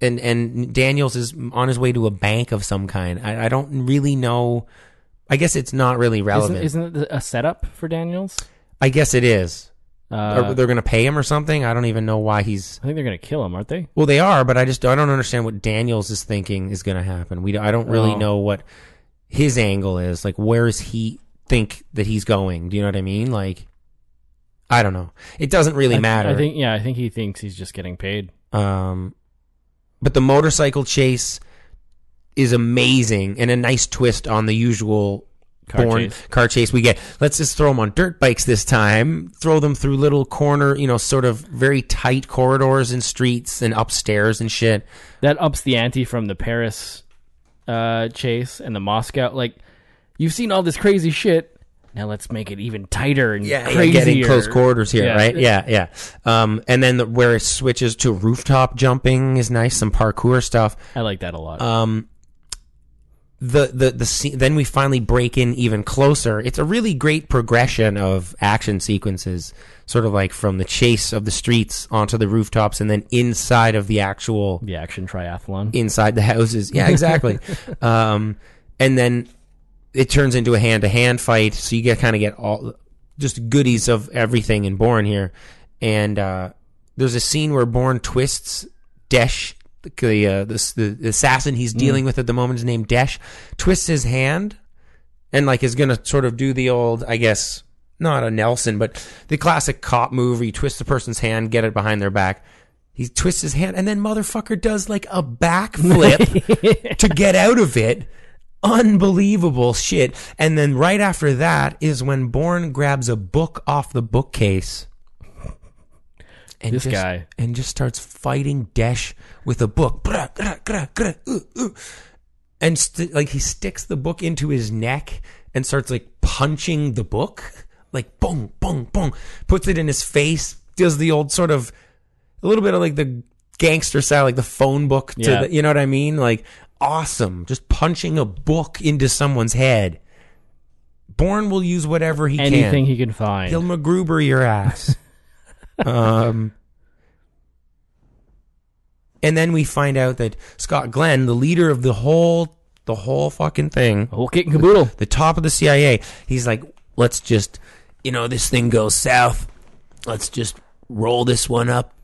and and Daniels is on his way to a bank of some kind. I, I don't really know. I guess it's not really relevant. Isn't, isn't it a setup for Daniels? I guess it is. Uh, they're going to pay him or something. I don't even know why he's. I think they're gonna kill him, aren't they? Well, they are, but I just I don't understand what Daniels is thinking is going to happen. We I don't really Oh. know what his angle is. Like, where does he think that he's going? Do you know what I mean? Like, I don't know. It doesn't really I- matter. I think yeah, I think he thinks he's just getting paid. Um, but the motorcycle chase is amazing and a nice twist on the usual Car Bourne chase. car chase we get. Let's just throw them on dirt bikes this time. Throw them through little corner, you know, sort of very tight corridors and streets and upstairs and shit. That ups the ante from the Paris uh, chase and the Moscow. Like you've seen all this crazy shit. Now let's make it even tighter and Yeah, crazier. getting close quarters here, Yeah. right? Yeah, yeah. Um, and then the, where it switches to rooftop jumping is nice, some parkour stuff. I like that a lot. um the the the scene, then we finally break in even closer. It's a really great progression of action sequences, sort of like from the chase of the streets onto the rooftops, and then inside of the actual the action triathlon. inside the houses. Yeah, exactly. um, and then it turns into a hand to hand fight, so you get kind of get all just goodies of everything in Bourne here. And uh, there's a scene where Bourne twists Desh, the, uh, the the assassin he's dealing with at the moment is named Desh, twists his hand and like is gonna sort of do the old, I guess, not a Nelson, but the classic cop move where you twist the person's hand, get it behind their back. He twists his hand, and then motherfucker does like a backflip to get out of it. Unbelievable shit. And then right after that is when Bourne grabs a book off the bookcase. And This just- guy. and just starts fighting Desh with a book. Uh, uh. And st- like he sticks the book into his neck and starts like punching the book, like boom, boom, boom. Puts it in his face. Does the old sort of a little bit of like the gangster style, like the phone book. To Yeah. the, you know what I mean? Like awesome, just punching a book into someone's head. Bourne will use whatever he Anything can. Anything he can find. He'll MacGruber your ass. um, and then we find out that Scott Glenn, the leader of the whole, the whole fucking thing, whole kit and caboodle, the top of the CIA, he's like, let's just, you know, this thing goes south. Let's just roll this one up,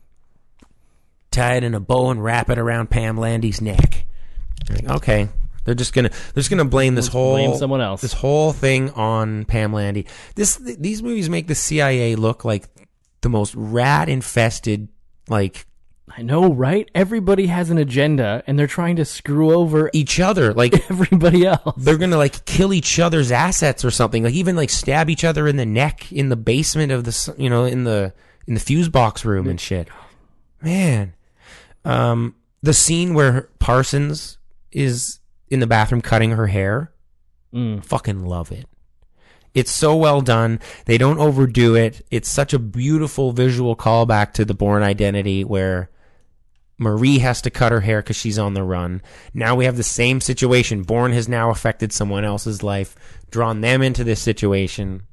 tie it in a bow, and wrap it around Pam Landy's neck. Okay. They're just gonna they're just gonna blame this whole blame someone else. This whole thing on Pam Landy. This th- these movies make the CIA look like the most rat infested like I know, right? Everybody has an agenda, and they're trying to screw over each other. Like everybody else. they're gonna like kill each other's assets or something. Like even like stab each other in the neck in the basement of the you know in the in the fuse box room and shit. Man, Um, the scene where Parsons is in the bathroom cutting her hair, Mm. fucking love it. It's so well done. They don't overdo it. It's such a beautiful visual callback to the Bourne Identity where Marie has to cut her hair because she's on the run. Now we have the same situation. Bourne has now affected someone else's life, drawn them into this situation.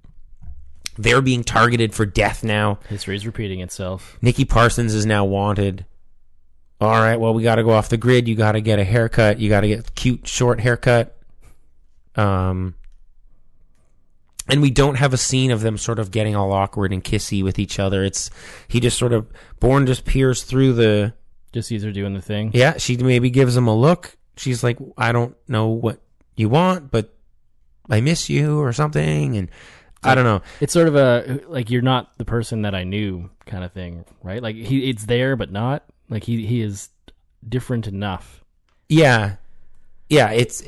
They're being targeted for death now. History is repeating itself. Nikki Parsons is now wanted. All right, well, we got to go off the grid. You got to get a haircut. You got to get cute short haircut. Um, and we don't have a scene of them sort of getting all awkward and kissy with each other. It's he just sort of Bourne just peers through the Just sees her doing the thing. yeah. She maybe gives him a look. She's like, I don't know what you want, but I miss you or something, and I don't know. It's sort of a like you're not the person that I knew kind of thing, right? Like he it's there but not. Like he he is different enough. Yeah, yeah. It's.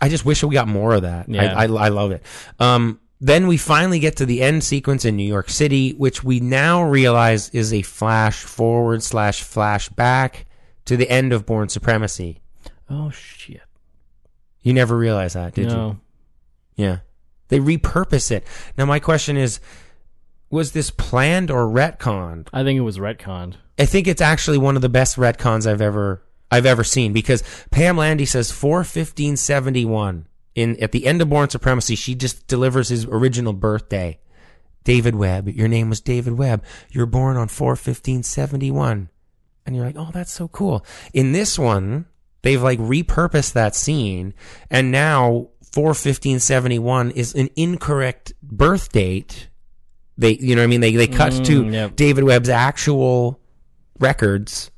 I just wish we got more of that. Yeah. I, I I love it. Um, then we finally get to the end sequence in New York City, which we now realize is a flash forward slash flashback to the end of Bourne Supremacy. Oh shit. You never realized that, did no. you? Yeah. They repurpose it. Now my question is was this planned or retconned? I think it was retconned. I think it's actually one of the best retcons I've ever I've ever seen because Pam Landy says 41571 in at the end of Bourne Supremacy she just delivers his original birthday. David Webb, your name was David Webb. You're born on 41571. And you're like, "Oh, that's so cool." In this one, they've like repurposed that scene and now 41571 is an incorrect birth date. They you know what I mean? They they cut Mm, to yep. David Webb's actual records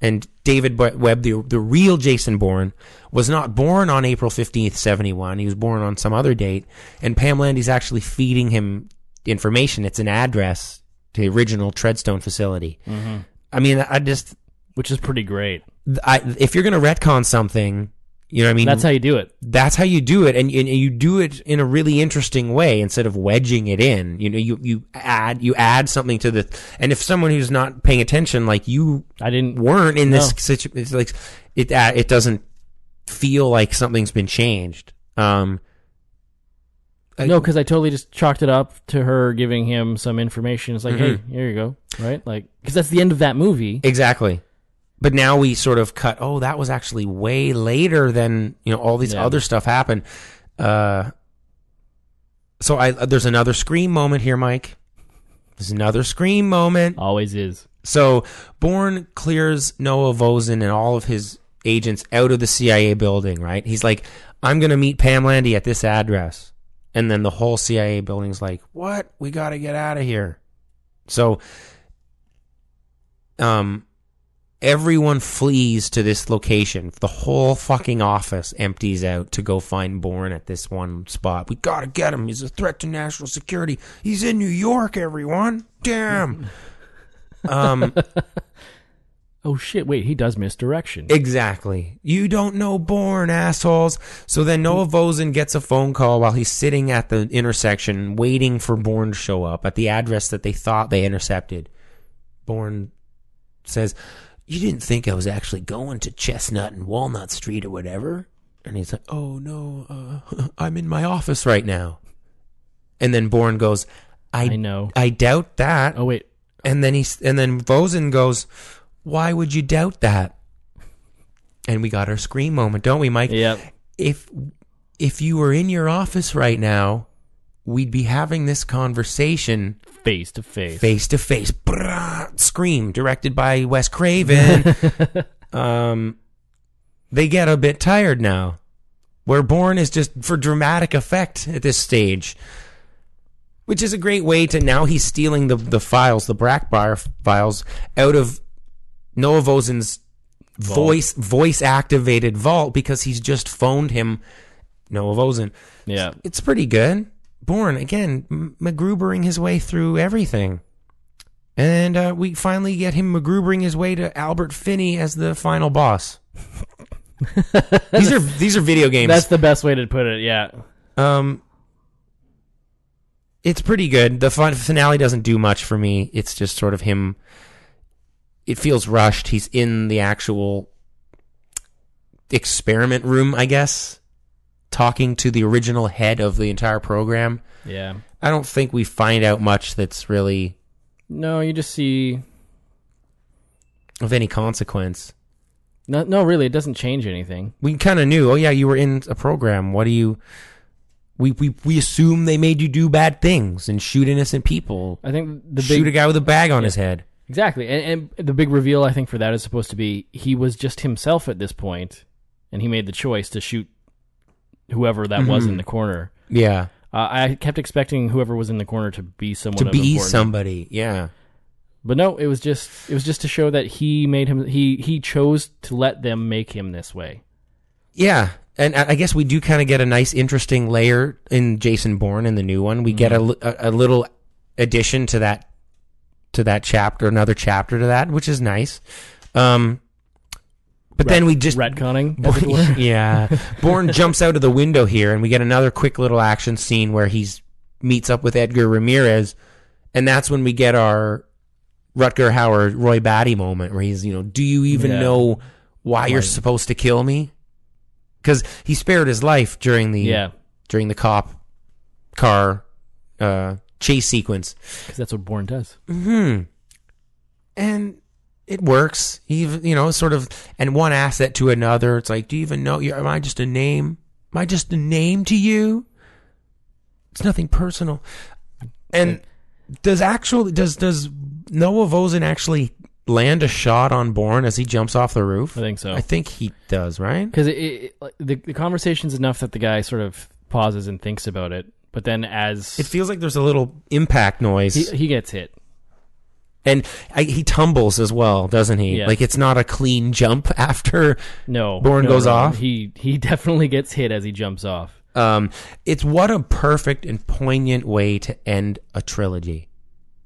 and David Webb, the the real Jason Bourne, was not born on April fifteenth, seventy one. He was born on some other date, and Pam Landy's actually feeding him information. It's an address to the original Treadstone facility. Mhm. I mean, I just, Which is pretty great. I if you're gonna retcon something, you know, what I mean, That's how you do it. that's how you do it, and, and you do it in a really interesting way instead of wedging it in. You know, you you add you add something to the, and if someone who's not paying attention, like you, I didn't weren't in this No. situation, it's like it uh, it doesn't feel like something's been changed. Um, No, because I totally just chalked it up to her giving him some information. It's like, Mhm. hey, here you go, right? Like, because that's the end of that movie. Exactly. But now we sort of cut. Oh, that was actually way later than you know. All these Yeah. other stuff happened. Uh, so I there's another scream moment here, Mike. There's another scream moment. Always is. So Bourne clears Noah Vosen and all of his agents out of the CIA building. Right? He's like, I'm gonna meet Pam Landy at this address, and then the whole CIA building's like, What? We got to get out of here. So, um, everyone flees to this location. The whole fucking office empties out to go find Bourne at this one spot. We gotta get him. He's a threat to national security. He's in New York, everyone. Damn. um, Oh shit! Wait, he does misdirection. exactly. You don't know Bourne, assholes. So then Noah Vosen gets a phone call while he's sitting at the intersection waiting for Bourne to show up at the address that they thought they intercepted. Bourne says, You didn't think I was actually going to Chestnut and Walnut Street or whatever? And he's like, Oh, no, uh, I'm in my office right now. And then Bourne goes, I, I know. I doubt that. Oh wait, And then he's and then Vosen goes, "Why would you doubt that?" And we got our scream moment, don't we, Mike? Yep. If if you were in your office right now, we'd be having this conversation face to face. face to face. Scream, directed by Wes Craven. um, they get a bit tired now. Where Bourne is just for dramatic effect at this stage, which is a great way to now he's stealing the the files, the Blackbriar files, out of Noah Vault. voice voice activated vault because he's just phoned him Noah. Yeah. It's pretty good. Bourne again, MacGrubering his way through everything. And uh, we finally get him MacGrubering his way to Albert Finney as the final boss. these are these are video games. That's the best way to put it. Yeah. Um, it's pretty good. The fun finale doesn't do much for me. It's just sort of him. it feels rushed. He's in the actual experiment room, I guess, talking to the original head of the entire program. Yeah. I don't think we find out much that's really No, you just see. of any consequence. No, no, really, it doesn't change anything. We kind of knew, oh yeah, you were in a program. What do you we, we we assume they made you do bad things and shoot innocent people. I think the big, shoot a guy with a bag on his head. Exactly, and, and the big reveal I think for that is supposed to be he was just himself at this point, and he made the choice to shoot whoever that was in the corner. Yeah. Uh, I kept expecting whoever was in the corner to be someone To of be importance. somebody, yeah. But no, it was just it was just to show that he made him he he chose to let them make him this way. Yeah, and I I guess we do kind of get a nice, interesting layer in Jason Bourne in the new one. We get a, li- a, a little addition to that to that chapter, another chapter to that, which is nice. Um, but then we just retconning. were. yeah, Bourne jumps out of the window here, and we get another quick little action scene where he's meets up with Edgar Ramirez, and that's when we get our Rutger Hauer Roy Batty moment where he's you know, do you even Yeah. know why you're supposed to kill me? Because he spared his life during the Yeah. during the cop car uh, chase sequence. Because that's what Bourne does. Hmm. And it works. Even- you know, sort of, and one asset to another. It's like, do you even know? Am I just a name? Am I just a name to you? It's nothing personal. And does actually does does Noah Vosen actually land a shot on Bourne as he jumps off the roof? I think so. I think he does, right? Because it, it, the the conversation's enough that the guy sort of pauses and thinks about it, but then as It feels like there's a little impact noise. he, he gets hit, and I, he tumbles as well, doesn't he? Yes. Like it's not a clean jump after no Bourne no, goes no, off. He he definitely gets hit as he jumps off. Um, it's what a perfect and poignant way to end a trilogy,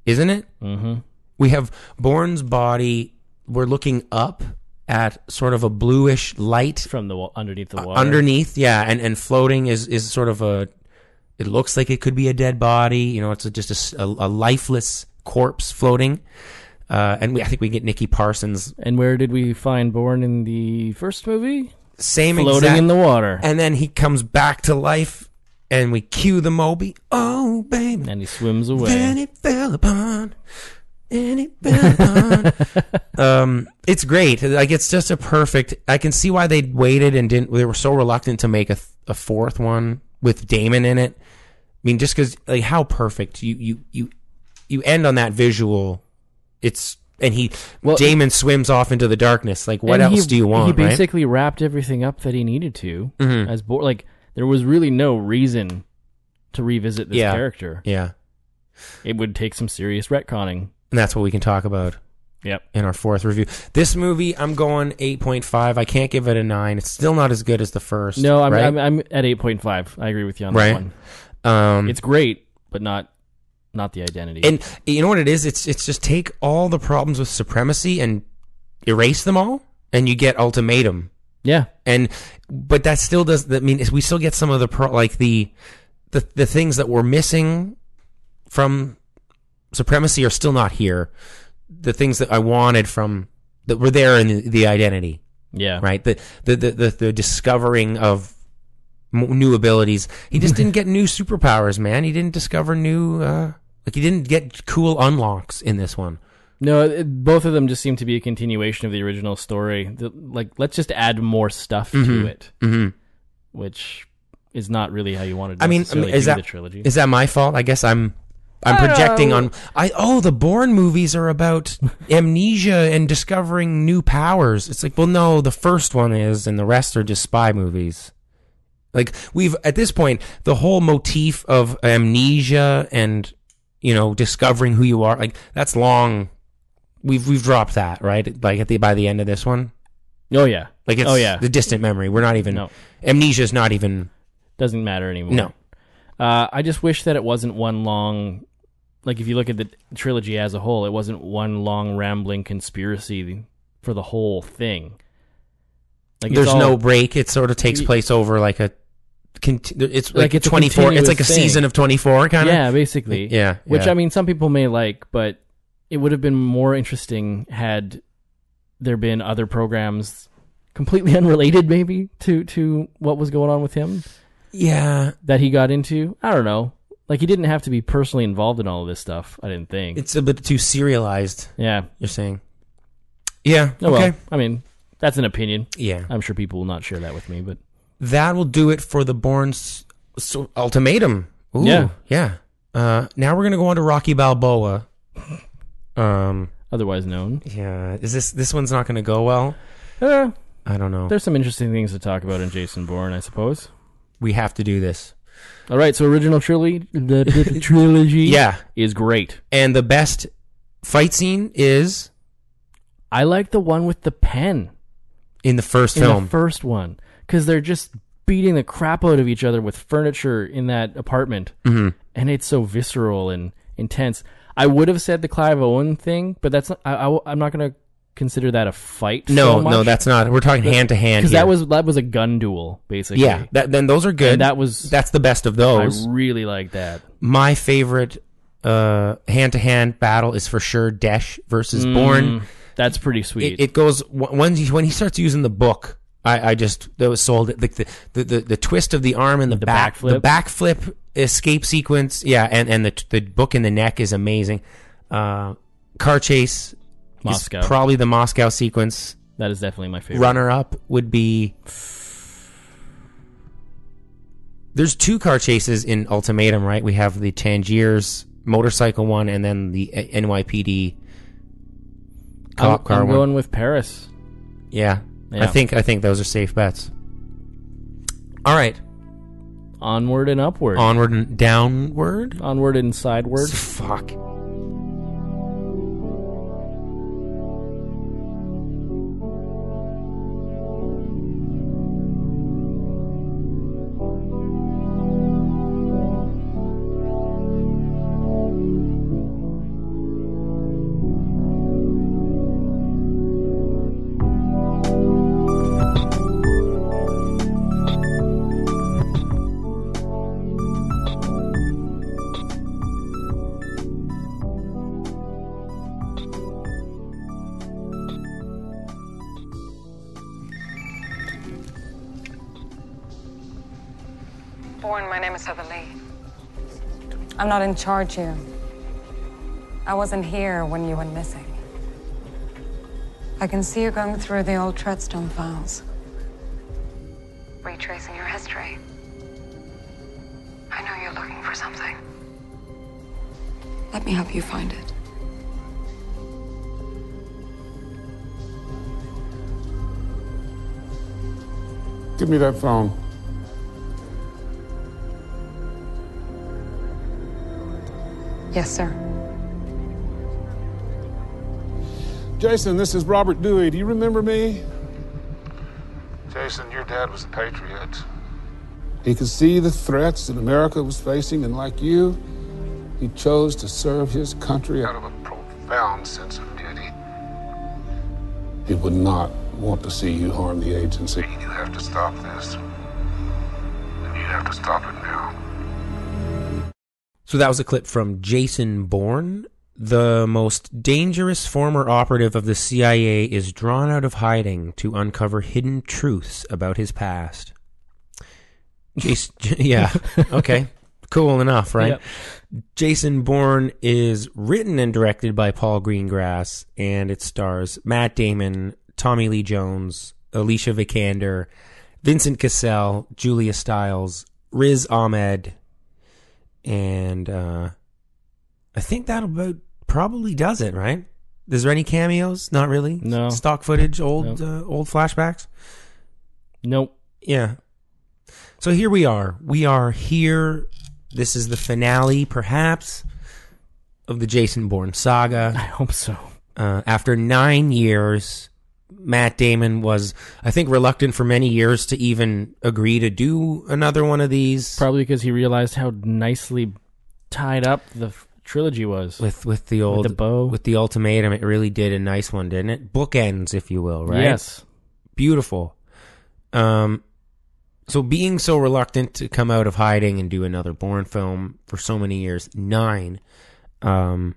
isn't it? Mm-hmm. We have Bourne's body. We're looking up at sort of a bluish light from the underneath the water. underneath, yeah, and and floating is is sort of a. It looks like it could be a dead body. You know, it's a, just a lifeless corpse floating. Uh, and we, I think we get Nikki Parsons. And where did we find Bourne in the first movie? Same floating exact- in the water, And then he comes back to life, and we cue the Moby. Oh, baby. and he swims away. Then it fell upon. And it fell upon. um, it's great. Like it's just a perfect. I can see why they waited and didn't. They were so reluctant to make a, th- a fourth one with Damon in it. I mean, just because like how perfect you you you you end on that visual. It's and he Well, Damon swims off into the darkness. Like what else he- do you want? He right? basically wrapped everything up that he needed to. Mhm. As Bourne, like there was really no reason to revisit this Yeah. character. Yeah. It would take some serious retconning. And that's what we can talk about. Yep. In our fourth review. This movie, I'm going 8.5. I can't give it a 9. It's still not as good as the first. No, I'm right? I'm, I'm at eight point five. I agree with you on Right. that one. Um, It's great, but not not the identity. and you know what it is? It's it's just take all the problems with supremacy and erase them all, and you get ultimatum. yeah, And but that still does. That mean we still get some of the pro, like the the the things that were missing from supremacy are still not here. The things that I wanted from that were there in the, the identity. yeah, right? The the the the, the discovering of new abilities. He just didn't get new superpowers, man. He didn't discover new uh like he didn't get cool unlocks in this one. No, it, both of them just seem to be a continuation of the original story. The, like, let's just add more stuff to Mhm. it, Mhm. which is not really how you want to. I mean, I mean, is do that the trilogy? is that my fault? I guess I'm I'm projecting on I oh the Bourne movies are about amnesia and discovering new powers. It's like, well no, the first one is and the rest are just spy movies. Like we've at this point the whole motif of amnesia and you know discovering who you are like that's long we've we've dropped that, right? Like at the by the end of this one. oh yeah, Like it's oh yeah, the distant memory. We're not even No. amnesia is not even doesn't matter anymore. No. Uh, I just wish that it wasn't one long, like if you look at the trilogy as a whole, it wasn't one long rambling conspiracy for the whole thing. Like there's all- no break. It sort of takes place over like a. Conti- it's like, Like it's a 24. It's like a thing. season of 24 kind of. yeah, basically, Yeah. Which yeah. I mean, some people may like, but it would have been more interesting had there been other programs completely unrelated, maybe to to what was going on with him Yeah, that he got into. I don't know. Like he didn't have to be personally involved in all of this stuff. I didn't think. it's a bit too serialized. yeah. You're saying? Yeah. Oh, okay. well, I mean, that's an opinion. Yeah. I'm sure people will not share that with me, but that will do it for the Bourne's so, ultimatum. Ooh, Yeah. yeah. Uh, now we're gonna go on to Rocky Balboa. Um, otherwise known. yeah. Is this this one's not gonna go well? Uh, I don't know. there's some interesting things to talk about in Jason Bourne, I suppose. we have to do this. All right, so original trilogy, the, the trilogy, Yeah. is great. And the best fight scene is I like the one with the pen in the first in film. the first one because they're just beating the crap out of each other with furniture in that apartment, mm-hmm. and it's so visceral and intense. I would have said the Clive Owen thing, but that's not, I, I, am not going to consider that a fight. No, so no, that's not. We're talking hand to hand because that was that was a gun duel basically. yeah. That, then those are good. And that was that's the best of those. I really like that. My favorite uh hand to hand battle is for sure Desh versus. Mm, that's pretty sweet. It, it goes when he, when he starts using the book. I, I just that was sold like the, the, the, the twist of the arm and the, The back the backflip. backflip escape sequence. Yeah, and and the the book in the neck is amazing. Uh, car chase Moscow. probably the Moscow sequence. that is definitely my favorite. Runner up would be. There's two car chases in Ultimatum, right? We have the Tangiers motorcycle one, and then the uh, NYPD cop I'm, car I'm one. going with Paris. Yeah. I think I think those are safe bets. All right. Onward and upward. Onward and downward. Onward and sideward. Fuck. Not in charge here. I wasn't here when you went missing. I can see you're going through the old Treadstone files, retracing your history. I know you're looking for something. Let me help you find it. Give me that phone. Yes, sir. Jason, this is Robert Dewey. Do you remember me? Jason, your dad was a patriot. He could see the threats that America was facing, and like you, he chose to serve his country Out of a profound sense of duty. He would not want to see you harm the agency. You have to stop this. And you have to stop it now. So that was a clip from Jason Bourne. The most dangerous former operative of the CIA is drawn out of hiding to uncover hidden truths about his past. Jason, yeah, okay, cool enough, right? Yep. Jason Bourne is written and directed by Paul Greengrass, and it stars Matt Damon, Tommy Lee Jones, Alicia Vikander, Vincent Cassel, Julia Stiles, Riz Ahmed, and uh, I think that about probably does it, right? Is there any cameos? Not really. No. stock footage, old uh, old flashbacks. Nope. Yeah. So here we are. We are here. This is the finale, perhaps, of the Jason Bourne saga. I hope so. Uh, after nine years, Matt Damon was, I think, reluctant for many years to even agree to do another one of these. Probably because he realized how nicely tied up the f- trilogy was. with with the old the bow. with the ultimatum. It really did a nice one, didn't it? Bookends, if you will, right? Yes. beautiful. Um, so being so reluctant to come out of hiding and do another Bourne film for so many years, nine. Um,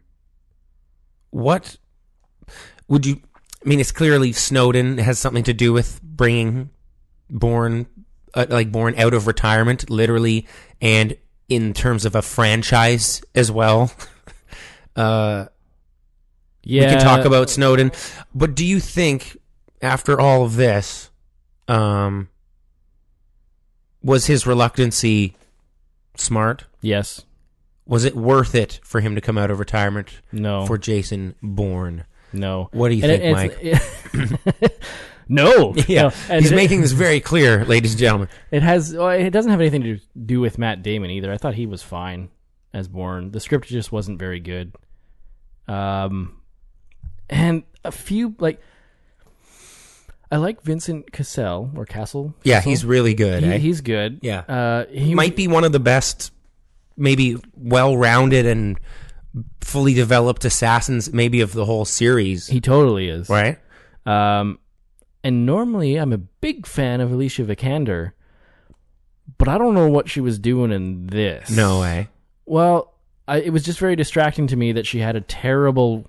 what would you I mean, it's clearly Snowden has something to do with bringing Bourne, uh, like Bourne, out of retirement, literally, and in terms of a franchise as well. uh, we can talk about Snowden, but do you think after all of this, um, was his reluctancy smart? Yes. Was it worth it for him to come out of retirement? No. For Jason Bourne. No. What do you And think, it- Mike? it's- no. Yeah, No. He's it- making this very clear, ladies and gentlemen. It has. Well, it doesn't have anything to do with Matt Damon either. I thought he was fine as Bourne. The script just wasn't very good. Um, and a few like. I like Vincent Cassel or Castle. Yeah, he's really good. He- eh? He's good. Yeah, Uh, he might be one of the best, maybe well-rounded and fully developed assassins, maybe of the whole series. He totally is. Right. Um, and normally I'm a big fan of Alicia Vikander, but I don't know what she was doing in this. No way. Well, I, it was just very distracting to me that she had a terrible,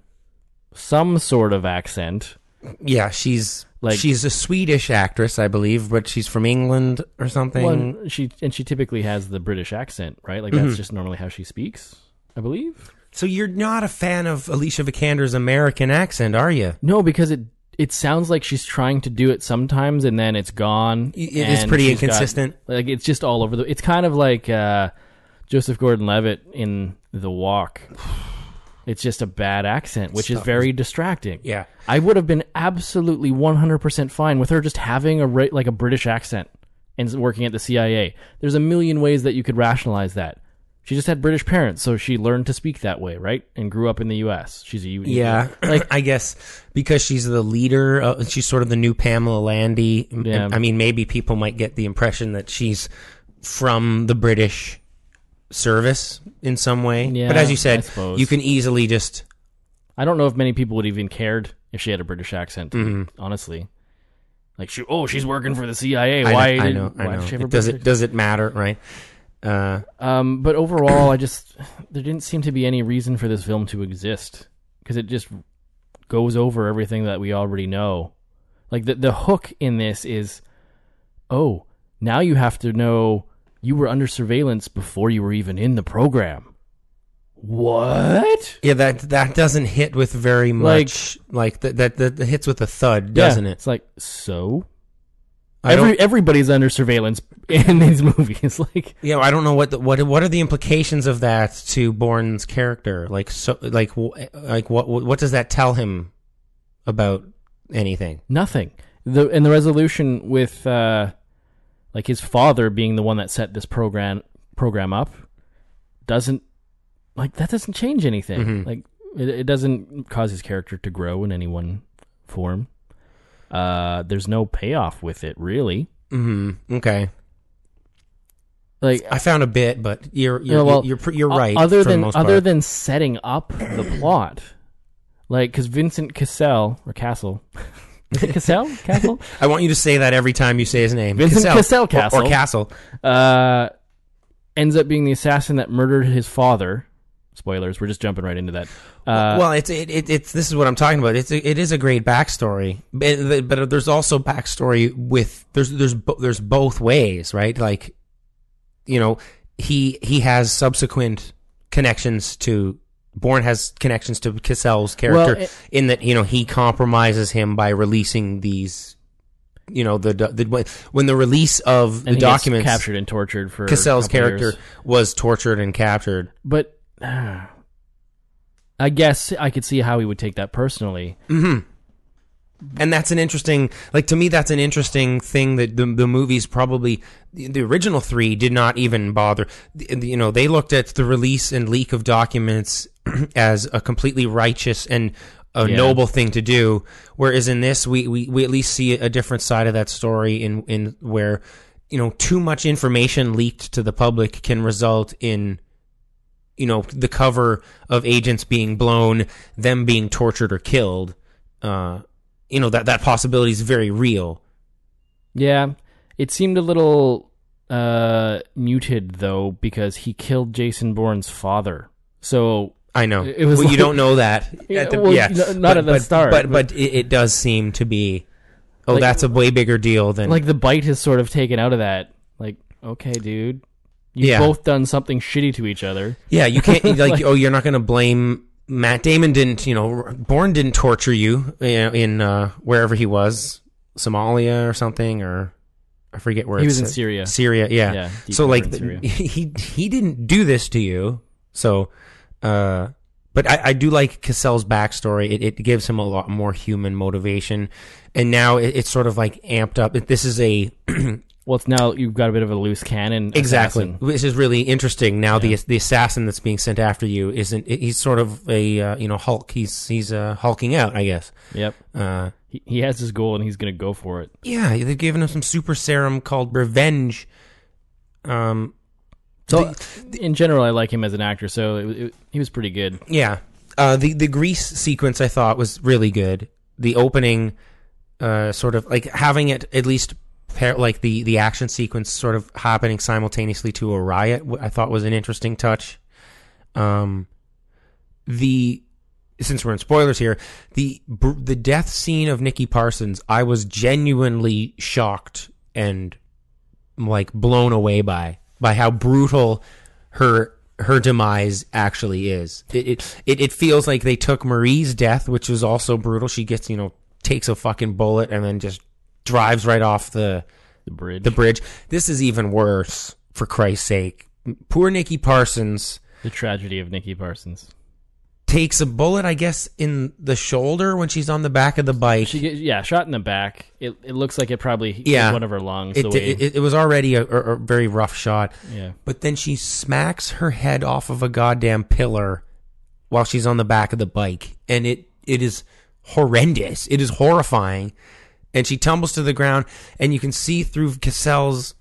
some sort of accent. Yeah, she's Like- she's a Swedish actress, I believe, but she's from England or something. Well, she and she typically has the British accent, right? Like that's just normally how she speaks, I believe. So you're not a fan of Alicia Vikander's American accent, are you? No, because it it sounds like she's trying to do it sometimes and then it's gone. It is pretty she's got- inconsistent. like it's just all over the. It's kind of like uh, Joseph Gordon-Levitt in The Walk. It's just a bad accent, which is very distracting. Yeah. I would have been absolutely 100% fine with her just having a like a British accent and working at the CIA. There's a million ways that you could rationalize that. She just had British parents, so she learned to speak that way, right? And grew up in the U.S. She's a U- Yeah, like I guess because she's the leader, uh, she's sort of the new Pamela Landy. Yeah. I mean, maybe people might get the impression that she's from the British service in some way. Yeah, but as you said, you can easily just I don't know if many people would even cared if she had a British accent. Mhm. Honestly, like she, oh, she's working for the CIA. I Why? know, I did- know, I know. have a It- does it does it matter, right? Uh, Um, but overall, I just there didn't seem to be any reason for this film to exist because it just goes over everything that we already know. Like the the hook in this is, oh, now you have to know you were under surveillance before you were even in the program. What? yeah, that that doesn't hit with very Like- much. Like, that, that that hits with a thud, doesn't Yeah, it? It's like so. Every everybody's under surveillance in these movies. Like Yeah, I don't know what the, what what are the implications of that to Bourne's character? Like so, like like what what does that tell him about anything? Nothing. The and the resolution with uh like his father being the one that set this program program up doesn't like that doesn't change anything. Mhm. Like it, it doesn't cause his character to grow in any one form. Uh there's no payoff with it really. hmm Okay, Like I found a bit, but you're you're Yeah, well, you're, you're, you're right. Other than other than setting up the plot, like because Vincent Cassel or Castle, is it Cassel? Castle? I want you to say that every time you say his name. Vincent Cassel, Castle or, Castle. or Castle. uh, ends up being the assassin that murdered his father. Spoilers. We're just jumping right into that. Uh, well, it's it, it, it's this is what I'm talking about. It's it is a great backstory, but, but there's also backstory with there's there's there's both ways, right? Like, you know, he he has subsequent connections to. Bourne has connections to Cassel's character Well, it- in that you know he compromises him by releasing these, you know the, the when the release of the documents captured and tortured for Cassel's character years. was tortured and captured. But I guess I could see how he would take that personally. hmm And that's an interesting, like to me, that's an interesting thing that the the movies probably the, the original three did not even bother. The- You know, they looked at the release and leak of documents as a completely righteous and a Yeah. noble thing to do. Whereas in this, we, we, we at least see a different side of that story in in where you know too much information leaked to the public can result in you know the cover of agents being blown, them being tortured or killed. Uh, you know that that possibility is very real. Yeah, it seemed a little uh, muted though because he killed Jason Bourne's father. So I know. It was well, you don't know that. Yeah, At the- well, yeah, not but, at the but, start, But but- but it, it does seem to be. Oh, Like- that's a way bigger deal than like the bite has sort of taken out of that. Like, okay, dude, you've Yeah. both done something shitty to each other. Yeah, you can't like, oh, you're not going to blame Matt Damon. Didn't you know? Bourne didn't torture you, in uh, wherever he was, Somalia or something, or I forget where He it was in Syria. Syria, yeah. Yeah, so like the- he he didn't do this to you. So, uh, but I, I do like Cassel's backstory. It, it gives him a lot more human motivation, and now it, it's sort of like amped up. This is a Well, it's now you've got a bit of a loose cannon. Exactly. assassin. This is really interesting. Now the the assassin that's being sent after you isn't. He's sort of a uh, you know Hulk. He's he's uh, hulking out, I guess. Yep. Uh, He, he has his goal and he's going to go for it. yeah, they've given him some super serum called Revenge. Um, So, in general, I like him as an actor. So it, it, he was pretty good. yeah. Uh, the the Greece sequence I thought was really good. The opening, uh, sort of like having it at least like the the action sequence sort of happening simultaneously to a riot. I thought was an interesting touch. Um, the since we're in spoilers here, the the death scene of Nikki Parsons, I was genuinely shocked and like blown away by by how brutal her her demise actually is. It it, it feels like they took Marie's death, which was also brutal. She gets you know takes a fucking bullet and then just drives right off the The bridge. the bridge. This is even worse. For Christ's sake, poor Nikki Parsons The tragedy of Nikki Parsons. takes a bullet, I guess, in the shoulder when she's on the back of the bike. She gets yeah shot in the back. It it looks like it probably hit yeah, one of her lungs. It, way, it, it was already a, a, a very rough shot. Yeah. but then she smacks her head off of a goddamn pillar while she's on the back of the bike, and it it is horrendous. It is horrifying, and she tumbles to the ground, and you can see through Cassel's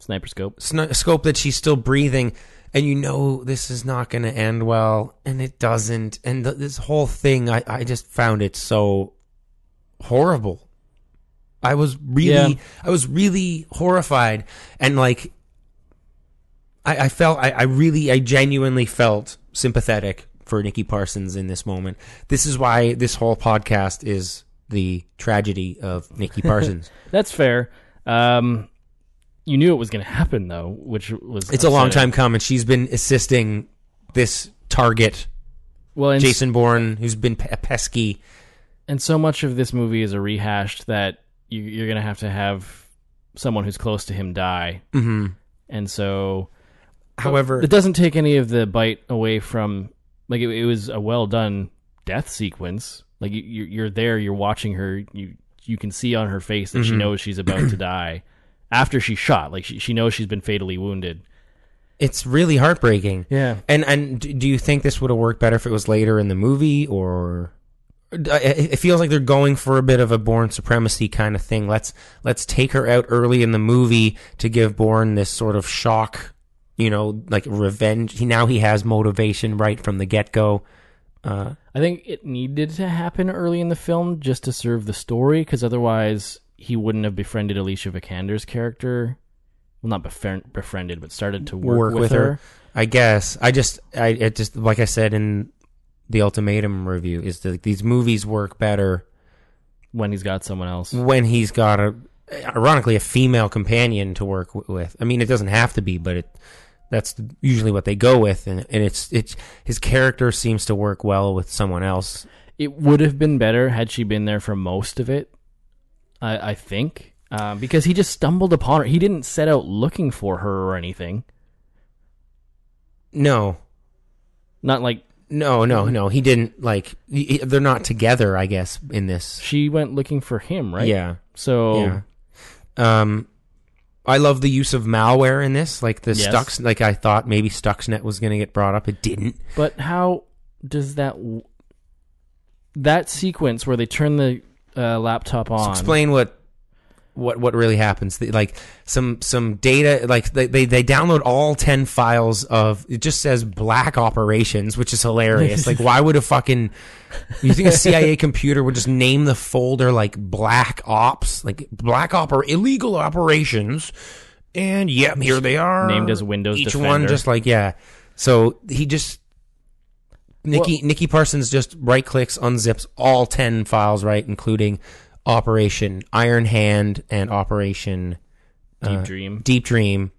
sniper scope sn- scope that she's still breathing. And you know this is not going to end well, and it doesn't. And th- this whole thing, I, I just found it so horrible. I was really, Yeah. I was really horrified, and like, I, I felt, I, I really, I genuinely felt sympathetic for Nikki Parsons in this moment. This is why this whole podcast is the tragedy of Nikki Parsons. That's fair. Um, you knew it was going to happen though, which was it's a long time coming. She's been assisting this target, Well, Jason Bourne, who's been pe- pesky. and so much of this movie is a rehashed that you, you're going to have to have someone who's close to him die, hmm and so. However, it doesn't take any of the bite away from like it, it was a well done death sequence. Like you, you're, there, you're watching her. You you can see on her face that she Mhm. knows she's about to die after she's shot. Like she she knows she's been fatally wounded. it's really heartbreaking. Yeah. And and do you think this would have worked better if it was later in the movie, or it it feels like they're going for a bit of a Bourne supremacy kind of thing? Let's let's take her out early in the movie to give Born this sort of shock, you know, like revenge. He now he has motivation right from the get go. Uh, I think it needed to happen early in the film just to serve the story, because otherwise he wouldn't have befriended Alicia Vikander's character. Well, not befriend, befriended, but started to work, with, her. I guess. I just, I it just like I said in the ultimatum review is that these movies work better when he's got someone else. when he's got a, ironically, a female companion to work w- with. I mean, it doesn't have to be, but it that's usually what they go with, and and it's it's his character seems to work well with someone else. It would have been better had she been there for most of it. I, I think um, because he just stumbled upon her. He didn't set out looking for her or anything. No, Not like no, no, no. He didn't like. he- They're not together, I guess, in this. she went looking for him, right? Yeah. So Yeah. Um, I love the use of malware in this. Like the Yes. Stux, like I thought maybe Stuxnet was going to get brought up. It didn't. But how does that w- that sequence where they turn the uh, laptop on? Explain what what what really happens. The- Like some some data. Like they, they they download all ten files of. It just says black operations, which is hilarious. like why would a fucking you think a CIA computer would just name the folder like black ops, like black oper illegal operations, and yep, here they are Named as Windows Each Defender. one just like yeah. So he just Nikki Nikki Parsons just right clicks, unzips all ten files, right, including Operation Iron Hand and Operation Deep uh, Dream. Deep Dream.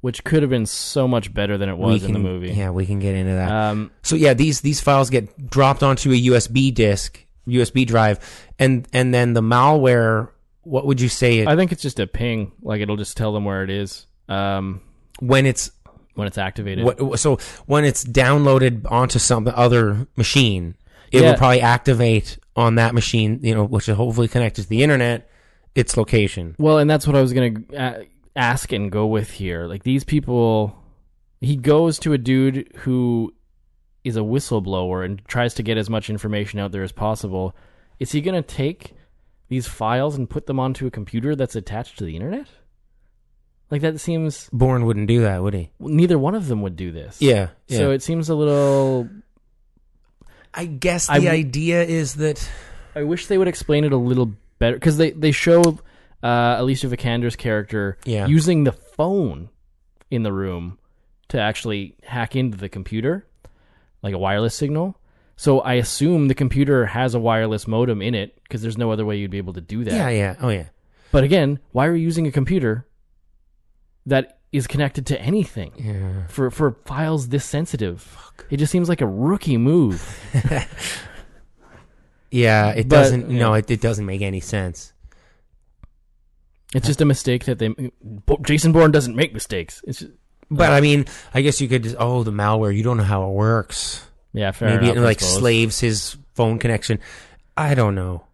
which could have been so much better than it was We in the movie. Yeah, we can get into that. Um, so yeah, these these files get dropped onto a USB disk, USB drive, and and then the malware. What would you say? It, I think it's just a ping. Like it'll just tell them where it is. Um, when it's when it's activated. What, so when it's downloaded onto some other machine, it Yeah. will probably activate on that machine, you know, which is hopefully connected to the internet, its location. Well, and that's what I was going to uh, ask and go with here. Like these people, he goes to a dude who is a whistleblower and tries to get as much information out there as possible. Is he going to take these files and put them onto a computer that's attached to the internet? Like that seems Bourne wouldn't do that, would he? neither one of them would do this. Yeah, So it seems a little. I guess the I- idea is that I wish they would explain it a little better because they they show uh, Alicia Vikander's character Yeah. using the phone in the room to actually hack into the computer, like a wireless signal. So I assume the computer has a wireless modem in it because there's no other way you'd be able to do that. Yeah, yeah. Oh, yeah. But again, why are you using a computer that is connected to anything Yeah. for for files this sensitive? It just seems like a rookie move. yeah, it But, doesn't. yeah. No, it, it doesn't make any sense. It's just a mistake that they. Jason Bourne doesn't make mistakes. It's just, But I uh, mean, I guess you could just oh the malware. You don't know how it works. Yeah, fair Maybe enough, it like slaves his phone connection. I don't know.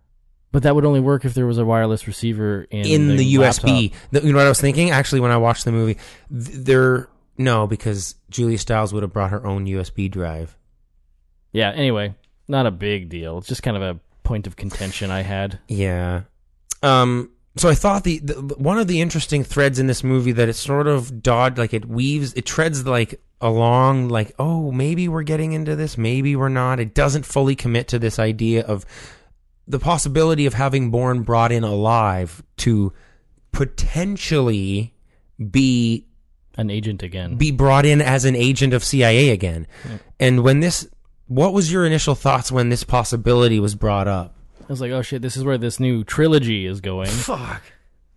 But that would only work if there was a wireless receiver in in the, USB. The- you know what I was thinking? Actually, when I watched the movie, th- there no because Julia Stiles would have brought her own USB drive. Yeah. Anyway, not a big deal. It's just kind of a point of contention I had. Yeah. Um. So I thought the, the one of the interesting threads in this movie that it sort of dodged, like it weaves, it treads like along, like oh maybe we're getting into this, maybe we're not. It doesn't fully commit to this idea of the possibility of having Bourne brought in alive to potentially be An agent again. be brought in as an agent of CIA again. And when this, what was your initial thoughts when this possibility was brought up? I was like, oh shit, this is where this new trilogy is going. Fuck.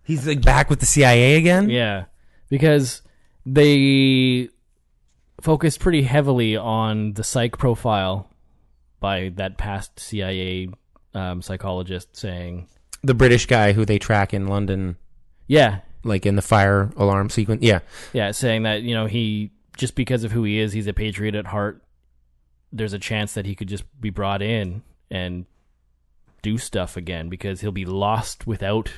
He's like back with the CIA again. Yeah, because they focused pretty heavily on the psych profile by that past CIA um, psychologist saying, The British guy who they track in London, yeah, like in the fire alarm sequence. Yeah. yeah, saying that you know he just because of who he is, he's a patriot at heart. There's a chance that he could just be brought in and do stuff again because he'll be lost without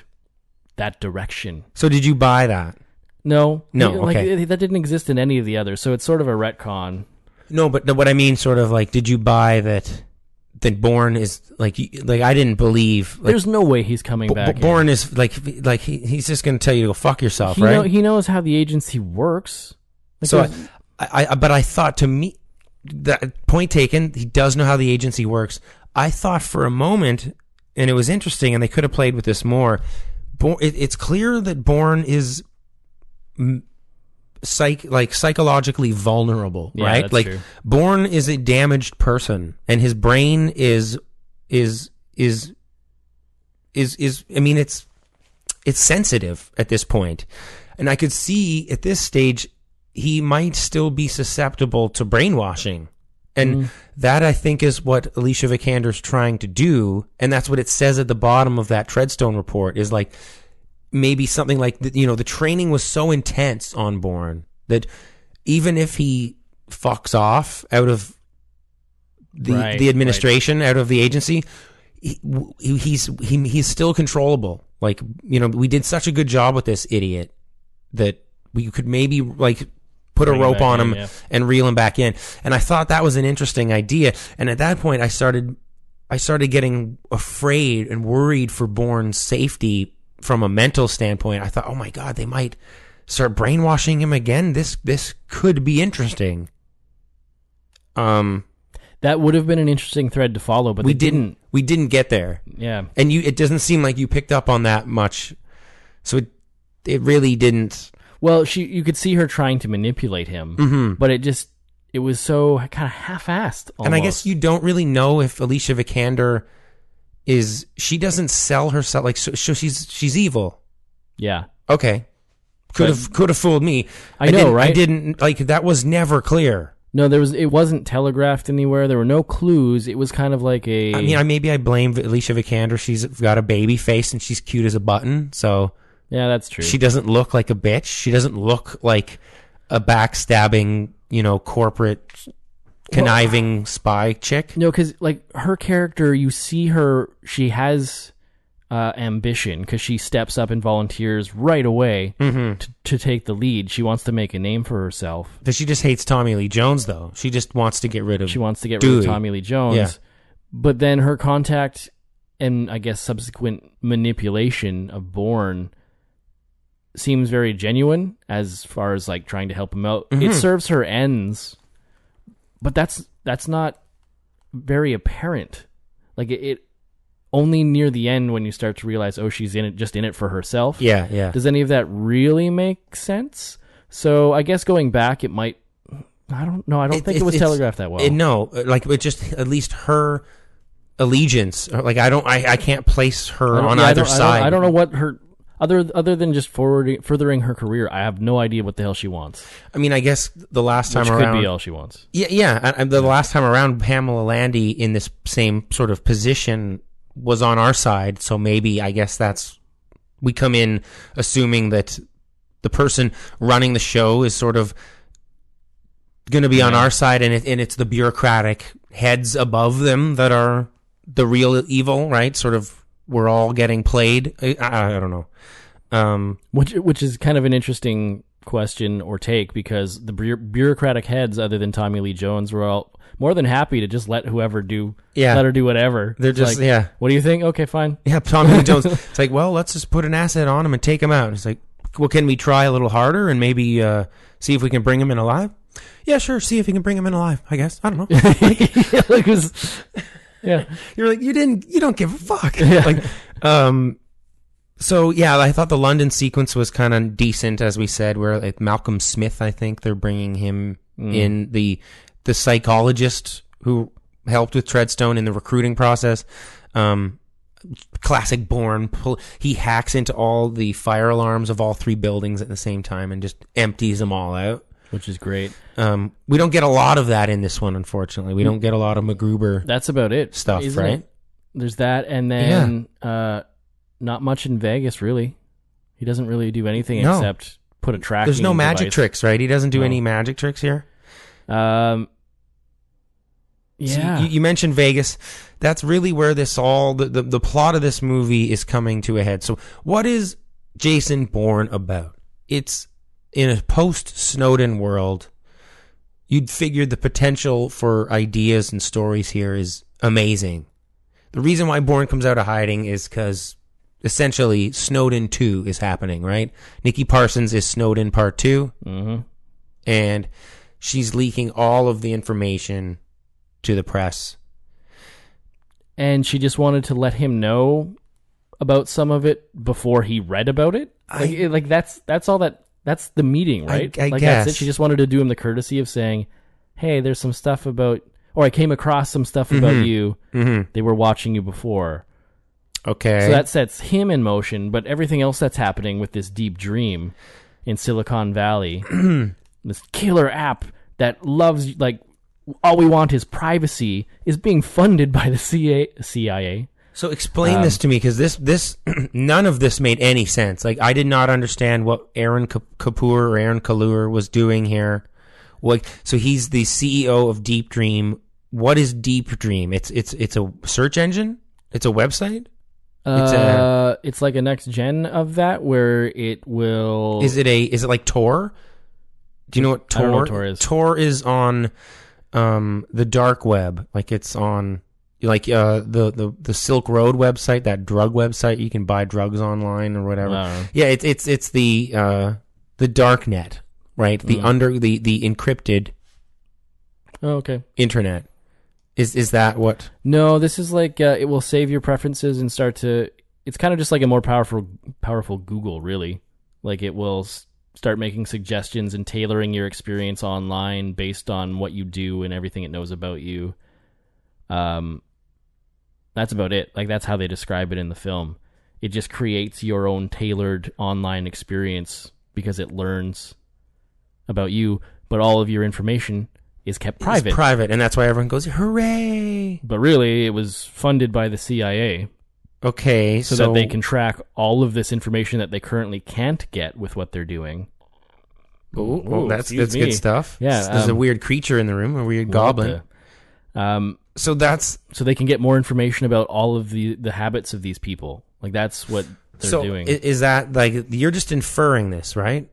that direction. So did you buy that? No, No, like okay. that didn't exist in any of the others. So it's sort of a retcon. No, but what I mean, sort of like, did you buy that? That Bourne is like, like I didn't believe. Like, There's no way he's coming B- back. in. Bourne is like, like he, he's just going to tell you to go fuck yourself, he, right? know, he knows how the agency works. Like, so I, I, but I thought to me, that point taken, he does know how the agency works. I thought for a moment, and it was interesting, and they could have played with this more. Bourne, it, it's clear that Bourne is psych, like psychologically vulnerable, Yeah, right? like true. Bourne is a damaged person, and his brain is is is is is. I mean, it's it's sensitive at this point. And I could see at this stage he might still be susceptible to brainwashing. And mm. that I think is what Alicia Vikander's trying to do, and that's what it says at the bottom of that Treadstone report is like maybe something like the, you know the training was so intense on Bourne that even if he fucks off out of the Right, the administration, out of the agency, he, he- he's he, he's still controllable. Like you know, we did such a good job with this idiot that we could maybe like put Bring a rope on in, him yeah. and reel him back in. And I thought that was an interesting idea. And at that point, I started I started getting afraid and worried for Bourne's safety from a mental standpoint. I thought, oh my god, they might start brainwashing him again. This this could be interesting. Um, that would have been an interesting thread to follow, but we they didn't, we didn't get there. Yeah. and you it doesn't seem like you picked up on that much. So it it really didn't. Well, she you could see her trying to manipulate him, Mhm. but it just it was so kind of half-assed. And I guess you don't really know if Alicia Vikander is she doesn't sell herself like so, so she's she's evil. yeah. Okay. Could But- have could have fooled me. I know, didn't- I right? didn't like that was never clear. No, there was. It wasn't telegraphed anywhere. There were no clues. It was kind of like a. I mean, I maybe I blame Alicia Vikander. She's got a baby face and she's cute as a button. So yeah, that's true. she doesn't look like a bitch. She doesn't look like a backstabbing, you know, corporate conniving spy chick. No, because like her character, you see her. She has uh, ambition because she steps up and volunteers right away Mhm. to, to take the lead. She wants to make a name for herself. But she just hates Tommy Lee Jones, though. She just wants to get rid of. She wants to get rid Dewey. of Tommy Lee Jones. Yeah. But then her contact and I guess subsequent manipulation of Bourne seems very genuine as far as like trying to help him out. It Mhm. serves her ends, but that's that's not very apparent. Like it, it only near the end when you start to realize, oh, she's in it just in it for herself. Yeah, yeah. Does any of that really make sense? So I guess going back, it might. I don't know. I don't think it, was telegraphed that well. it- no, uh, like it just at least her allegiance. Uh, like I don't, I, I can't place her I on yeah, either don't- I don't- side. I don't, know what her other other than just forwarding furthering her career. I have no idea what the hell she wants. I mean, I guess the last time Which around could be all she wants. Yeah, yeah. and- the last time around, Pamela Landy in this same sort of position was on our side. So maybe I guess that's we come in assuming that the person running the show is sort of going to be on our side, and it, and it's the bureaucratic heads above them that are the real evil, right? Sort of we're all getting played. I, I, I don't know. Um, Which which is kind of an interesting question or take because the bu- bureaucratic heads, other than Tommy Lee Jones, were all more than happy to just let whoever do Yeah. let her do whatever. They're It's just- like, yeah. What do you think? Okay, fine. Yeah, Tommy Lee Jones. It's like, well, let's just put an asset on him and take him out. It's like, well, can we try a little harder and maybe uh, see if we can bring him in alive? Yeah, sure. See if we can bring him in alive. I guess. I don't know. yeah, like it was, yeah. You're like, you didn't. You don't give a fuck. Yeah. Like, um. So yeah, I thought the London sequence was kind of decent, as we said. Where like, Malcolm Smith, I think they're bringing him Mm. in the the psychologist who helped with Treadstone in the recruiting process. Um, classic Bourne. Pull, he hacks into all the fire alarms of all three buildings at the same time and just empties them all out, which is great. Um, we don't get a lot of that in this one, unfortunately. We don't get a lot of MacGyver. That's about it. Stuff, isn't right? it? There's that, and then uh, not much in Vegas really. He doesn't really do anything No. except put a track. There's no magic tricks, right? He doesn't do No. any magic tricks here. Um. So Yeah. you, you mentioned Vegas. That's really where this all the, the the plot of this movie is coming to a head. So what is Jason Bourne about? It's in a post Snowden world. You'd figure the potential for ideas and stories here is amazing. The reason why Bourne comes out of hiding is because essentially Snowden 2 is happening, right? Nikki Parsons is Snowden Part 2. Mm-hmm. And she's leaking all of the information to the press. and she just wanted to let him know about some of it before he read about it. Like, it- like that's that's all that that's the meeting, right? I like that's it. guess. She just wanted to do him the courtesy of saying, "Hey, there's some stuff about, or I came across some stuff about Mhm. you. Mhm. They were watching you before." Okay. So that sets him in motion, but everything else that's happening with this deep dream in Silicon Valley, this killer app that loves like all we want is privacy, is being funded by the CIA. CIA. So explain Um, this to me because this this none of this made any sense. Like I did not understand what Aaron Kapoor or Aaron Kalloor was doing here. Like so he's the CEO of Deep Dream. What is Deep Dream? It's it's it's a search engine. It's a website. It's a, uh, it's like a next gen of that where it will. is it a is it like Tor? Do you know what Tor? know what Tor is. Tor is on um the dark web. Like it's on like uh the, the the Silk Road website, that drug website you can buy drugs online or whatever. Yeah, it's it's it's the uh the dark net, right? The Mm. under the the encrypted Oh, okay. internet. Is is that what? No, this is like uh, it will save your preferences and start to. It's kind of just like a more powerful, powerful Google, really. Like it will s- start making suggestions and tailoring your experience online based on what you do and everything it knows about you. Um, that's about it. Like that's how they describe it in the film. It just creates your own tailored online experience because it learns about you, but all of your information is kept private. It's private, and that's why everyone goes, hooray! But really, it was funded by the CIA. Okay, so, so- that they can track all of this information that they currently can't get with what they're doing. Ooh, well, that's that's me. good stuff. Yeah, there's a um, weird creature in the room, a weird goblin. the- um, so that's so they can get more information about all of the the habits of these people. Like that's what they're so doing. is that like you're just inferring this, right?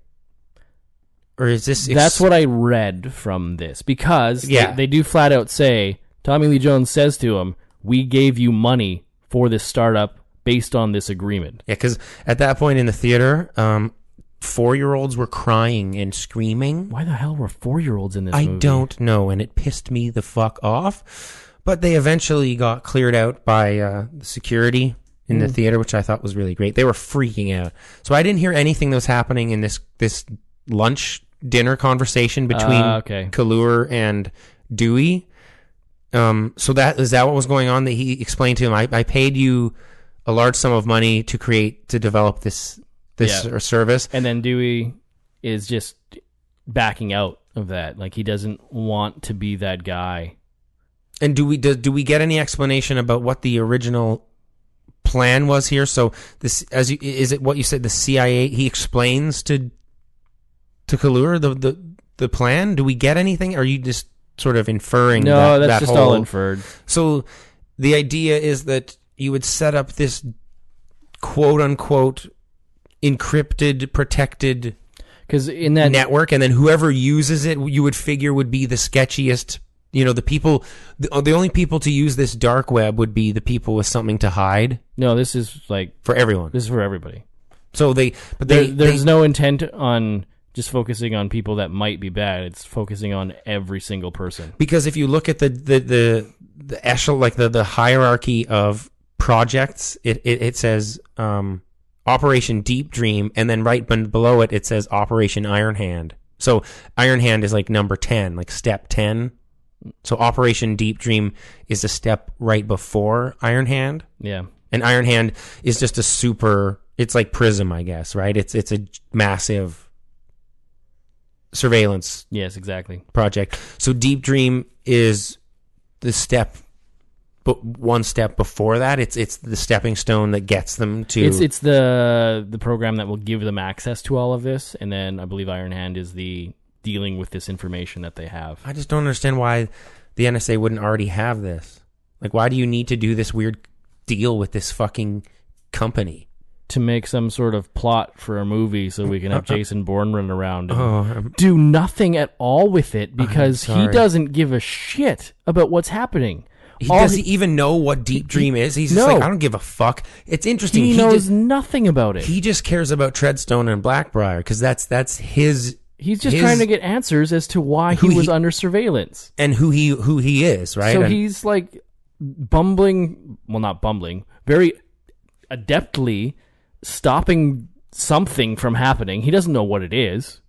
Or is this? ex- That's what I read from this because they- Yeah. they, do flat out say Tommy Lee Jones says to him, "We gave you money for this startup based on this agreement." Yeah, because at that point in the theater, um, four-year-olds were crying and screaming. Why the hell were four-year-olds in this? I movie? don't know, and it pissed me the fuck off. But they eventually got cleared out by uh, the security in the Mm. theater, which I thought was really great. They were freaking out, so I didn't hear anything that was happening in this this lunch dinner conversation between Ah, okay. Kalloor and Dewey. Um, so that is that what was going on? That he explained to him, I, I paid you a large sum of money to create to develop this this Yeah. service, And then Dewey is just backing out of that. Like he doesn't want to be that guy. And do we do, do we get any explanation about what the original plan was here? So this as you is it what you said the CIA he explains to to Kalloor the the the plan? Do we get anything? Or are you just sort of inferring? No, that, that's that just all inferred. So the idea is that you would set up this quote unquote encrypted, protected because in that network, and then whoever uses it, you would figure would be the sketchiest. You know, the people, the, the only people to use this dark web would be the people with something to hide. No, this is like for everyone. This is for everybody. So they, but There- they, there's they- no intent on just focusing on people that might be bad. It's focusing on every single person. because if you look at the the the, the echelon, like the the hierarchy of projects, it it, it says um, Operation Deep Dream, and then right ben- below it, it says Operation Iron Hand. So Iron Hand is like number ten, like step ten. So Operation Deep Dream is a step right before Iron Hand. Yeah. And Iron Hand is just a super. It's like Prism, I guess, right? It's it's a massive surveillance Yes, exactly. project. So Deep Dream is the step, but one step before that. It's it's the stepping stone that gets them to. It's it's the the program that will give them access to all of this, and then I believe Iron Hand is the dealing with this information that they have. I just don't understand why the NSA wouldn't already have this. Like, why do you need to do this weird deal with this fucking company? to make some sort of plot for a movie so we can have uh-huh. Jason Bourne run around and Oh, do nothing at all with it because he doesn't give a shit about what's happening. He All does he even know what Deep Dream is? He's just No. like, I don't give a fuck. It's interesting. he, knows just, nothing about it. he just cares about Treadstone and Blackbriar because that's that's his. He's just his- trying to get answers as to why he was he- under surveillance. and who he who he is, right? So And- he's like bumbling, well, not bumbling, very adeptly stopping something from happening. He doesn't know what it is.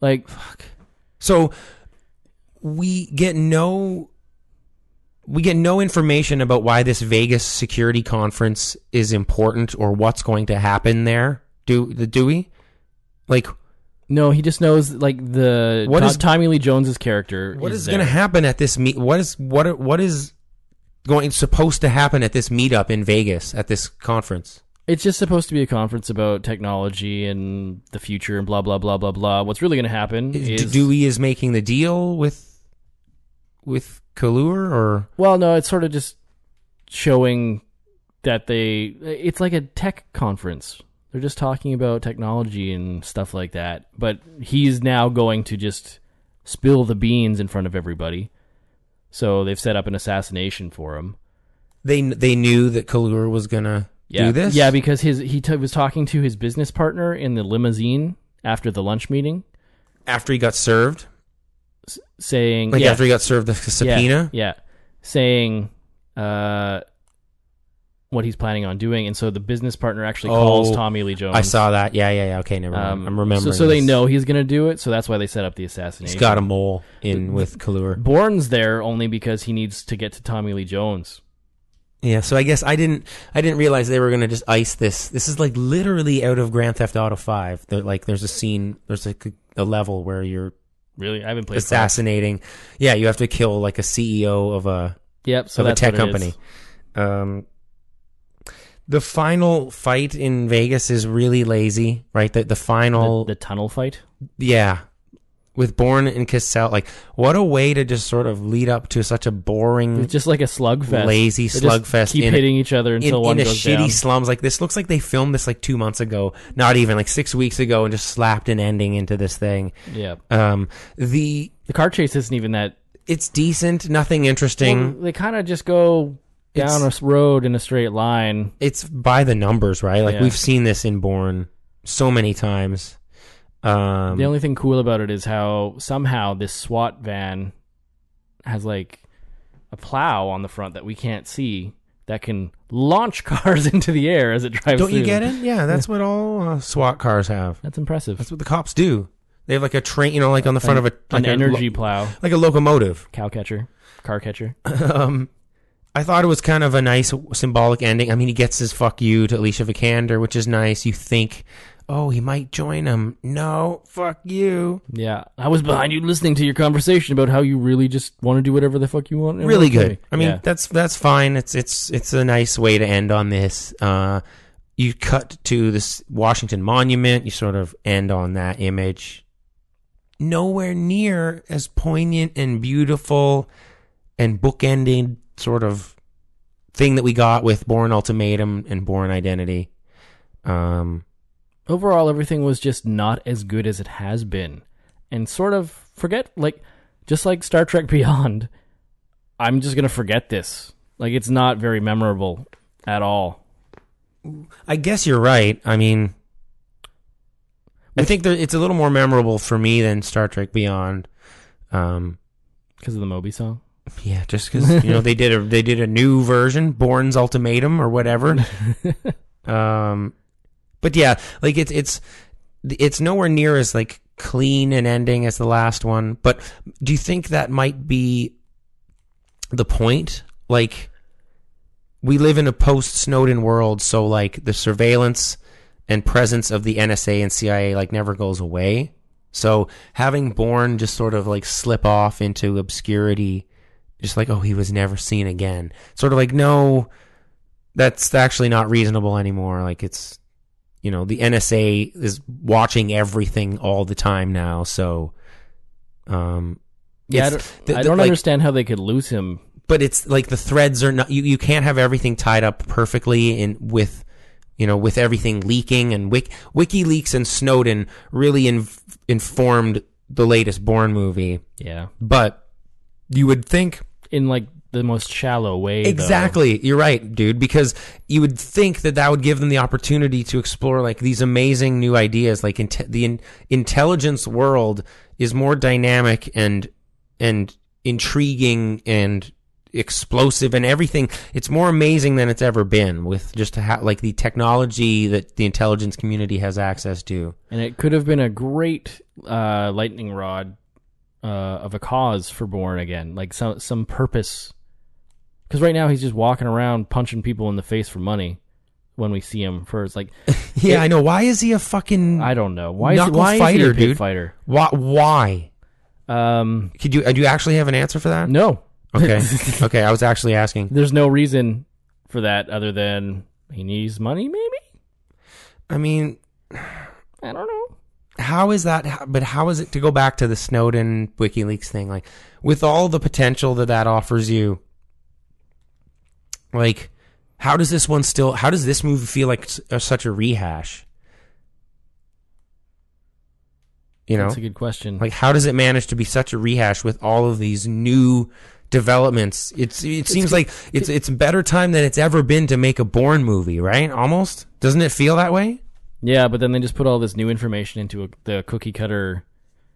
Like, fuck. So we get no we get no information about why this Vegas security conference is important or what's going to happen there. Do the do we? Like no, he just knows like the What Tom- is- Tommy Lee Jones's character. what is, is going to there. happen at this meet? What is what what is going supposed to happen at this meetup in Vegas at this conference? It's just supposed to be a conference about technology and the future and blah blah blah blah blah. What's really going to happen D- is Dewey is making the deal with with Kalloor or Well, no, it's sort of just showing that they. It's like a tech conference. They're just talking about technology and stuff like that. But he's now going to just spill the beans in front of everybody. So they've set up an assassination for him. they they knew that Kalloor was going to Yeah, do this? yeah, because his he t- was talking to his business partner in the limousine after the lunch meeting, after he got served. saying Like yeah, after he got served the subpoena? Yeah, yeah. saying uh, what he's planning on doing, and so the business partner actually calls Oh, Tommy Lee Jones. I saw that. Yeah, yeah, yeah. Okay, never mind. Um, I'm remembering. So, so they this. know he's going to do it. So that's why they set up the assassination. he's got a mole in with Kalloor. Bourne's there only because he needs to get to Tommy Lee Jones. Yeah, so I guess I didn't I didn't realize they were gonna just ice this. This is like literally out of Grand Theft Auto Five. They're like there's a scene, there's like a, a level where you're Really, I haven't played. five. assassinating. Yeah, you have to kill like a CEO of a Yep. So of a that's tech what it company. is. Um, the final fight in Vegas is really lazy, right? The the final The, the tunnel fight. yeah, with Bourne and Cassel. Like, what a way to just sort of lead up to such a boring, It's just like a slugfest. lazy slugfest. Keep in- hitting each other until in, one in a goes shitty down. slums. Like this looks like they filmed this like two months ago, not even like six weeks ago, and just slapped an ending into this thing. Yeah. Um, the The car chase isn't even that. it's decent, nothing interesting. Well, they kind of just go down a road in a straight line. it's by the numbers, right? Like Yeah. we've seen this in Bourne so many times. Um, the only thing cool about it is how somehow this SWAT van has like a plow on the front that we can't see that can launch cars into the air as it drives. don't you through. get it? Yeah, that's what all uh, SWAT cars have. That's impressive. That's what the cops do. They have like a train, you know, like on the front An- of a an like a energy lo- plow, like a locomotive. cow catcher, car catcher. um, I thought it was kind of a nice symbolic ending. I mean, he gets his "fuck you" to Alicia Vikander, which is nice. You think, oh, he might join him. No, fuck you. Yeah, I was behind you listening to your conversation about how you really just want to do whatever the fuck you want. Really good. I mean, Yeah. that's that's fine. It's it's it's a nice way to end on this. Uh, you cut to this Washington Monument. You sort of end on that image. Nowhere near as poignant and beautiful and bookending sort of thing that we got with Bourne Ultimatum and Bourne Identity. Um, overall everything was just not as good as it has been and sort of forget like just like star trek beyond i'm just gonna forget this like it's not very memorable at all I guess you're right. I mean, I think that it's a little more memorable for me than Star Trek Beyond. Um, because of the moby song Yeah, just because you know they did a they did a new version, Bourne's Ultimatum or whatever. um, but yeah, like it's it's it's nowhere near as like clean an ending as the last one. But do you think that might be the point? Like, we live in a post Snowden world, so like the surveillance and presence of the NSA and CIA like never goes away. So having Bourne just sort of like slip off into obscurity, just like oh he was never seen again, sort of like no, that's actually not reasonable anymore. Like it's you know the NSA is watching everything all the time now, so um yeah i don't, the- I don't like- understand how they could lose him but it's like the threads are not you, you can't have everything tied up perfectly in with you know with everything leaking and Wik, WikiLeaks and Snowden really inf- informed the latest Bourne movie. yeah But you would think in like the most shallow way though. exactly you're right, dude, because you would think that that would give them the opportunity to explore like these amazing new ideas like inte- the in- intelligence world is more dynamic and and intriguing and explosive and everything. It's more amazing than it's ever been with just ha- like the technology that the intelligence community has access to. and it could have been a great uh, lightning rod uh, of a cause for Bourne again, like some some purpose. Because right now he's just walking around punching people in the face for money. When we see him first, like Yeah, I know. Why is he a fucking I don't know why is, he, why fighter, is he a dude? fighter? Why? Why? Um, Could you? Do you actually have an answer for that? no, Okay. okay. I was actually asking. there's no reason for that other than he needs money. Maybe I mean, I don't know. How is that? But how is it to go back to the Snowden WikiLeaks thing? Like, with all the potential that that offers you, like, how does this one still? How does this movie feel like uh, such a rehash? You know, That's a good question. like how does it manage to be such a rehash with all of these new developments? It's it seems like it's it's better time than it's ever been to make a Bourne movie, right? Almost doesn't it feel that way? Yeah, but then they just put all this new information into a, the cookie cutter.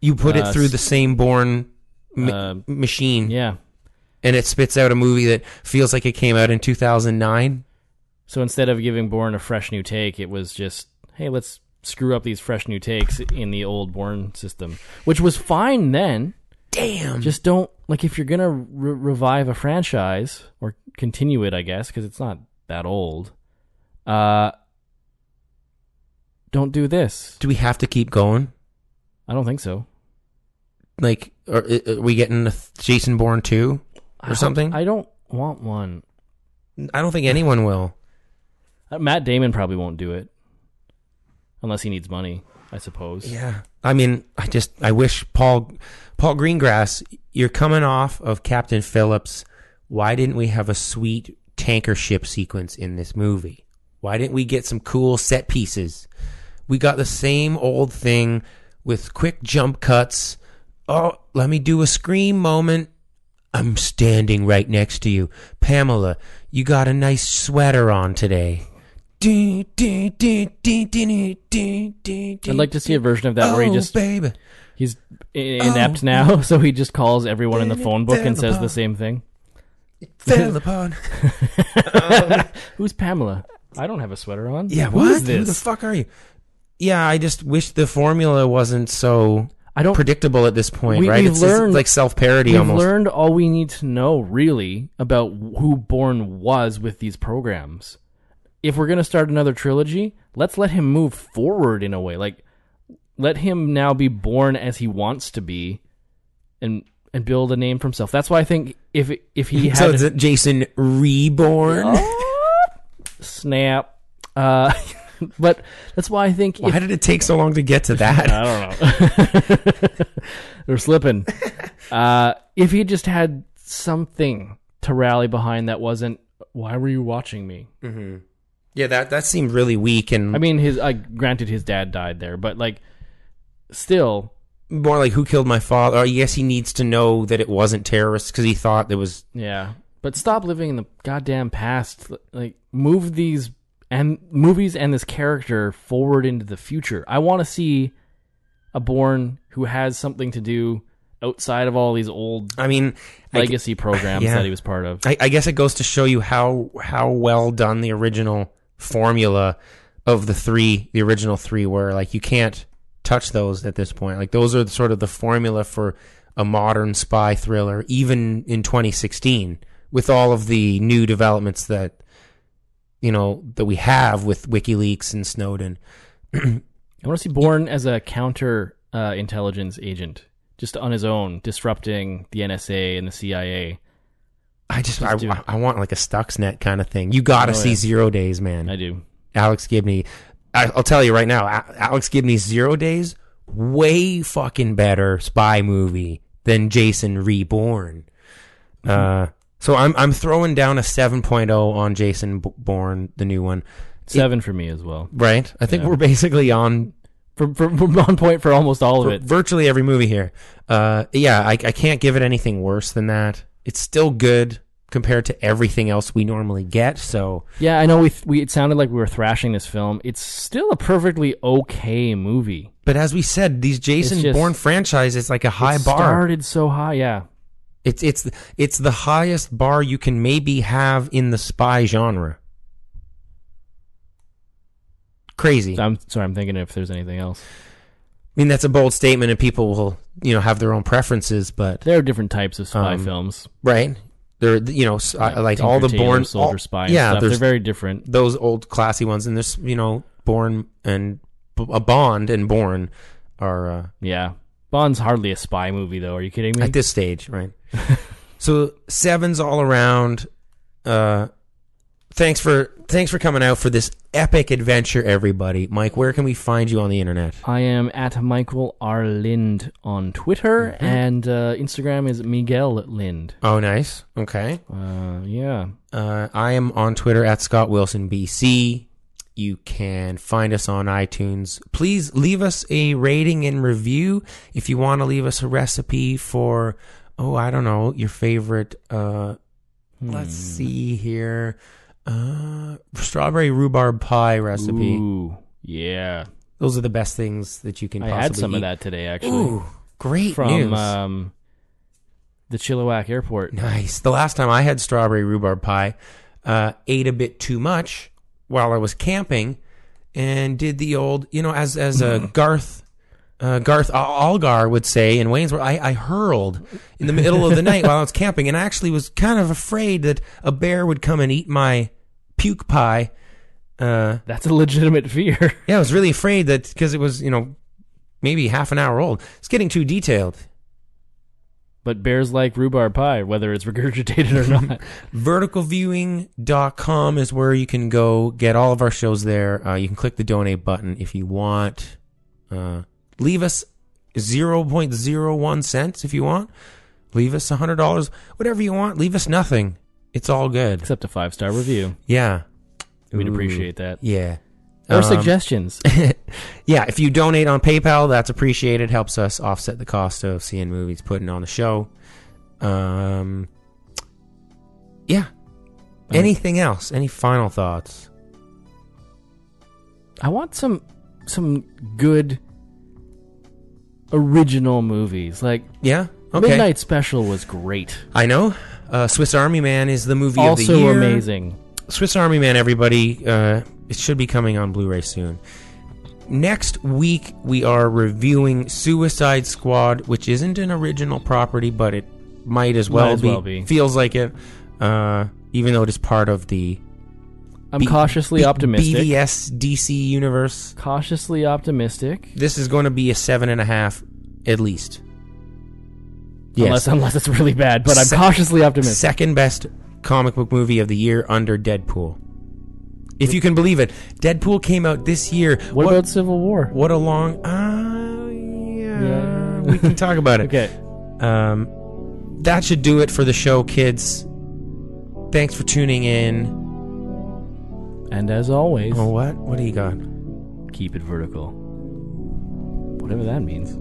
You put it Uh, through the same Bourne ma- Uh, machine, Yeah, and it spits out a movie that feels like it came out in 2009. So instead of giving Bourne a fresh new take, it was just, hey, let's screw up these fresh new takes in the old Bourne system, which was fine then. Damn. Just don't like if you're gonna re- revive a franchise or continue it, I guess, because it's not that old. Uh, don't do this. Do we have to keep going? I don't think so. Like, are, are we getting a Jason Bourne two or hope- something? I don't want one. I don't think anyone will. Uh, Matt Damon probably won't do it unless he needs money. I suppose. Yeah. I mean, I just I wish Paul Paul Greengrass, you're coming off of Captain Phillips. Why didn't we have a sweet tanker ship sequence in this movie? Why didn't we get some cool set pieces? We got the same old thing with quick jump cuts. Oh, let me do a scream moment. I'm standing right next to you. Pamela, you got a nice sweater on today. I'd like to see a version of that where he Oh, just baby. he's inept oh. now, so he just calls everyone in the phone book and says the same thing. Fell upon. Who's Pamela? I don't have a sweater on. Yeah, what? is Who the fuck are you? Yeah, I just wish the formula wasn't so I don't predictable at this point, we, right? We've It's learned like self parody We've almost. learned all we need to know really about who Bourne was with these programs. If we're gonna start another trilogy, let's let him move forward in a way. Like, let him now be born as he wants to be, and and build a name for himself. That's why I think if if he had so is it Jason Reborn? snap, uh, but that's why I think Why if- did it take so long to get to that? I don't know. They're slipping. Uh, if he just had something to rally behind that wasn't, why were you watching me? hmm Yeah, that that seemed really weak and I mean, his. I granted his dad died there, but like, still, more like who killed my father. Or yes, he needs to know that it wasn't terrorists because he thought there was. yeah. But stop living in the goddamn past. Like, move these and movies and this character forward into the future. I want to see a Bourne who has something to do outside of all these old I mean, I- legacy programs yeah. that he was part of. I, I guess it goes to show you how how well done the original formula of the three, the original three, were. Like you can't touch those at this point. Like those are sort of the formula for a modern spy thriller, even in 2016, with all of the new developments that you know that we have with WikiLeaks and Snowden. I want to see Bourne as a counter uh, intelligence agent, just on his own, disrupting the NSA and the CIA. I just, Just I, I want like a Stuxnet kind of thing. You got to Oh, see yeah. Zero Days, man. I do. Alex Gibney. I, I'll tell you right now, Alex Gibney's Zero Days way fucking better spy movie than Jason Reborn. Uh, so I'm I'm throwing down a 7.0 on Jason Bourne, the new one. Seven for me as well. Right? I think Yeah. we're basically on For, for, for on point for almost all of it. virtually every movie here. Uh, yeah, I, I can't give it anything worse than that. It's still good compared to everything else we normally get. So Yeah, I know we we it sounded like we were thrashing this film. It's still a perfectly okay movie. But as we said, these Jason just- Bourne franchise is like a high bar. It bar. Started so high, yeah. It's it's it's the highest bar you can maybe have in the spy genre. Crazy. I'm sorry, I'm thinking if there's anything else. I mean, that's a bold statement, and people will you know have their own preferences, but There are different types of spy Um, films. right? They're you know I- like all the Bourne Soldier all- Spy yeah, stuff. They're very different. Those old classy ones, and there's you know Bourne and a Bond and Bourne are uh, Yeah. Bond's hardly a spy movie though. Are you kidding me? at this stage, right? so sevens all around. Uh, thanks for thanks for coming out for this epic adventure, everybody. Mike, where can we find you on the internet? I am at Michael R. Lynd on Twitter, Mm-hmm. and uh, Instagram is Miguel Lind. Oh, nice. Okay. Uh, yeah. Uh, I am on Twitter at Scott Willson BC. You can find us on iTunes. Please leave us a rating and review if you want to leave us a recipe for oh I don't know your favorite. Uh, Let's see here, uh, strawberry rhubarb pie recipe. Ooh, yeah. Those are the best things that you can. I had some eat. of that today, actually. Ooh, great from news. um, the Chilliwack Airport. Nice. The last time I had strawberry rhubarb pie, uh, ate a bit too much, while I was camping and did the old, you know, as as a Garth uh, Garth Al- Algar would say in Wayne's World, I, I hurled in the middle of the night while I was camping, and I actually was kind of afraid that a bear would come and eat my puke pie. Uh, That's a legitimate fear. yeah, I was really afraid that because it was, you know, maybe half an hour old. It's getting too detailed. But bears like rhubarb pie, whether it's regurgitated or not. verticalviewing.com is where you can go get all of our shows there. Uh, you can click the donate button if you want. Uh, leave us 0.01 cents if you want. Leave us $100, whatever you want. Leave us nothing. It's all good. Except a five star review. Yeah. We'd Ooh, appreciate that. Yeah. Or Um, suggestions. yeah, if you donate on PayPal, that's appreciated. Helps us offset the cost of seeing movies, putting on the show. Um, yeah. Anything else? Any final thoughts? I want some some good original movies. Like Yeah. Okay. Midnight Special was great. I know. Uh, Swiss Army Man is the movie of the Also year. amazing. Swiss Army Man, everybody. Uh, it should be coming on Blu-ray soon. Next week we are reviewing Suicide Squad, which isn't an original property, but it might as well, Might as be. well be. Feels like it, uh, even though it is part of the. I'm B- cautiously B- optimistic. BVS DC universe. Cautiously optimistic. This is going to be a seven and a half, at least. Unless unless it's really bad, but I'm Se- cautiously optimistic. Second best comic book movie of the year under Deadpool. If you can believe it, Deadpool came out this year. What, about Civil War? What a long. Uh, yeah, we can talk about it. Okay. Um, that should do it for the show, kids. Thanks for tuning in. And as always, Oh, what? What do you got? keep it vertical. Whatever that means.